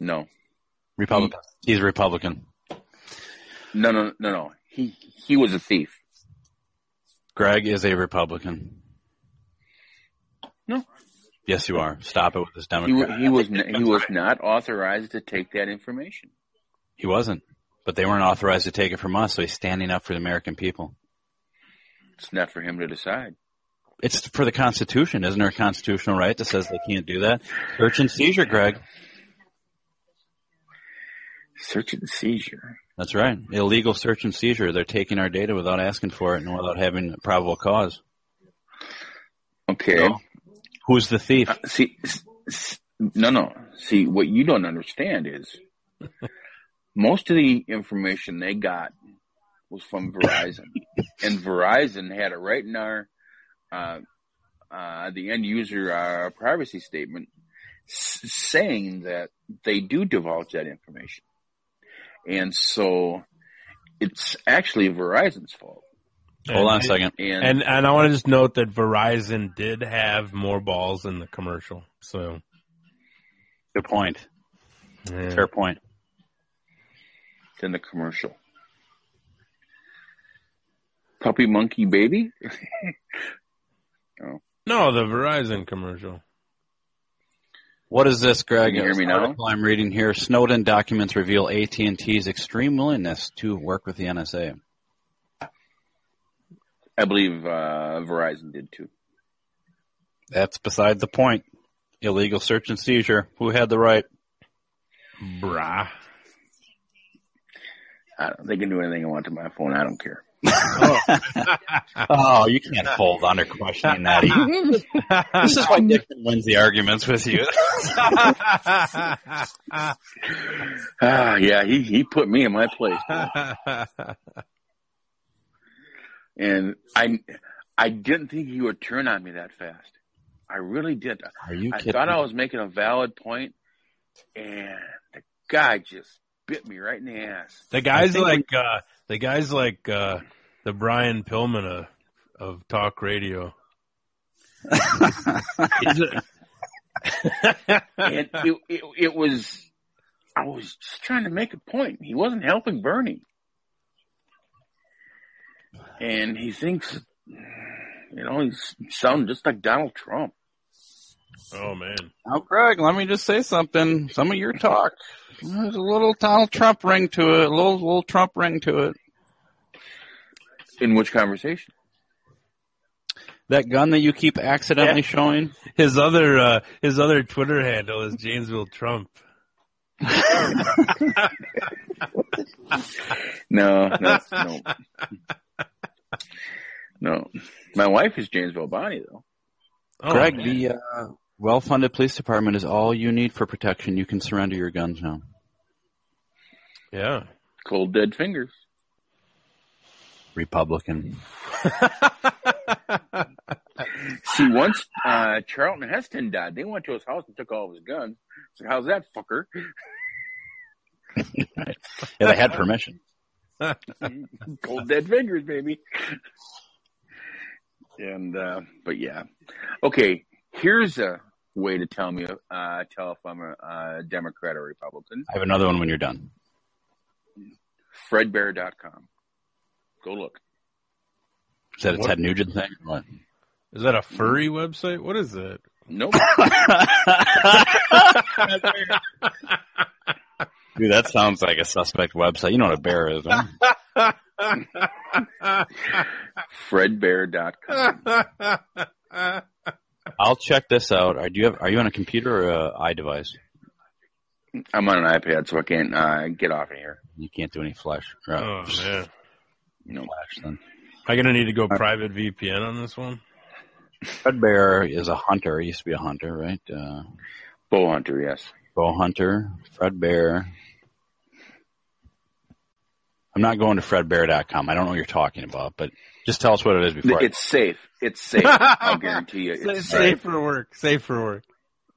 No, Republican. He's a Republican. no, no, no, no. He he was a thief. Greg is a Republican. No. Yes, you are. Stop it with this He Democrat. he was n- he was not authorized to take that information. He wasn't. But they weren't authorized to take it from us, so he's standing up for the American people. It's not for him to decide. It's for the Constitution. Isn't there a constitutional right that says they can't do that? Search and seizure, Greg. Search and seizure. That's right. Illegal search and seizure. They're taking our data without asking for it and without having a probable cause. Okay. No. Who's the thief? Uh, see, no, no. See, what you don't understand is most of the information they got was from Verizon, and Verizon had it right in our uh, uh, the end user uh, privacy statement s- saying that they do divulge that information, and so it's actually Verizon's fault. Hold on a second. And, And and I want to just note that Verizon did have more balls in the commercial. So Good point. yeah. Fair point. than the commercial. Puppy monkey baby? Oh. no, the Verizon commercial. What is this, Greg? Can you hear me now? article I'm reading here. Snowden documents reveal AT&T's extreme willingness to work with the NSA. I believe uh, Verizon did too. That's beside the point. Illegal search and seizure. Who had the right? Brah. I don't, they can do anything they want to my phone. I don't care. Oh, you can't fold under questioning that. this is why Nixon wins the arguments with you. Ah, yeah, he he put me in my place, and I I didn't think he would turn on me that fast. I really did. Are you I kidding? thought I was making a valid point, and the guy just bit me right in the ass. The guy's like uh the guy's like uh the Brian Pillman of, of talk radio. He's a- and it, it, it was, I was just trying to make a point. He wasn't helping Bernie. And he thinks, you know, he's sounding just like Donald Trump. oh man. Now, Greg, let me just say something. Some of your talk, there's a little Donald Trump ring to it, a little, little Trump ring to it. In which conversation? That gun that you keep accidentally showing. His other uh his other Twitter handle is Janesville Trump. No, no, no. No. My wife is Janesville Bonnie, though. Oh, Greg, man. the uh, well-funded police department is all you need for protection. You can surrender your guns now. Yeah. Cold dead fingers. Republican. See, once uh, Charlton Heston died, they went to his house and took all of his guns. So how's that fucker? Yeah, they had permission. Cold dead fingers, baby. And uh, but yeah, okay. Here's a way to tell me, uh, tell if I'm a uh, Democrat or Republican. I have another one when you're done. FredBear.com. Go look. Is that a What? Ted Nugent thing? or What? Is that a furry website? What is that? Nope. Dude, that sounds like a suspect website. You know what a bear is, huh? FredBear.com. I'll check this out. Are, do you have, are you on a computer or a iDevice? I'm on an iPad, so I can't uh, get off of here. You can't do any flash. Or, Oh man. You know, flash then. Am I gonna need to go private VPN on this one? Fred Bear is a hunter. He used to be a hunter, right? Uh, bow hunter, yes. bow hunter. Fred Bear. I'm not going to fredbear.com. I don't know what you're talking about, but just tell us what it is before. I- It's safe. It's safe. I'll guarantee you. It's Safe safe. for work. Safe for work.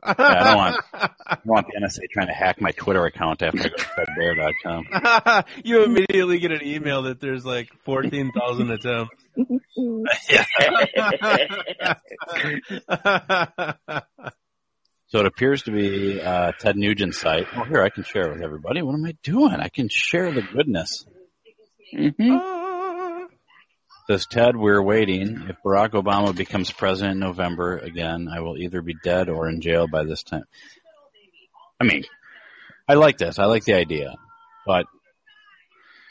Yeah, I don't want, I don't want the NSA trying to hack my Twitter account after I go to fredbear.com. you immediately get an email that there's like fourteen thousand attempts. So it appears to be uh, Ted Nugent's site. Oh, here I can share it with everybody. What am I doing? I can share the goodness. Says Ted, we're waiting. If Barack Obama becomes president in November again, I will either be dead or in jail by this time. I mean, I like this. I like the idea, but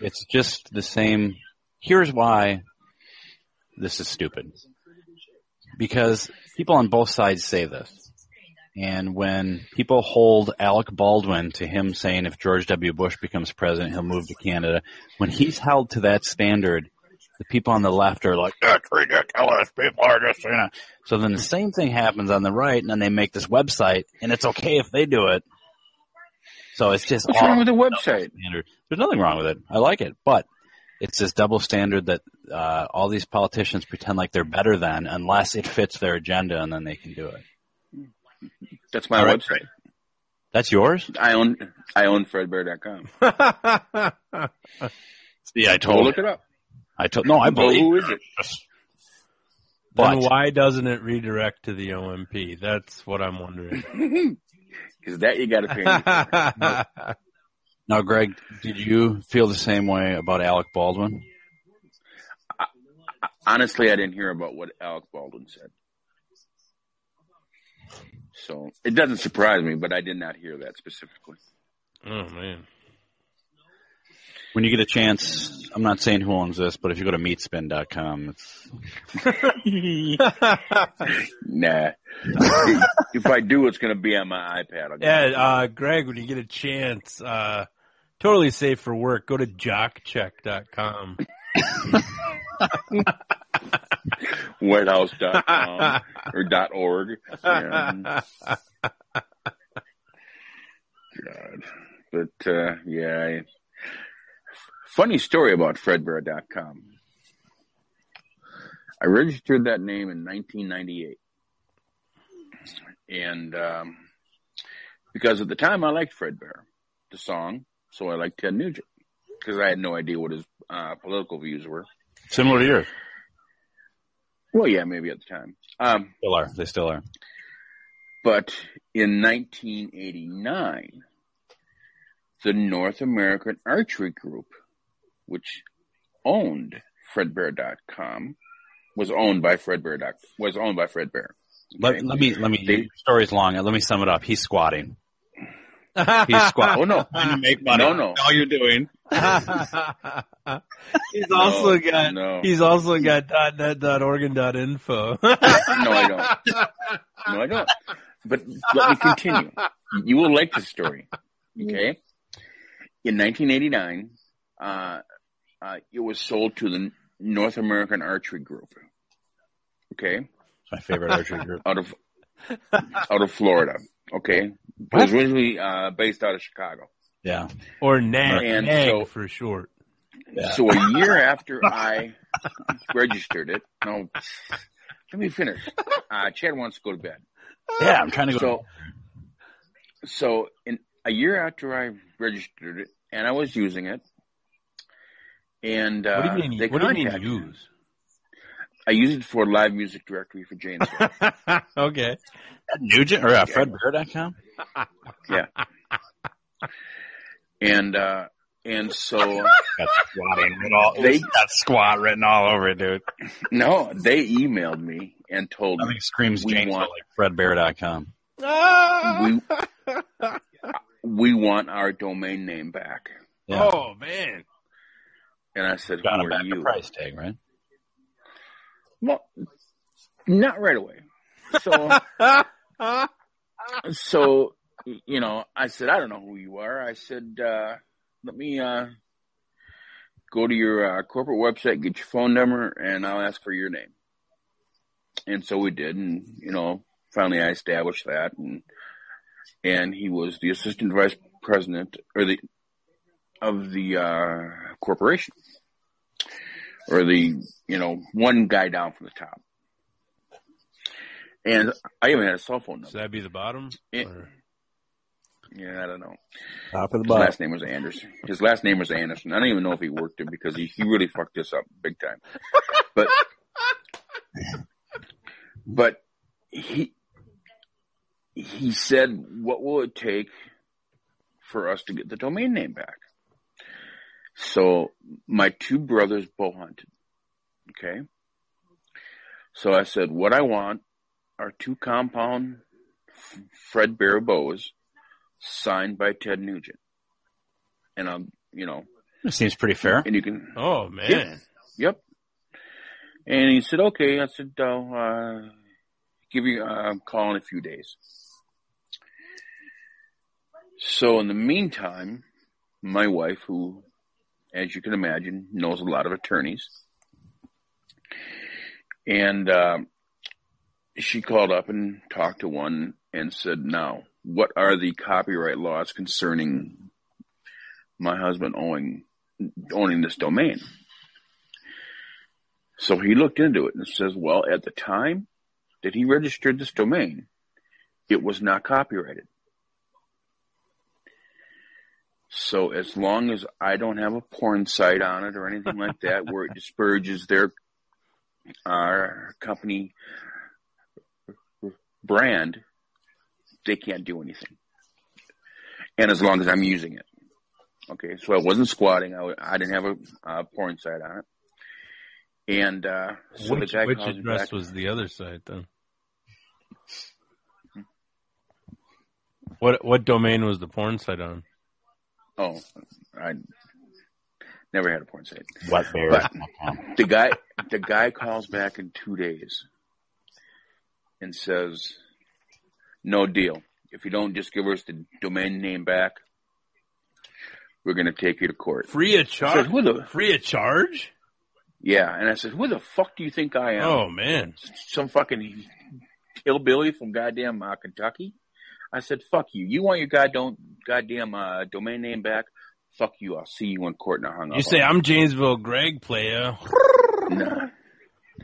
it's just the same. Here's why this is stupid. Because people on both sides say this. And when people hold Alec Baldwin to him saying if George W. Bush becomes president, he'll move to Canada, when he's held to that standard, the people on the left are like, that's ridiculous. People are just, you know. So then the same thing happens on the right, and then they make this website, and it's okay if they do it. So it's just What's all wrong with the website? standard. There's nothing wrong with it. I like it, but it's this double standard that uh, all these politicians pretend like they're better than, unless it fits their agenda, and then they can do it. That's my All right. website. That's yours? I own I own FredBear.com. Yeah, I Go told. look it up. I told. No, I believe. who is it? Then why doesn't it redirect to the OMP? That's what I'm wondering. Because that you got to pay. Now, Greg, did you feel the same way about Alec Baldwin? Honestly, I didn't hear about what Alec Baldwin said. So it doesn't surprise me, but I did not hear that specifically. oh man. When you get a chance, I'm not saying who owns this, but if you go to meatspin.com, it's Nah. if I do, it's going to be on my iPad. I'll Yeah, uh, Greg, when you get a chance, uh, totally safe for work. Go to jockcheck.com. Whitehouse.com or dot .org. Yeah. God. But, uh, yeah. I, funny story about fredbear.com. I registered that name in 1998. And, um, because at the time I liked Fred Bear, the song, so I liked Ted Nugent because I had no idea what his uh, political views were. similar to yours. Well, yeah, maybe at the time. Um, Still are. They still are. but in 1989, the North American Archery Group, which owned FredBear.com, was owned by Fred Bear. Was owned by Fred Bear. Let, let me let me. They- your story's long. Let me sum it up. He's squatting. He's squatting. Oh no, Trying to make money. no, no. All you're doing. he's also got no. he's also got dot net dot organ dot info. No, I don't. No, I don't. But let me continue. You will like this story. Okay. In 1989, uh, uh, it was sold to the North American Archery Group. Okay. My favorite archery group. Out of out of Florida. Okay. It was originally uh, based out of Chicago. Yeah. or NAG, And NAG so- for short. Yeah. So a year after I registered it, no, let me finish. Uh, Chad wants to go to bed. Yeah, I'm trying to go. So, so in a year after I registered it, and I was using it, and uh, What do you mean? they What do you mean contacted use? I use it for live music directory for James. okay. Nugent or uh, FredBear.com? yeah, and uh, and so Got squatting written all. They- got squat written all over it, dude. no, they emailed me and told me Nothing screams We James want- like FredBear.com. we we want our domain name back. Yeah. Oh man. And I said, Got "Who him are back you?" price tag, right? Well, not right away. So, so you know, I said, I don't know who you are. I said, uh, let me uh, go to your uh, corporate website, get your phone number, and I'll ask for your name. And so we did, and you know, finally I established that, and and he was the assistant vice president or the of the uh, corporation, or the you know one guy down from the top. And I even had a cell phone number. So that'd be the bottom? It- Yeah, I don't know. Top of the His last name was Anderson. His last name was Anderson. I don't even know if he worked there because he, he really fucked this up big time. But but he he said, "What will it take for us to get the domain name back?" So my two brothers bow hunted. Okay. So I said, "What I want are two compound Fred Bear bows." signed by Ted Nugent. And I'm, you know, It seems pretty fair. and you can, Oh man. Yep. yep. And he said, okay. I said, I'll, uh, give you a call in a few days. So in the meantime, my wife, who, as you can imagine, knows a lot of attorneys, and, um, she called up and talked to one and said, now, what are the copyright laws concerning my husband owning owning this domain? So he looked into it and says, well, at the time that he registered this domain, it was not copyrighted. So as long as I don't have a porn site on it or anything like that where it disparages their our company brand, they can't do anything. And as long as I'm using it. Okay, so I wasn't squatting. I, I didn't have a uh, porn site on it. And uh, so which which address back. was the other site then? What what domain was the porn site on? Oh, I Never had a porn site. What bear. But the guy, the guy calls back in two days and says, "No deal. If you don't just give us the domain name back, we're going to take you to court." Free of charge. said, "Who the Free of charge. yeah?" And I said, "Who the fuck do you think I am? Oh man. Some fucking hillbilly from goddamn uh, Kentucky?" I said, "Fuck you. You want your goddamn goddamn uh, domain name back? Fuck you. I'll see you in court." And I hung up. You say I'm Janesville Greg player. Nah.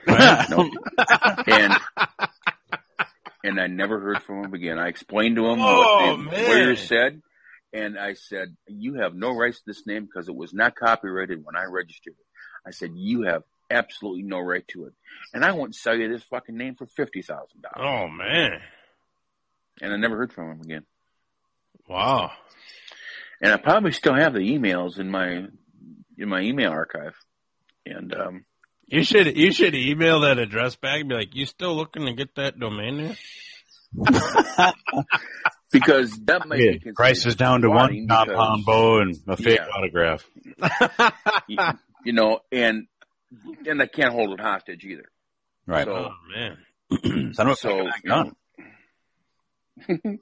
no. And and I never heard from him again. I explained to him Oh, what the lawyer said, and I said, "You have no rights to this name because it was not copyrighted when I registered it." I said, "You have absolutely no right to it, and I won't sell you this fucking name for fifty thousand dollars." Oh man. And I never heard from him again. Wow. And I probably still have the emails in my in my email archive. And um, You should you should email that address back and be like, you still looking to get that domain name? because that might Yeah, be considered price is down to squatting one because- compound bow and a fake Yeah. autograph. you, you know, and and I can't hold it hostage either. Right. So, Oh man. Son of a so fucking you know. Gun.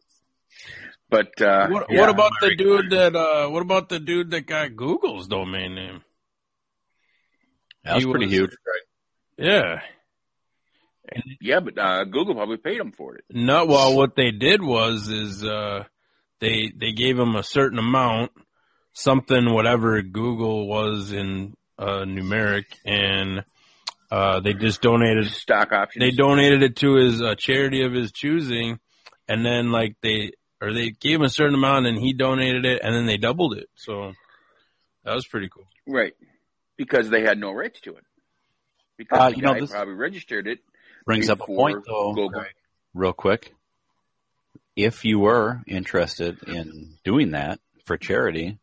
but uh, What, yeah, what about the dude that uh what about the dude that got Google's domain name? That was He pretty was- huge. Yeah. yeah, but uh, Google probably paid him for it. No, well, what they did was is uh, they they gave him a certain amount, something whatever Google was in uh, numeric, and uh, they just donated stock options. They donated it to his uh, charity of his choosing, and then like they or they gave him a certain amount, and he donated it, and then they doubled it. So that was pretty cool. right because they had no rights to it. Because Uh, you know, guy this probably registered it. Brings up a point though, Google. Real quick. If you were interested in doing that for charity,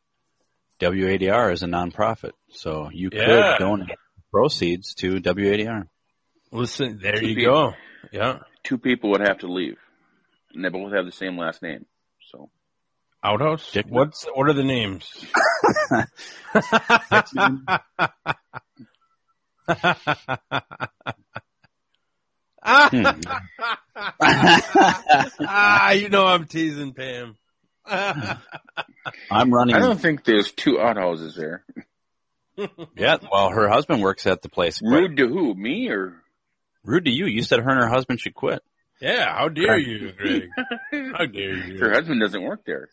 WADR is a nonprofit, so you Yeah. could donate proceeds to WADR. Listen, there Two you people. go. Yeah, Two people would have to leave, and they both have the same last name. So outhouse. Dick- What's what are the names? Hmm. ah, you know I'm teasing Pam. I'm running. I don't think there's two outhouses there. Yeah, well, her husband works at the place. Rude to who? Me or? Rude to you. You said her and her husband should quit. Yeah, how dare you, Greg? How dare you? Her husband doesn't work there.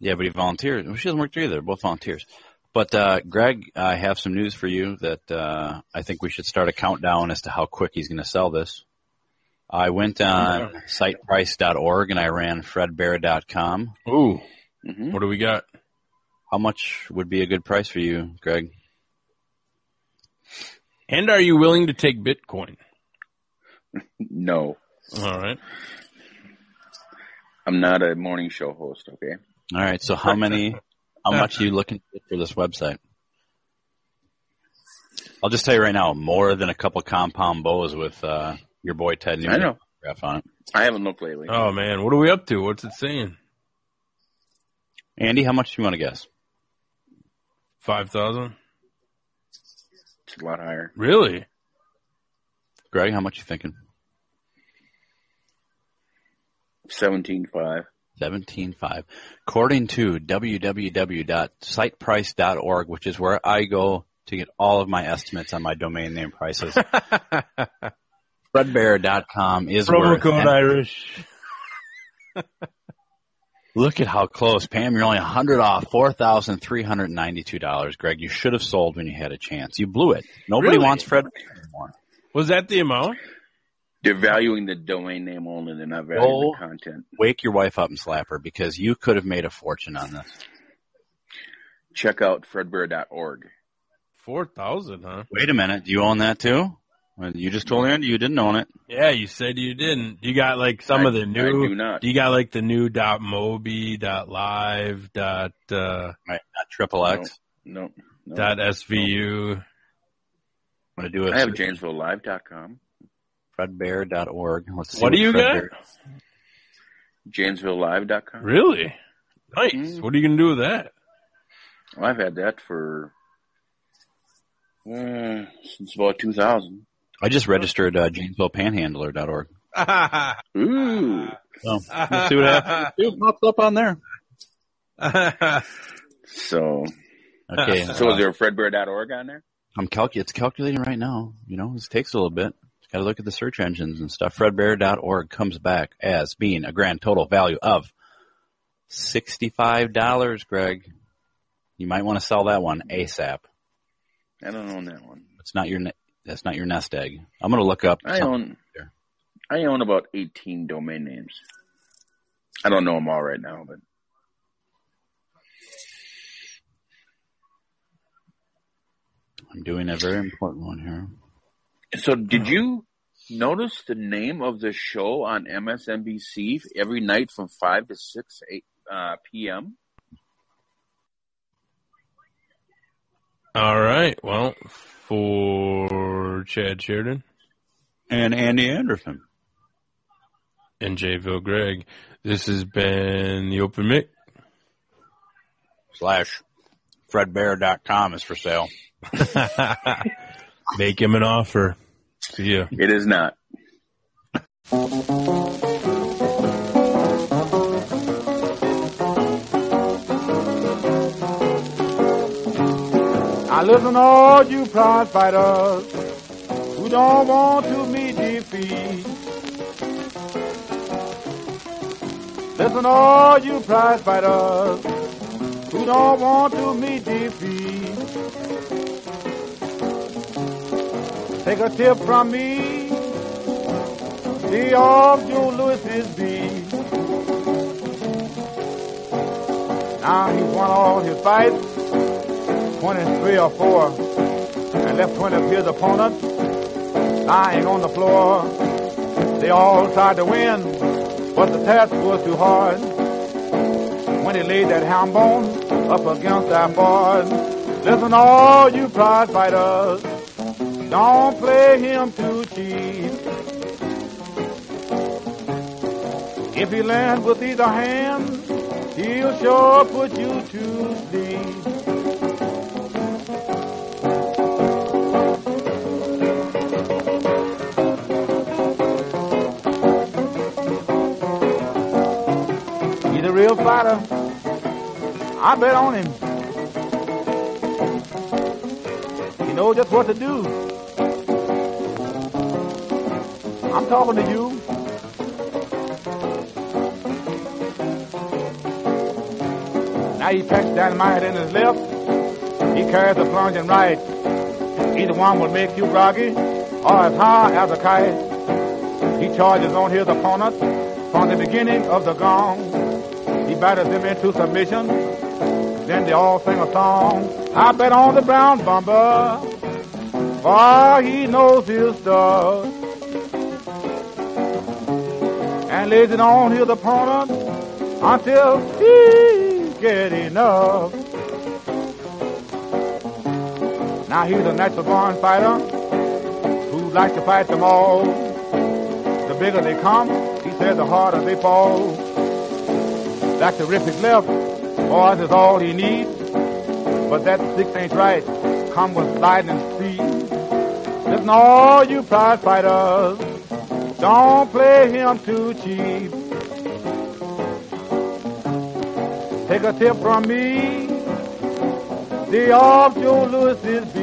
Yeah, but he volunteers. Well, she doesn't work there either. They're both volunteers. But uh, Greg, I have some news for you that uh, I think we should start a countdown as to how quick he's going to sell this. I went on siteprice.org and I ran fredbear.com. Ooh, Mhm. what do we got? How much would be a good price for you, Greg? And are you willing to take Bitcoin? No, All right. I'm not a morning show host. Okay. All right. So how many? How much are you looking for this website? I'll just tell you right now, more than a couple compound bows with uh, your boy Ted Newman I know. autograph on it. I haven't looked lately. Oh man, what are we up to? What's it saying? Andy, how much do you want to guess? Five thousand? It's a lot higher. Really? Greg, how much you thinking? Seventeen five. Seventeen five. According to www.siteprice.org, which is where I go to get all of my estimates on my domain name prices, Fredbear.com is Promo where. code Irish. Look at how close, Pam. You're only a hundred off, four thousand three hundred ninety-two dollars. Greg, you should have sold when you had a chance. You blew it. Nobody Really? wants Fred anymore. Was that the amount? They're valuing the domain name only. They're not valuing Oh. the content. Wake your wife up and slap her because you could have made a fortune on this. Check out fredbear.org. Four thousand, huh? Wait a minute. Do you own that too? Well, You just told Andy you didn't own it. Yeah, you said you didn't. You got like some I- of the new. I do not. You got like the new dot mobi dot live dot uh, Right. Not triple X. No, no. dot svu. I'm going to do it. I have JanesvilleLive.com. Fredbear.org. Let's see What do you Fred got? Bear- Really? Nice. Mm. What are you gonna do with that? Well, I've had that for Uh, since about 2000. I just registered uh, JanesvillePanhandler.org. Ooh. So we'll see what happens. See what pops up on there. So, Okay. so is there a fredbear.org on there? I'm calc- it's calculating right now. You know, this takes a little bit. Got to look at the search engines and stuff. Fredbear.org comes back as being a grand total value of $65, Greg. You might want to sell that one ASAP. I don't own that one. It's not your, that's not your nest egg. I'm going to look up. I own. I own about 18 domain names. I don't know them all right now, but I'm doing a very important one here. So did you notice the name of the show on MSNBC every night from 5 to 6 8, uh, p.m.? All right. Well, for Chad Sheridan And Andy Anderson. and Jayville Greg, this has been the Open Mic. Slash FredBear.com is for sale. Make him an offer. See ya. It is not. I listen to all you prize fighters who don't want to meet defeat. Listen to all you prize fighters who don't want to meet defeat. Take a tip from me, be off Joe Louis's beat. Now he's won all his fights. 23 or 4 and left 20 of his opponents lying on the floor. They all tried to win, but the task was too hard. When he laid that ham bone up against that board, listen all you prize fighters, don't play him too cheap. If he lands with either hand, he'll sure put you to sleep. He's a real fighter. I bet on him. He knows just what to do. Talking to you. Now he packs dynamite in his left. He carries a plunging right. Either one will make you groggy or as high as a kite. He charges on his opponent from the beginning of the gong. He batters them into submission. Then they all sing a song. I bet on the brown bomber, for he knows his stuff. And it on his opponent until he get enough. Now he's a natural born fighter who likes to fight them all. The bigger they come, he says the harder they fall. That terrific left, boys, is all he needs. But that six ain't right. Come with lightning speed. Listen, all you prize fighters, don't play him too cheap. Take a tip from me, the off Joe Louis's beat.